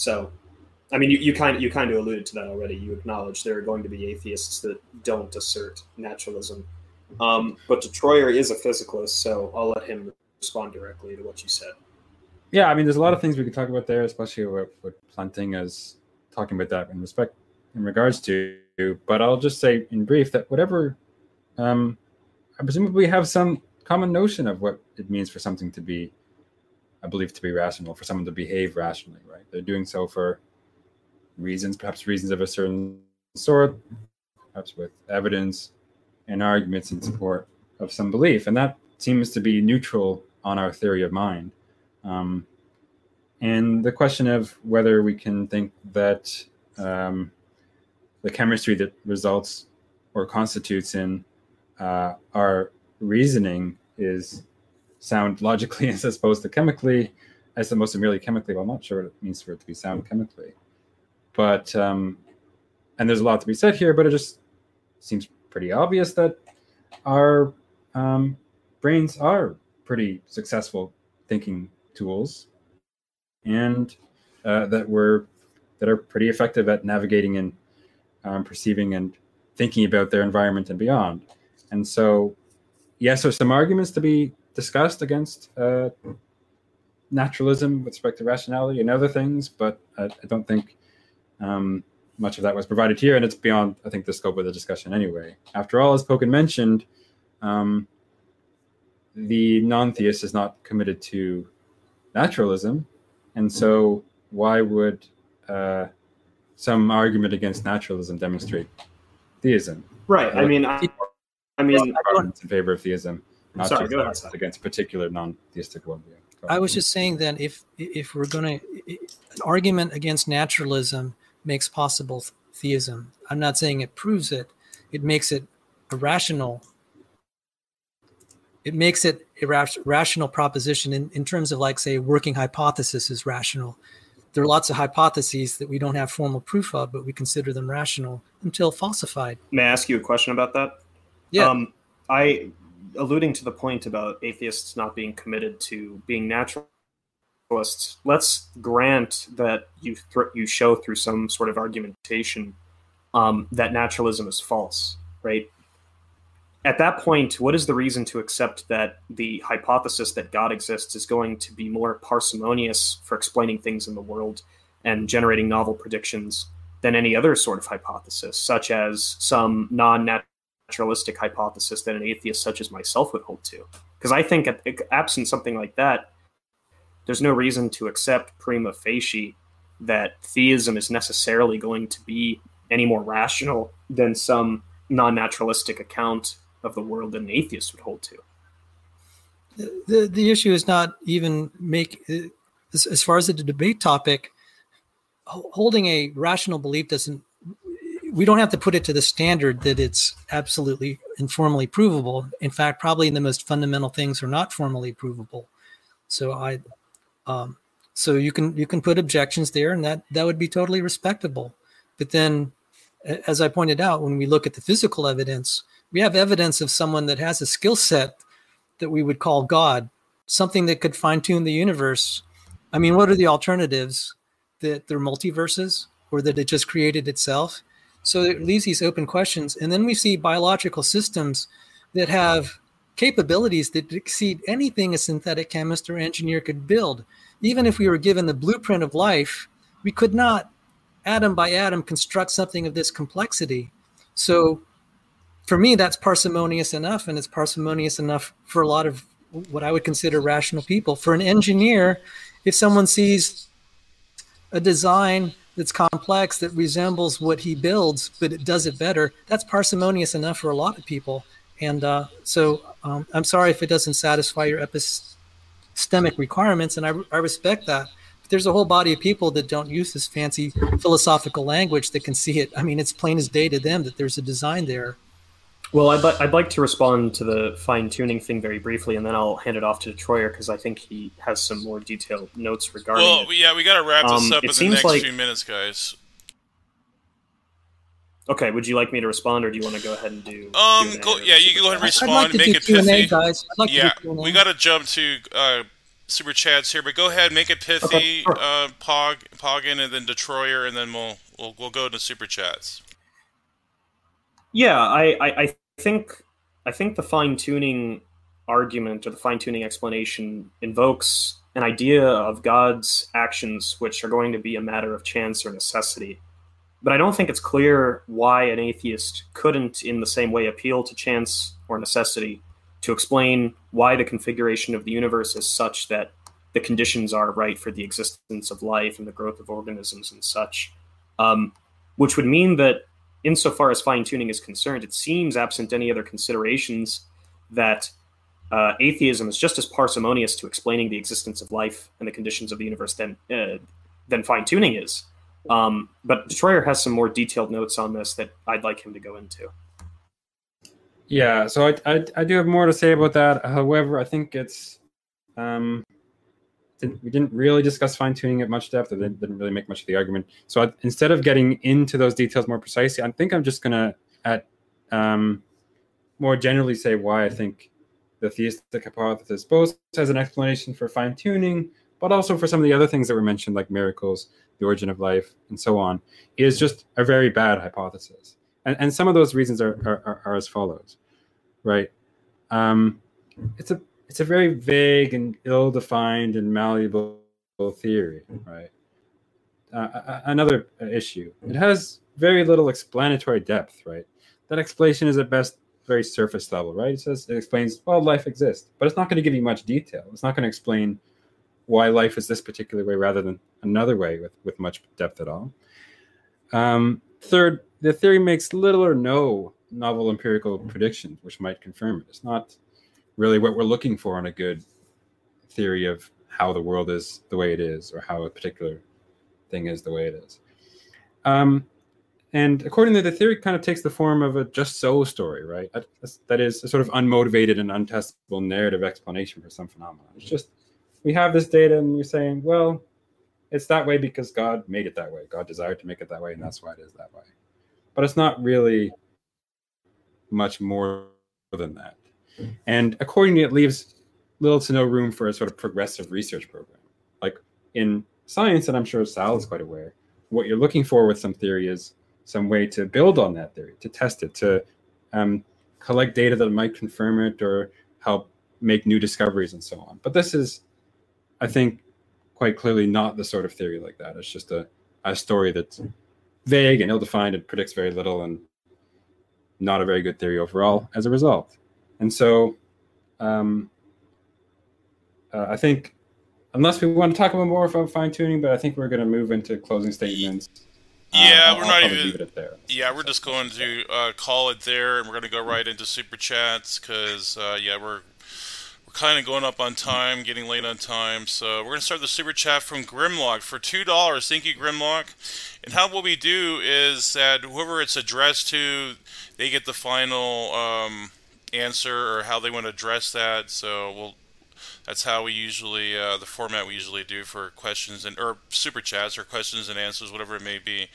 so, I mean, you, you kind of you kind of alluded to that already. You acknowledge there are going to be atheists that don't assert naturalism. Um, but Detroyer is a physicalist, so I'll let him respond directly to what you said.
Yeah, I mean, there's a lot of things we could talk about there, especially with, with Plantinga's talking about that in respect in regards to. But I'll just say in brief that whatever, um, I presumably have some common notion of what it means for something to be, I believe, to be rational, for someone to behave rationally, right? They're doing so for reasons, perhaps reasons of a certain sort, perhaps with evidence and arguments in support of some belief, and that seems to be neutral on our theory of mind. Um, and the question of whether we can think that um, the chemistry that results or constitutes in uh, our reasoning is sound logically as opposed to chemically, as opposed to merely chemically. Well, I'm not sure what it means for it to be sound chemically, but um, and there's a lot to be said here. But it just seems pretty obvious that our um, brains are pretty successful thinking tools, and uh, that we're that are pretty effective at navigating and um, perceiving and thinking about their environment and beyond. And so, yes, there's some arguments to be discussed against uh, naturalism with respect to rationality and other things, but I, I don't think um, much of that was provided here, and it's beyond, I think, the scope of the discussion anyway. After all, as Pogan mentioned, um, the non-theist is not committed to naturalism, and so why would uh, some argument against naturalism demonstrate theism?
Right. I mean, I, I mean,
arguments in favor of theism, not
Sorry,
just
go ahead,
arguments against particular non-theistic worldview.
I was just saying then if if we're going to an argument against naturalism makes possible theism. I'm not saying it proves it. It makes it a rational. It makes it a rational proposition in, in terms of like say working hypothesis is rational. There are lots of hypotheses that we don't have formal proof of, but we consider them rational until falsified.
may I ask you a question about that?
Yeah.
Um, I, alluding to the point about atheists not being committed to being naturalists, let's grant that you thr you show through some sort of argumentation um, that naturalism is false, right? At that point, what is the reason to accept that the hypothesis that God exists is going to be more parsimonious for explaining things in the world and generating novel predictions than any other sort of hypothesis, such as some non naturalistic hypothesis that an atheist such as myself would hold to. Because I think, absent something like that, there's no reason to accept prima facie that theism is necessarily going to be any more rational than some non naturalistic account of the world that an atheist would hold to.
the the issue is not even make as, as far as the debate topic holding a rational belief doesn't we don't have to put it to the standard that it's absolutely informally provable in fact probably the most fundamental things are not formally provable so i um, so you can you can put objections there and that that would be totally respectable but then as i pointed out when we look at the physical evidence we have evidence of someone that has a skill set that we would call God, something that could fine tune the universe. I mean, what are the alternatives? That they're multiverses or that it just created itself? So it leaves these open questions. And then we see biological systems that have capabilities that exceed anything a synthetic chemist or engineer could build. Even if we were given the blueprint of life, we could not, atom by atom, construct something of this complexity. So for me, that's parsimonious enough, and it's parsimonious enough for a lot of what I would consider rational people. For an engineer, if someone sees a design that's complex that resembles what he builds, but it does it better, that's parsimonious enough for a lot of people. And uh, so um, I'm sorry if it doesn't satisfy your epistemic requirements, and I, I respect that. But there's a whole body of people that don't use this fancy philosophical language that can see it. I mean, it's plain as day to them that there's a design there.
Well, I'd, li- I'd like to respond to the fine tuning thing very briefly, and then I'll hand it off to Detroyer because I think he has some more detailed notes regarding
Well,
it.
yeah, we got to wrap this
Um,
up in the next
like-
few minutes, guys.
Okay, would you like me to respond, or do you want to go ahead and do?
Um,
Q&A
go, yeah, you can go ahead and
chat?
I'd
respond.
like to
make
do
it
Q&A,
pithy.
guys. I'd like
yeah,
to do Q&A.
we got to jump to uh, super chats here, but go ahead, make it pithy,
Okay, sure.
uh, Pog, Pogan, and then Detroyer, and then we'll we'll we'll go to super chats.
Yeah, I, I, I think I think the fine tuning argument or the fine tuning explanation invokes an idea of God's actions which are going to be a matter of chance or necessity. But I don't think it's clear why an atheist couldn't, in the same way, appeal to chance or necessity to explain why the configuration of the universe is such that the conditions are right for the existence of life and the growth of organisms and such. Um, which would mean that insofar as fine tuning is concerned, it seems, absent any other considerations, that uh, atheism is just as parsimonious to explaining the existence of life and the conditions of the universe than uh, than fine tuning is. Um, but Detroyer has some more detailed notes on this that I'd like him to go into.
Yeah, so I, I, I do have more to say about that. However, I think it's um, didn't, we didn't really discuss fine tuning at much depth. I didn't, didn't really make much of the argument. So I, instead of getting into those details more precisely, I think I'm just gonna at um, more generally say why I think the theistic hypothesis, both as an explanation for fine tuning, but also for some of the other things that were mentioned, like miracles, the origin of life, and so on, is just a very bad hypothesis. And, and some of those reasons are, are, are as follows, right? Um, it's a it's a very vague and ill-defined and malleable theory, right? Uh, another issue. It has very little explanatory depth, right? That explanation is at best very surface level, right? It says it explains, well, life exists, but it's not going to give you much detail. It's not going to explain why life is this particular way rather than another way with, with much depth at all. Um, third, the theory makes little or no novel empirical predictions, which might confirm it. It's not really what we're looking for in a good theory of how the world is the way it is or how a particular thing is the way it is. Um, and accordingly, the theory, kind of takes the form of a just so story, right? That is a sort of unmotivated and untestable narrative explanation for some phenomenon. It's just we have this data and we're saying, well, it's that way because God made it that way. God desired to make it that way, and that's why it is that way. But it's not really much more than that. And accordingly, it leaves little to no room for a sort of progressive research program. Like in science, and I'm sure Sal is quite aware, what you're looking for with some theory is some way to build on that theory, to test it, to um, collect data that might confirm it or help make new discoveries and so on. But this is, I think, quite clearly not the sort of theory like that. It's just a, a story that's vague and ill defined and predicts very little and not a very good theory overall as a result. And so um, uh, I think, unless we want to talk about more about fine tuning, but I think we're going to move into closing statements.
Yeah, uh, we're not even. Yeah, we're just going to uh, call it there, and we're going to go right into super chats because uh, yeah, we're we're kind of going up on time, getting late on time. So we're going to start the super chat from Grimlock for two dollars. Thank you, Grimlock. And how what we do is that whoever it's addressed to, they get the final. Um, answer or how they want to address that. So we'll that's how we usually uh, the format we usually do for questions and or super chats or questions and answers, whatever it may be.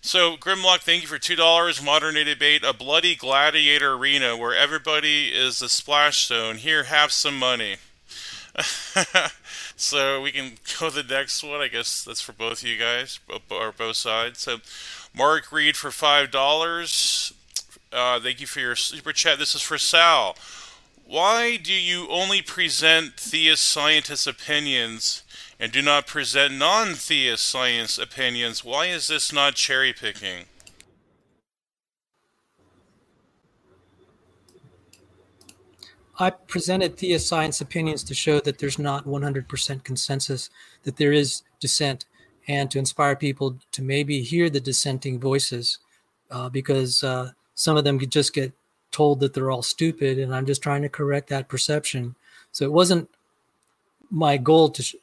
So Grimlock, thank you for two dollars. Modern day debate, a bloody gladiator arena where everybody is a splash zone. Here, have some money. so we can go to the next one. I guess that's for both of you guys or both sides. So Mark Reed for five dollars. Uh, thank you for your super chat. This is for Sal. Why do you only present theist scientists' opinions and do not present non theist science opinions? Why is this not cherry picking?
I presented theist science opinions to show that there's not 100% consensus, that there is dissent, and to inspire people to maybe hear the dissenting voices. Uh, because uh, some of them could just get told that they're all stupid and i'm just trying to correct that perception. So it wasn't my goal to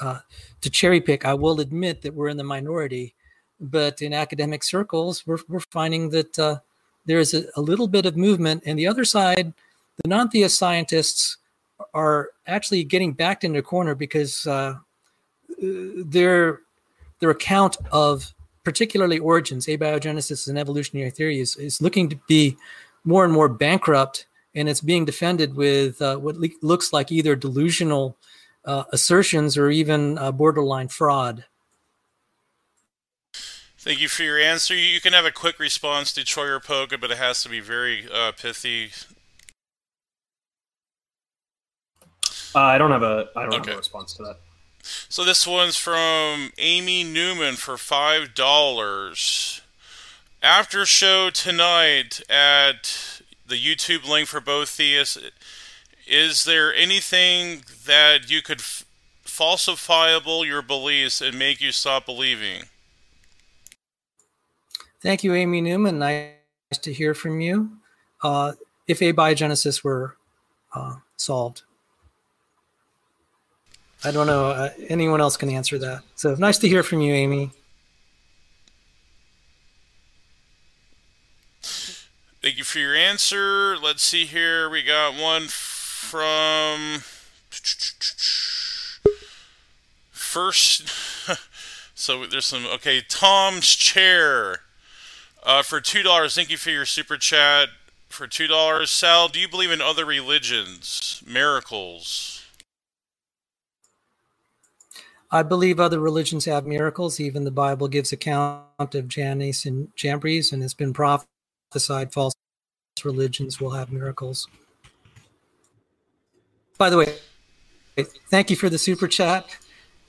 uh, to cherry pick. I will admit that we're in the minority but in academic circles we're, we're finding that uh, there is a, a, little bit of movement. And the other side the non-theist scientists are actually getting backed into a corner because uh, their their account of particularly origins, abiogenesis and evolutionary theory is, is looking to be more and more bankrupt, and it's being defended with uh, what le- looks like either delusional uh, assertions or even uh, borderline fraud.
Thank you for your answer. You can have a quick response to Troy or Pogan, but it has to be very uh, pithy.
Uh, I don't have a I don't okay. have a response to that.
So this one's from Amy Newman for five dollars. After show tonight at the YouTube link for both theists, is there anything that you could f- falsifiable your beliefs and make you stop believing?
Thank you, Amy Newman. Nice to hear from you. Uh, if abiogenesis were uh, solved, I don't know. Uh, anyone else can answer that. So nice to hear from you, Amy.
Thank you for your answer. Let's see here. We got one from first. so there's some. Okay, Tom's chair uh, for two dollars. Thank you for your super chat. for two dollars. Sal, do you believe in other religions, miracles?
I believe other religions have miracles. Even the Bible gives account of Jannes and Jambres, and it's been prophesied false religions will have miracles. By the way, thank you for the super chat,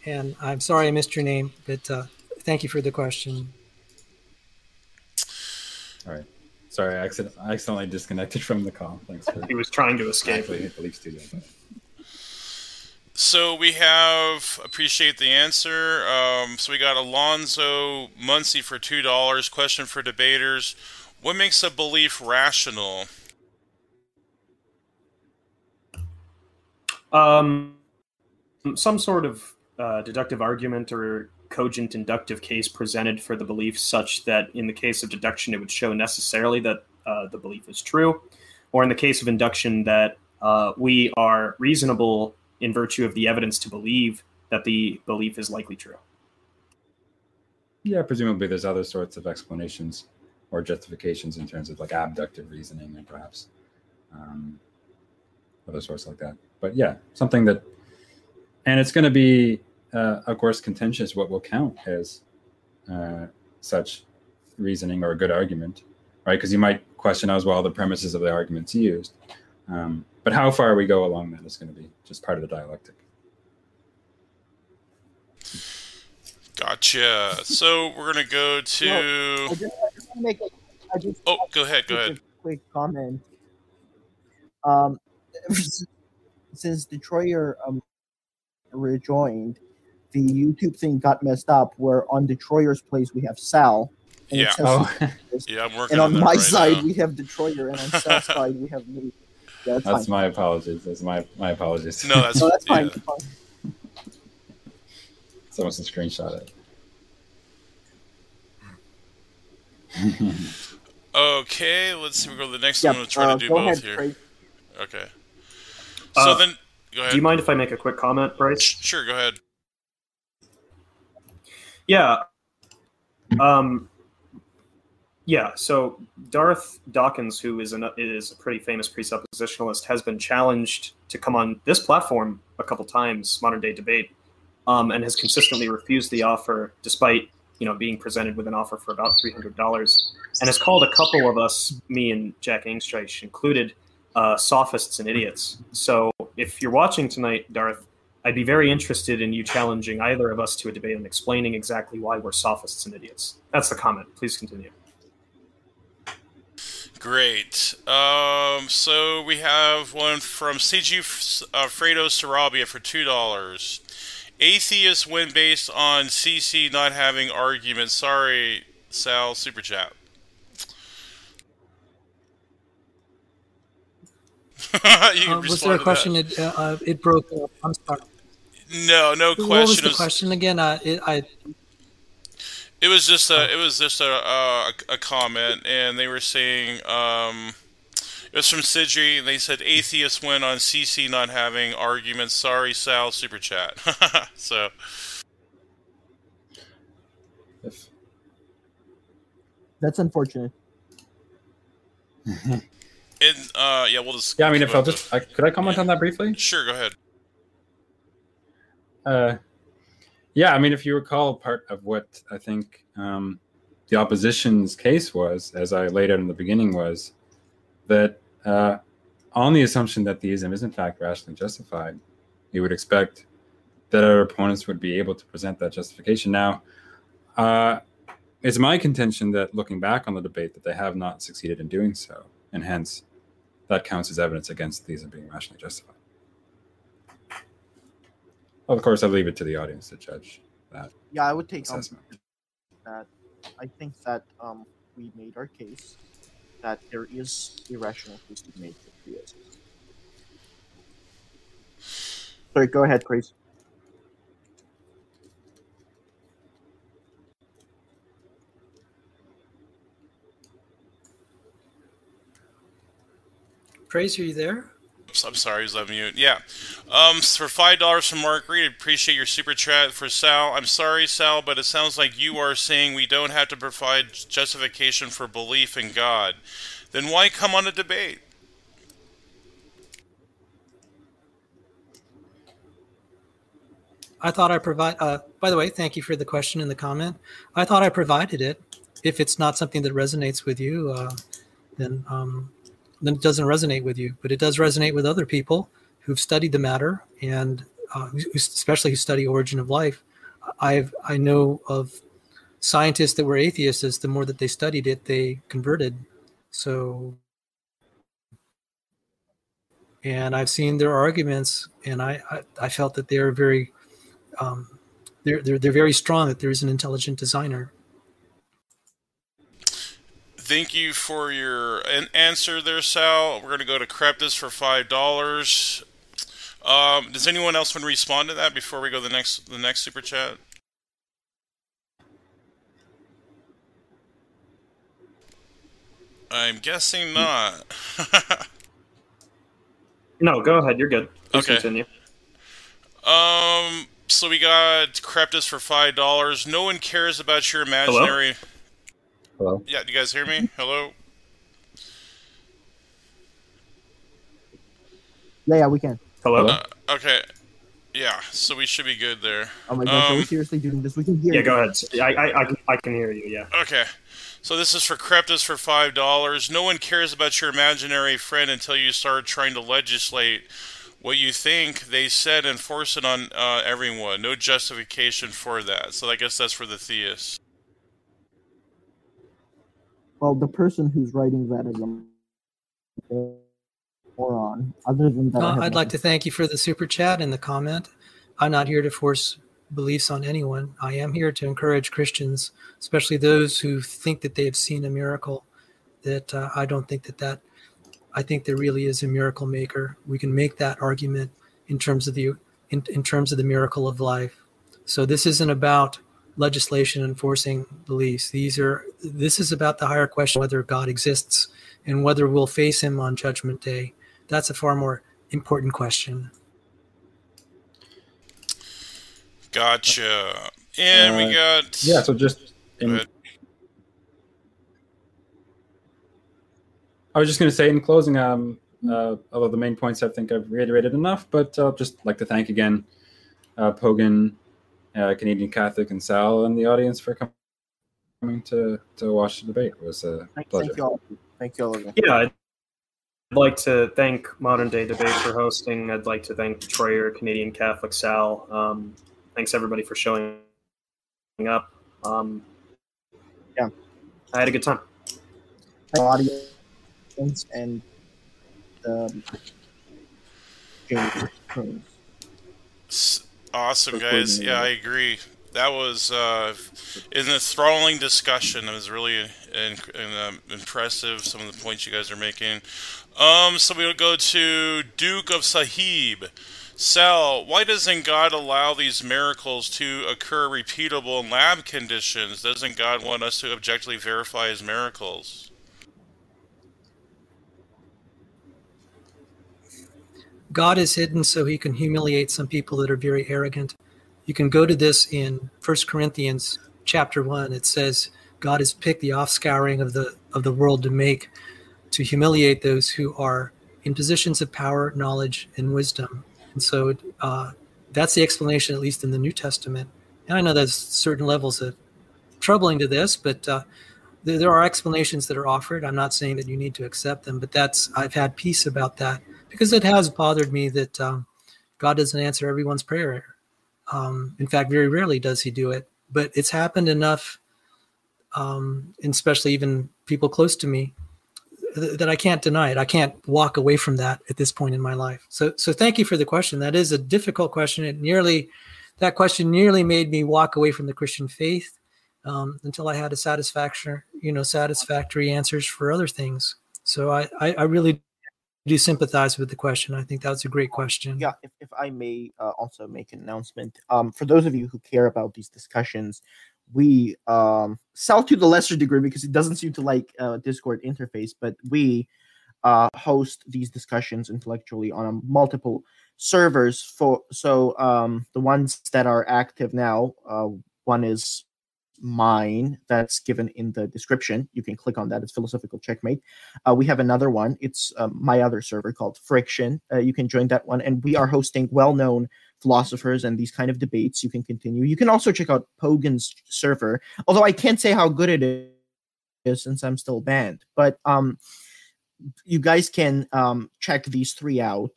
and I'm sorry I missed your name, but uh, thank you for the question.
All right. Sorry, I, accidentally disconnected from the call. Thanks for.
He was trying to escape.
Actually, hit the Leaf Studio. But...
So we have appreciate the answer. Um, so we got Alonzo Muncie for two dollars. Question for debaters: What makes a belief rational?
Um, some sort of uh, deductive argument or cogent inductive case presented for the belief, such that in the case of deduction, it would show necessarily that uh, the belief is true, or in the case of induction, that uh, we are reasonable in virtue of the evidence to believe that the belief is likely true.
Yeah, presumably there's other sorts of explanations or justifications in terms of like abductive reasoning and perhaps um, other sorts like that. But yeah, something that, and it's going to be, uh, of course, contentious what will count as uh, such reasoning or a good argument, right? Because you might question as well the premises of the arguments used. Um, but how far we go along that is going to be just part of the dialectic.
Gotcha. So we're gonna go to.
No, I just, I just want to make a, I just
Oh, go ahead. Go ahead.
A quick comment. Um, since Detroyer um rejoined, the YouTube thing got messed up. Where on Detroyer's place we have Sal. and
Yeah.
Oh,
Yeah, I'm working
and on
that
my
right
side
now.
we have Detroyer, and on Sal's side we have me. Yeah, that's,
that's my apologies. That's my my apologies.
No, that's,
No, that's
yeah.
fine. that's fine.
Someone to screenshot it.
Okay, let's see. We go to the next
Yeah,
one. We'll try
uh,
to do both
ahead,
here.
Craig.
Okay. So
Uh,
then, go ahead.
Do you mind if I make a quick comment, Bryce?
Sure, go ahead.
Yeah. Um, yeah. So Darth Dawkins, who is an, is a pretty famous presuppositionalist, has been challenged to come on this platform a couple times, modern day debate, um, and has consistently refused the offer, despite you know being presented with an offer for about three hundred dollars, and has called a couple of us, me and Jack Angstreich included, uh, sophists and idiots. So if you're watching tonight, Darth, I'd be very interested in you challenging either of us to a debate and explaining exactly why we're sophists and idiots. That's the comment. Please continue.
Great. Um, so we have one from CG F- uh, Fredo Sarabia for two dollars. Atheists win based on CC not having arguments. Sorry, Sal. Super chat. you
Uh, was there a question? It, uh, uh, it broke up. I'm sorry.
No, no question.
What was the question again? Uh, it, I
It was just a, it was just a, a, a comment, and they were saying, um, it was from Sidri, and they said atheists win on CC not having arguments. Sorry, Sal, super chat. so,
If,
That's unfortunate.
and, uh, yeah, we'll just.
yeah, I mean, if I'll just, I, could I comment on that briefly?
Sure, go ahead.
Uh, yeah, I mean, if you recall, part of what I think um, the opposition's case was, as I laid out in the beginning, was that uh, on the assumption that theism is in fact rationally justified, you would expect that our opponents would be able to present that justification. Now, uh, it's my contention that looking back on the debate, that they have not succeeded in doing so, and hence that counts as evidence against theism being rationally justified. Of course, I leave it to the audience to judge that
Yeah, I would take um,
assessment.
that. I think that um, we made our case that there is a rational case to be made for theism. Sorry, go ahead, Grace.
praise. Are you there?
I'm sorry, I was on mute. Yeah. Um, for five dollars from Mark Reed, appreciate your super chat for Sal. I'm sorry, Sal, but it sounds like you are saying we don't have to provide justification for belief in God. then why come on a debate?
I thought I provide. Uh, by the way, thank you for the question and the comment. I thought I provided it. If it's not something that resonates with you, uh, then um, then it doesn't resonate with you. But it does resonate with other people who've studied the matter and uh, especially who study origin of life. I've I know of scientists that were atheists. As the more that they studied it, they converted. So, and I've seen their arguments, and I I, I felt that they're very um, they're, they're they're very strong that there is an intelligent designer.
Thank you for your an answer there, Sal. We're going to go to Kreptis for five dollars. Um, does anyone else want to respond to that before we go to the next the next super chat? I'm guessing not.
no, go ahead. You're good. Please
okay.
Continue.
Um. So we got Kreptis for five dollars. No one cares about your imaginary.
Hello. Hello.
Yeah. Do you guys hear me? Hello.
Yeah, yeah, we can.
Hello.
Uh, okay. Yeah. So we should be good there.
Oh my god,
Um,
are we seriously doing this? We can hear. You.
Yeah,
you.
go ahead. I, I, I, can- I can hear you. Yeah.
Okay. So this is for Kreptis for five dollars. No one cares about your imaginary friend until you start trying to legislate what you think they said and force it on uh, everyone. No justification for that. So I guess that's for the theists.
Well, the person who's writing that is a moron. Other than that,
Uh, I'd like to thank you for the super chat and the comment. I'm not here to force beliefs on anyone. I am here to encourage Christians, especially those who think that they have seen a miracle. That uh, I don't think that that. I think there really is a miracle maker. We can make that argument in terms of the in, in terms of the miracle of life. So this isn't about legislation enforcing beliefs. These are this is about the higher question whether God exists and whether we'll face him on judgment day. That's a far more important question.
Gotcha. And we
Uh,
got
Yeah. So just in,
ahead.
I was just going to say in closing, um, uh, although the main points I think I've reiterated enough, but uh, just like to thank again uh, Pogan, uh, Canadian Catholic, and Sal and the audience for com- coming to, to watch the debate. It was a
Thank,
pleasure.
thank you all. Thank you all again.
Yeah, I'd like to thank Modern Day Debate for hosting. I'd like to thank Troyer, Canadian Catholic Sal. Um, thanks everybody for showing up. Um,
Yeah.
I had a good time.
audience and um, James Cruz.
S- Awesome, guys. Yeah, I agree. That was uh, an enthralling discussion. It was really in, in, um, impressive. Some of the points you guys are making. Um, so we'll go to Duke of Sahib. Sal, why doesn't God allow these miracles to occur repeatable in lab conditions? Doesn't God want us to objectively verify His miracles?
God is hidden so he can humiliate some people that are very arrogant. You can go to this in First Corinthians chapter 1. It says God has picked the offscouring of the of the world to make to humiliate those who are in positions of power, knowledge, and wisdom. And so uh, that's the explanation, at least in the New Testament. And I know there's certain levels of troubling to this, but uh, there, there are explanations that are offered. I'm not saying that you need to accept them, but that's I've had peace about that because it has bothered me that um, God doesn't answer everyone's prayer. Um, in fact, very rarely does He do it. But it's happened enough, um, and especially even people close to me, th- that I can't deny it. I can't walk away from that at this point in my life. So, so thank you for the question. That is a difficult question. It nearly, that question nearly made me walk away from the Christian faith um, until I had a satisfaction, you know, satisfactory answers for other things. So I, I, I really do sympathize with the question. I think that's a great question.
Yeah, if, if I may uh, also make an announcement. Um, for those of you who care about these discussions, we um, Sal to the lesser degree because it doesn't seem to like uh, Discord interface, but we uh, host these discussions intellectually on a multiple servers. For so um, the ones that are active now, uh, one is mine that's given in the description. You can click on that. It's Philosophical Checkmate. Uh, we have another one. It's um, my other server called Friction. Uh, you can join that one. And we are hosting well known philosophers and these kind of debates. You can continue. You can also check out Pogan's server, although I can't say how good it is since I'm still banned. But um, you guys can um, check these three out.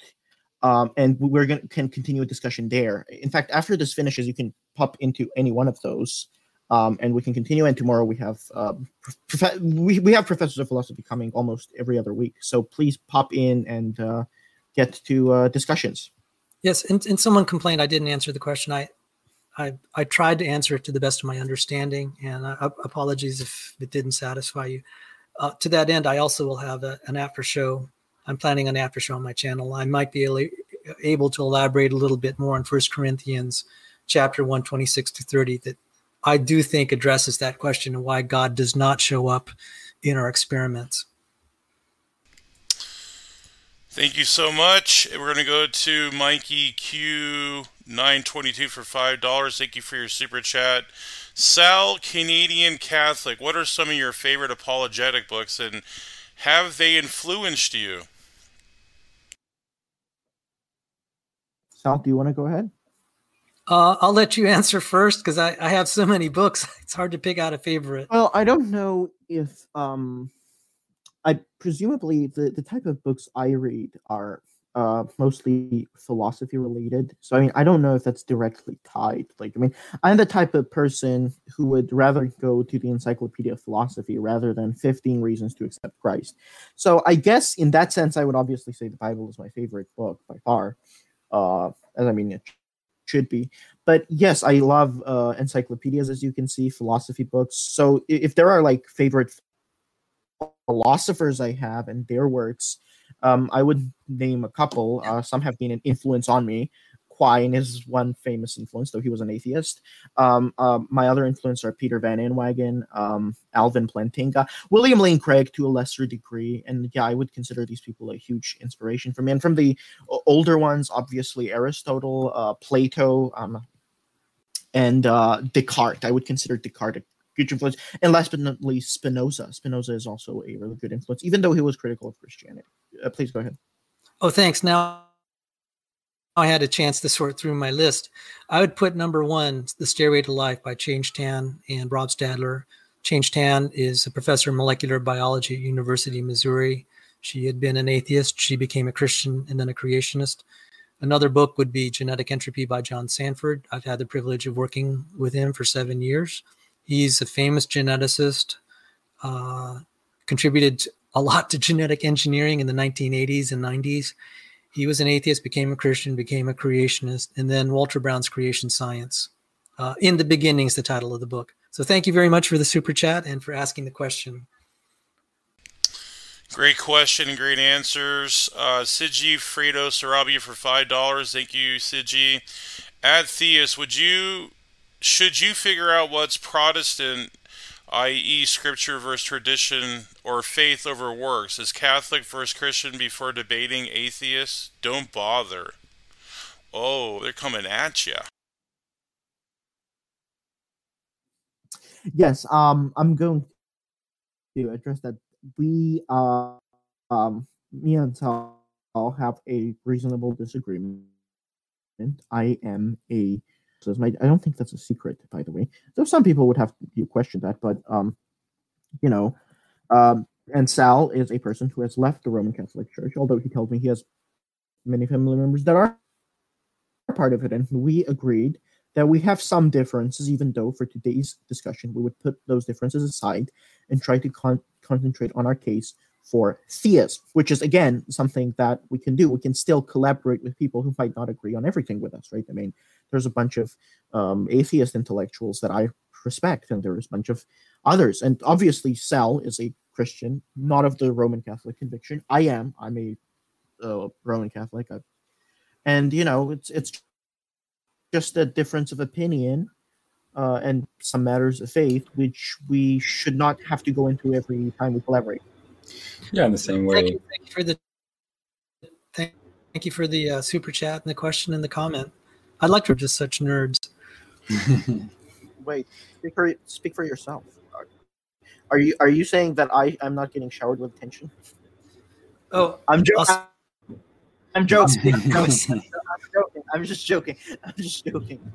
Um, and we're going to can continue a discussion there. In fact, after this finishes, you can pop into any one of those um, and we can continue. And tomorrow we have uh, we, we have professors of philosophy coming almost every other week. So please pop in and uh, get to uh, discussions.
Yes, and, and someone complained I didn't answer the question. I, I I tried to answer it to the best of my understanding, and uh, apologies if it didn't satisfy you. Uh, to that end, I also will have a, an after show. I'm planning an after show on my channel. I might be able, able to elaborate a little bit more on First Corinthians chapter 126 to 30 that I do think addresses that question of why God does not show up in our experiments.
Thank you so much. We're going to go to Mikey Q922 for $5. Thank you for your super chat. Sal, Canadian Catholic, what are some of your favorite apologetic books and have they influenced you?
Sal, do you want to go ahead?
Uh, I'll let you answer first because I, I have so many books. It's hard to pick out a favorite.
Well, I don't know if um, I presumably the, the type of books I read are uh, mostly philosophy related. So I mean, I don't know if that's directly tied. Like, I mean, I'm the type of person who would rather go to the Encyclopedia of Philosophy rather than 15 Reasons to Accept Christ. So I guess in that sense, I would obviously say the Bible is my favorite book by far. Uh, as I mean, it should be. But yes, I love uh, encyclopedias, as you can see, philosophy books. So if there are like favorite philosophers I have and their works, um, I would name a couple. Uh, some have been an influence on me. Quine is one famous influence, though he was an atheist. Um, uh, my other influences are Peter Van Inwagen, um, Alvin Plantinga, William Lane Craig to a lesser degree. And yeah, I would consider these people a huge inspiration for me. And from the older ones, obviously Aristotle, uh, Plato, um, and uh, Descartes. I would consider Descartes a huge influence. And last but not least, Spinoza. Spinoza is also a really good influence, even though he was critical of Christianity. Uh, please go ahead.
Oh, thanks. Now I had a chance to sort through my list. I would put number one, The Stairway to Life by Change Tan and Rob Stadler. Change Tan is a professor of molecular biology at University of Missouri. She had been an atheist. She became a Christian and then a creationist. Another book would be Genetic Entropy by John Sanford. I've had the privilege of working with him for seven years. He's a famous geneticist, uh, contributed a lot to genetic engineering in the 1980s and 90s. He was an atheist, became a Christian, became a creationist, and then Walter Brown's Creation Science. Uh, in the beginning is the title of the book. So thank you very much for the super chat and for asking the question.
Great question and great answers. Uh, Siji Fredo Sarabia for five dollars. Thank you, Siji. Ad Theus, would you should you figure out what's Protestant i.e., scripture versus tradition, or faith over works. Is Catholic versus Christian before debating atheists? Don't bother. Oh, they're coming at you.
Yes, um, I'm going to address that. We, uh, um, me and Sal have a reasonable disagreement. I am a I don't think that's a secret, by the way. Though some people would have you question that, but um, you know, um, and Sal is a person who has left the Roman Catholic Church, although he tells me he has many family members that are part of it, and we agreed that we have some differences, even though for today's discussion we would put those differences aside and try to con- concentrate on our case for theism, which is again something that we can do. We can still collaborate with people who might not agree on everything with us, right? I mean, there's a bunch of um, atheist intellectuals that I respect, and there's a bunch of others. And obviously, Sal is a Christian, not of the Roman Catholic conviction. I am. I'm a uh, Roman Catholic, I, and you know, it's it's just a difference of opinion uh, and some matters of faith, which we should not have to go into every time we collaborate.
Yeah, in the same way.
Thank you, thank you for the thank, thank you for the uh, super chat and the question and the comment. I'd like to just such nerds.
wait. Speak for speak for yourself. Are you are you saying that I I'm not getting showered with attention?
Oh,
I'm joking.
I'll-
I'm joking. I'm joking. I'm just joking. I'm just joking.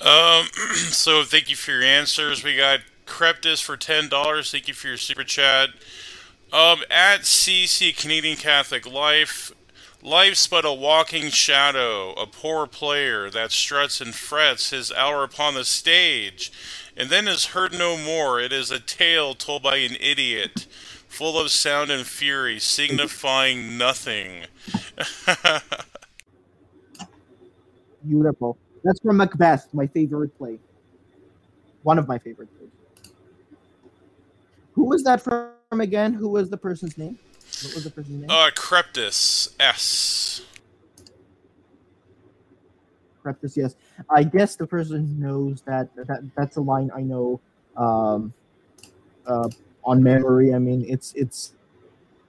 Um, so thank you for your answers. We got Creptus for ten dollars. Thank you for your super chat. Um, at CC Canadian Catholic Life, life's but a walking shadow, a poor player that struts and frets his hour upon the stage, and then is heard no more. It is a tale told by an idiot, full of sound and fury, signifying nothing.
Beautiful. That's from Macbeth, my favorite play. One of my favorite plays. Who was that from again? Who was the person's name? What was the person's name?
uh, Creptus S.
Creptus, yes. I guess the person knows that, that that's a line I know um, uh, on memory. I mean, it's it's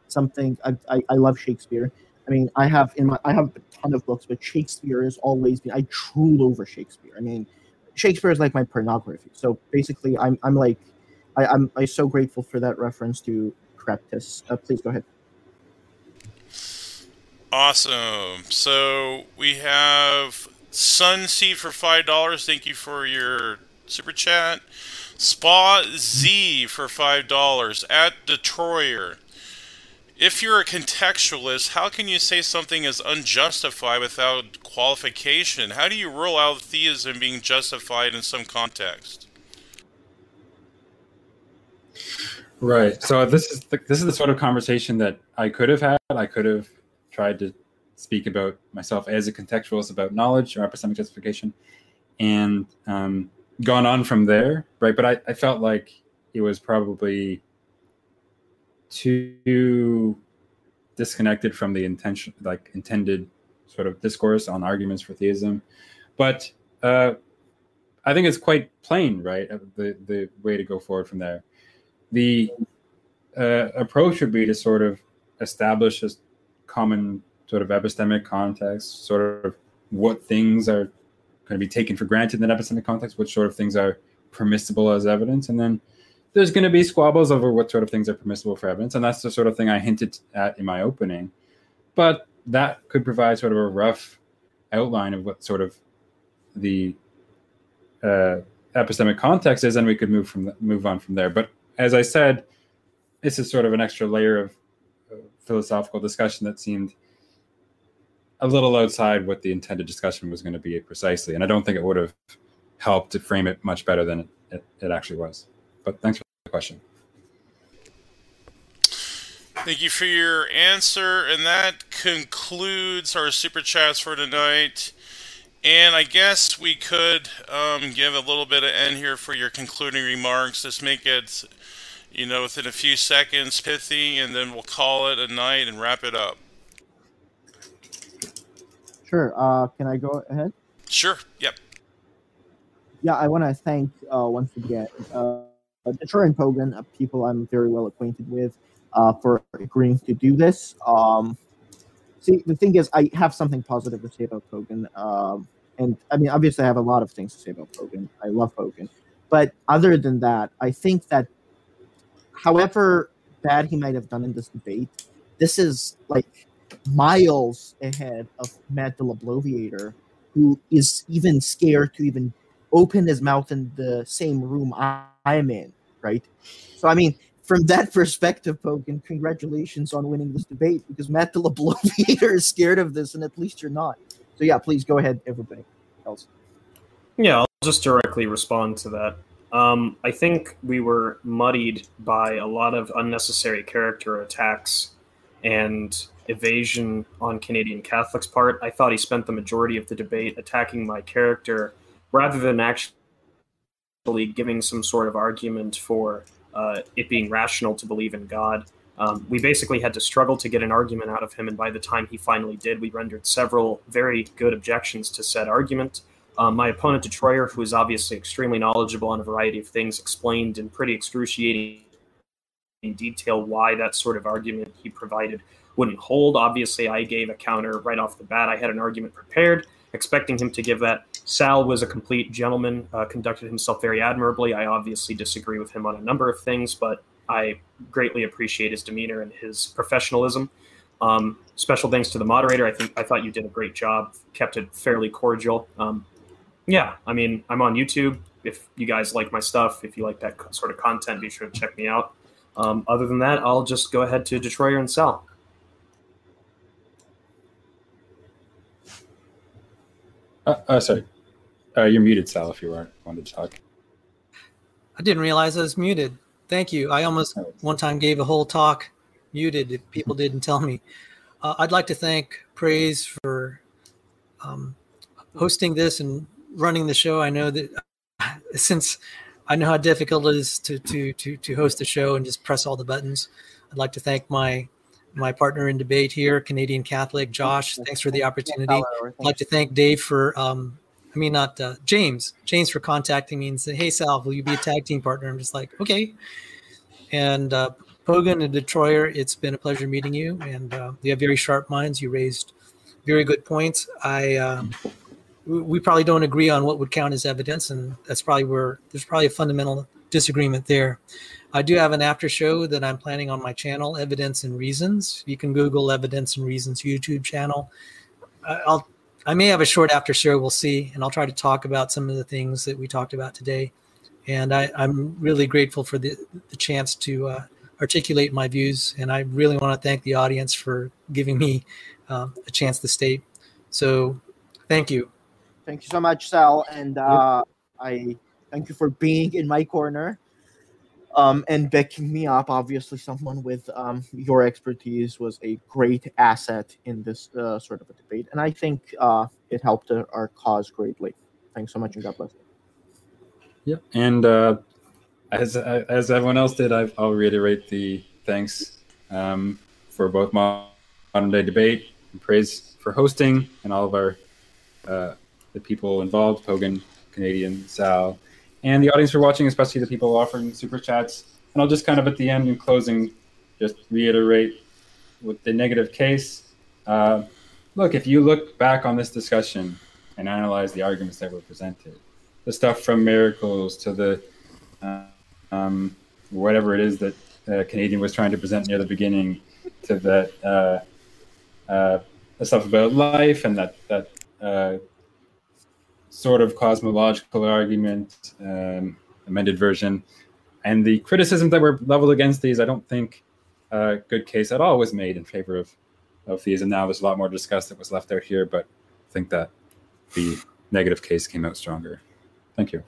something I, I, I love Shakespeare. I mean, I have in my I have a ton of books, but Shakespeare has always been I drool over Shakespeare. I mean, Shakespeare is like my pornography. So basically, I'm I'm like I, I'm I'm so grateful for that reference to Creptus. Uh, please go ahead.
Awesome. So we have Sunseed for five dollars. Thank you for your super chat. Spa Z for five dollars at Detroyer. If you're a contextualist, how can you say something is unjustified without qualification? How do you rule out theism being justified in some context?
Right. So this is the, this is the sort of conversation that I could have had. I could have tried to speak about myself as a contextualist about knowledge or epistemic justification, and um, gone on from there. Right. But I, I felt like it was probably too disconnected from the intention, like intended sort of discourse on arguments for theism. But uh, I think it's quite plain, right? The the way to go forward from there the uh, approach would be to sort of establish a common sort of epistemic context, sort of what things are going to be taken for granted in that epistemic context, what sort of things are permissible as evidence, and then there's going to be squabbles over what sort of things are permissible for evidence, and that's the sort of thing I hinted at in my opening. But that could provide sort of a rough outline of what sort of the uh, epistemic context is, and we could move from move on from there. But as I said, this is sort of an extra layer of philosophical discussion that seemed a little outside what the intended discussion was going to be precisely. And I don't think it would have helped to frame it much better than it, it, it actually was. But thanks for the question.
Thank you for your answer, and that concludes our super chats for tonight. And I guess we could um, give a little bit of end here for your concluding remarks. Just make it, you know, within a few seconds, pithy, and then we'll call it a night and wrap it up.
Sure. Uh, can I go ahead?
Sure. Yep.
yeah, I want to thank uh, once again uh, Detroyer and Pogan, uh, people I'm very well acquainted with, uh, for agreeing to do this. Um, see, the thing is, I have something positive to say about Pogan. Um, and I mean, obviously, I have a lot of things to say about Pogan. I love Pogan. But other than that, I think that however bad he might have done in this debate, this is like miles ahead of Matt the Bloviator, who is even scared to even open his mouth in the same room I- I'm in, right? So, I mean, from that perspective, Pogan, congratulations on winning this debate because Matt the Bloviator is scared of this, and at least you're not. So, yeah, please go ahead, everybody else.
Yeah, I'll just directly respond to that. Um, I think we were muddied by a lot of unnecessary character attacks and evasion on Canadian Catholics' part. I thought he spent the majority of the debate attacking my character rather than actually giving some sort of argument for uh, it being rational to believe in God. Um, we basically had to struggle to get an argument out of him, and by the time he finally did, we rendered several very good objections to said argument. Um, my opponent, Detroyer, who is obviously extremely knowledgeable on a variety of things, explained in pretty excruciating detail why that sort of argument he provided wouldn't hold. Obviously, I gave a counter right off the bat. I had an argument prepared, expecting him to give that. Sal was a complete gentleman, uh, conducted himself very admirably. I obviously disagree with him on a number of things, but I greatly appreciate his demeanor and his professionalism. Um, special thanks to the moderator. I think I thought you did a great job, kept it fairly cordial. Um, yeah, I mean, I'm on YouTube. If you guys like my stuff, if you like that sort of content, be sure to check me out. Um, other than that, I'll just go ahead to Detroyer and Sal.
Uh, uh, sorry. Uh, you're muted, Sal, if you were wanted to talk.
I didn't realize I was muted. Thank you. I almost one time gave a whole talk muted if people didn't tell me. Uh, I'd like to thank Praise for um, hosting this and running the show. I know that since I know how difficult it is to to to to host a show and just press all the buttons. I'd like to thank my my partner in debate here, Canadian Catholic Josh. Thanks for the opportunity. I'd like to thank Dave for um, I mean not uh, James James for contacting me and saying, "Hey Sal, will you be a tag team partner?" I'm just like, okay. And uh, Pogan and Detroyer, it's been a pleasure meeting you, and uh, you have very sharp minds. You raised very good points. I uh, we probably don't agree on what would count as evidence, and that's probably where there's probably a fundamental disagreement there. I do have an after show that I'm planning on my channel, Evidence and Reasons. You can Google Evidence and Reasons YouTube channel. I'll I may have a short after show. We'll see, and I'll try to talk about some of the things that we talked about today. And I, am really grateful for the, the chance to uh, articulate my views. And I really want to thank the audience for giving me um, a chance to state. So, thank you.
Thank you so much, Sal. And uh, I thank you for being in my corner um, and backing me up. Obviously, someone with um, your expertise was a great asset in this uh, sort of a debate. And I think uh, it helped our cause greatly. Thanks so much, and God bless.
Yep. And uh, as as everyone else did, i will reiterate the thanks um, for both modern day debate and praise for hosting and all of our uh, the people involved, Pogan, Canadian, Sal, and the audience for watching, especially the people offering super chats. And I'll just kind of at the end in closing, just reiterate with the negative case. Uh, look, if you look back on this discussion and analyze the arguments that were presented, the stuff from miracles to the uh, um, whatever it is that uh, Canadian was trying to present near the beginning, to that uh, uh, the stuff about life and that that uh, sort of cosmological argument, um, amended version, and the criticisms that were leveled against these, I don't think a good case at all was made in favor of, of these. And now there's a lot more discussed that was left out here, but I think that the negative case came out stronger. Thank you.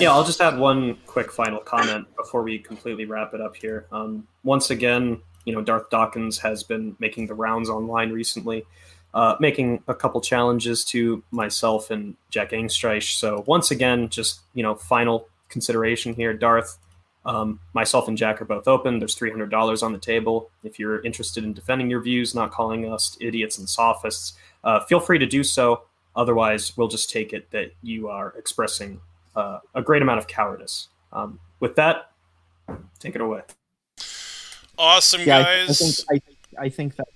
Yeah, I'll just add one quick final comment before we completely wrap it up here. Um, once again, you know, Darth Dawkins has been making the rounds online recently uh, making a couple challenges to myself and Jack Angstreich. So once again, just you know, final consideration here, Darth. Um, myself and Jack are both open. There's $300 on the table. If you're interested in defending your views, not calling us idiots and sophists, uh, feel free to do so. Otherwise, we'll just take it that you are expressing uh, a great amount of cowardice. Um, with that, take it away.
Awesome, yeah, guys.
I, I, think, I, I think that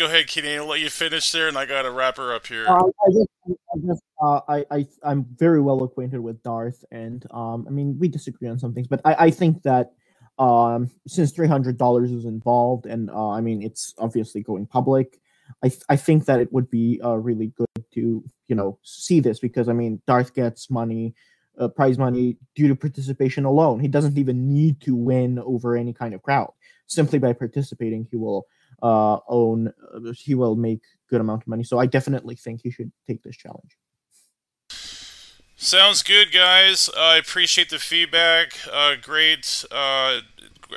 go ahead, Kenny. I'll let you finish there, and I got to wrap her up here.
Uh, I just, I, just uh, I, I, I'm very well acquainted with Darth, and um, I mean, we disagree on some things, but I, I think that um, since three hundred dollars is involved, and uh, I mean, it's obviously going public. I, th- I think that it would be uh, really good to you know see this because I mean, Darth gets money. Uh, prize money due to participation alone. He doesn't even need to win over any kind of crowd. Simply by participating, he will uh, own, uh, he will make good amount of money. So I definitely think he should take this challenge.
Sounds good, guys. I appreciate the feedback. Uh, great, uh,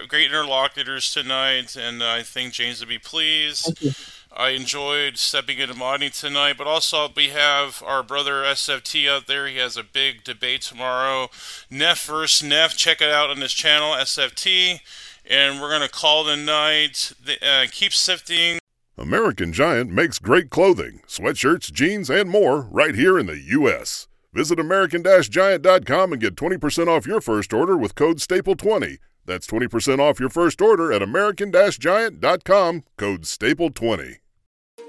great interlocutors tonight, and I think James will be pleased. I enjoyed stepping into modding tonight, but also we have our brother SFT out there. He has a big debate tomorrow. Neff versus Neff. Check it out on his channel, SFT and we're going to call the night. Uh, keep sifting.
American Giant makes great clothing, sweatshirts, jeans, and more right here in the U.S. Visit American-Giant.com and get 20% off your first order with code STAPLE20. That's 20% off your first order at American-Giant.com, code STAPLE20.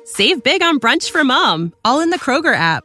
Save big on brunch for mom, all in the Kroger app.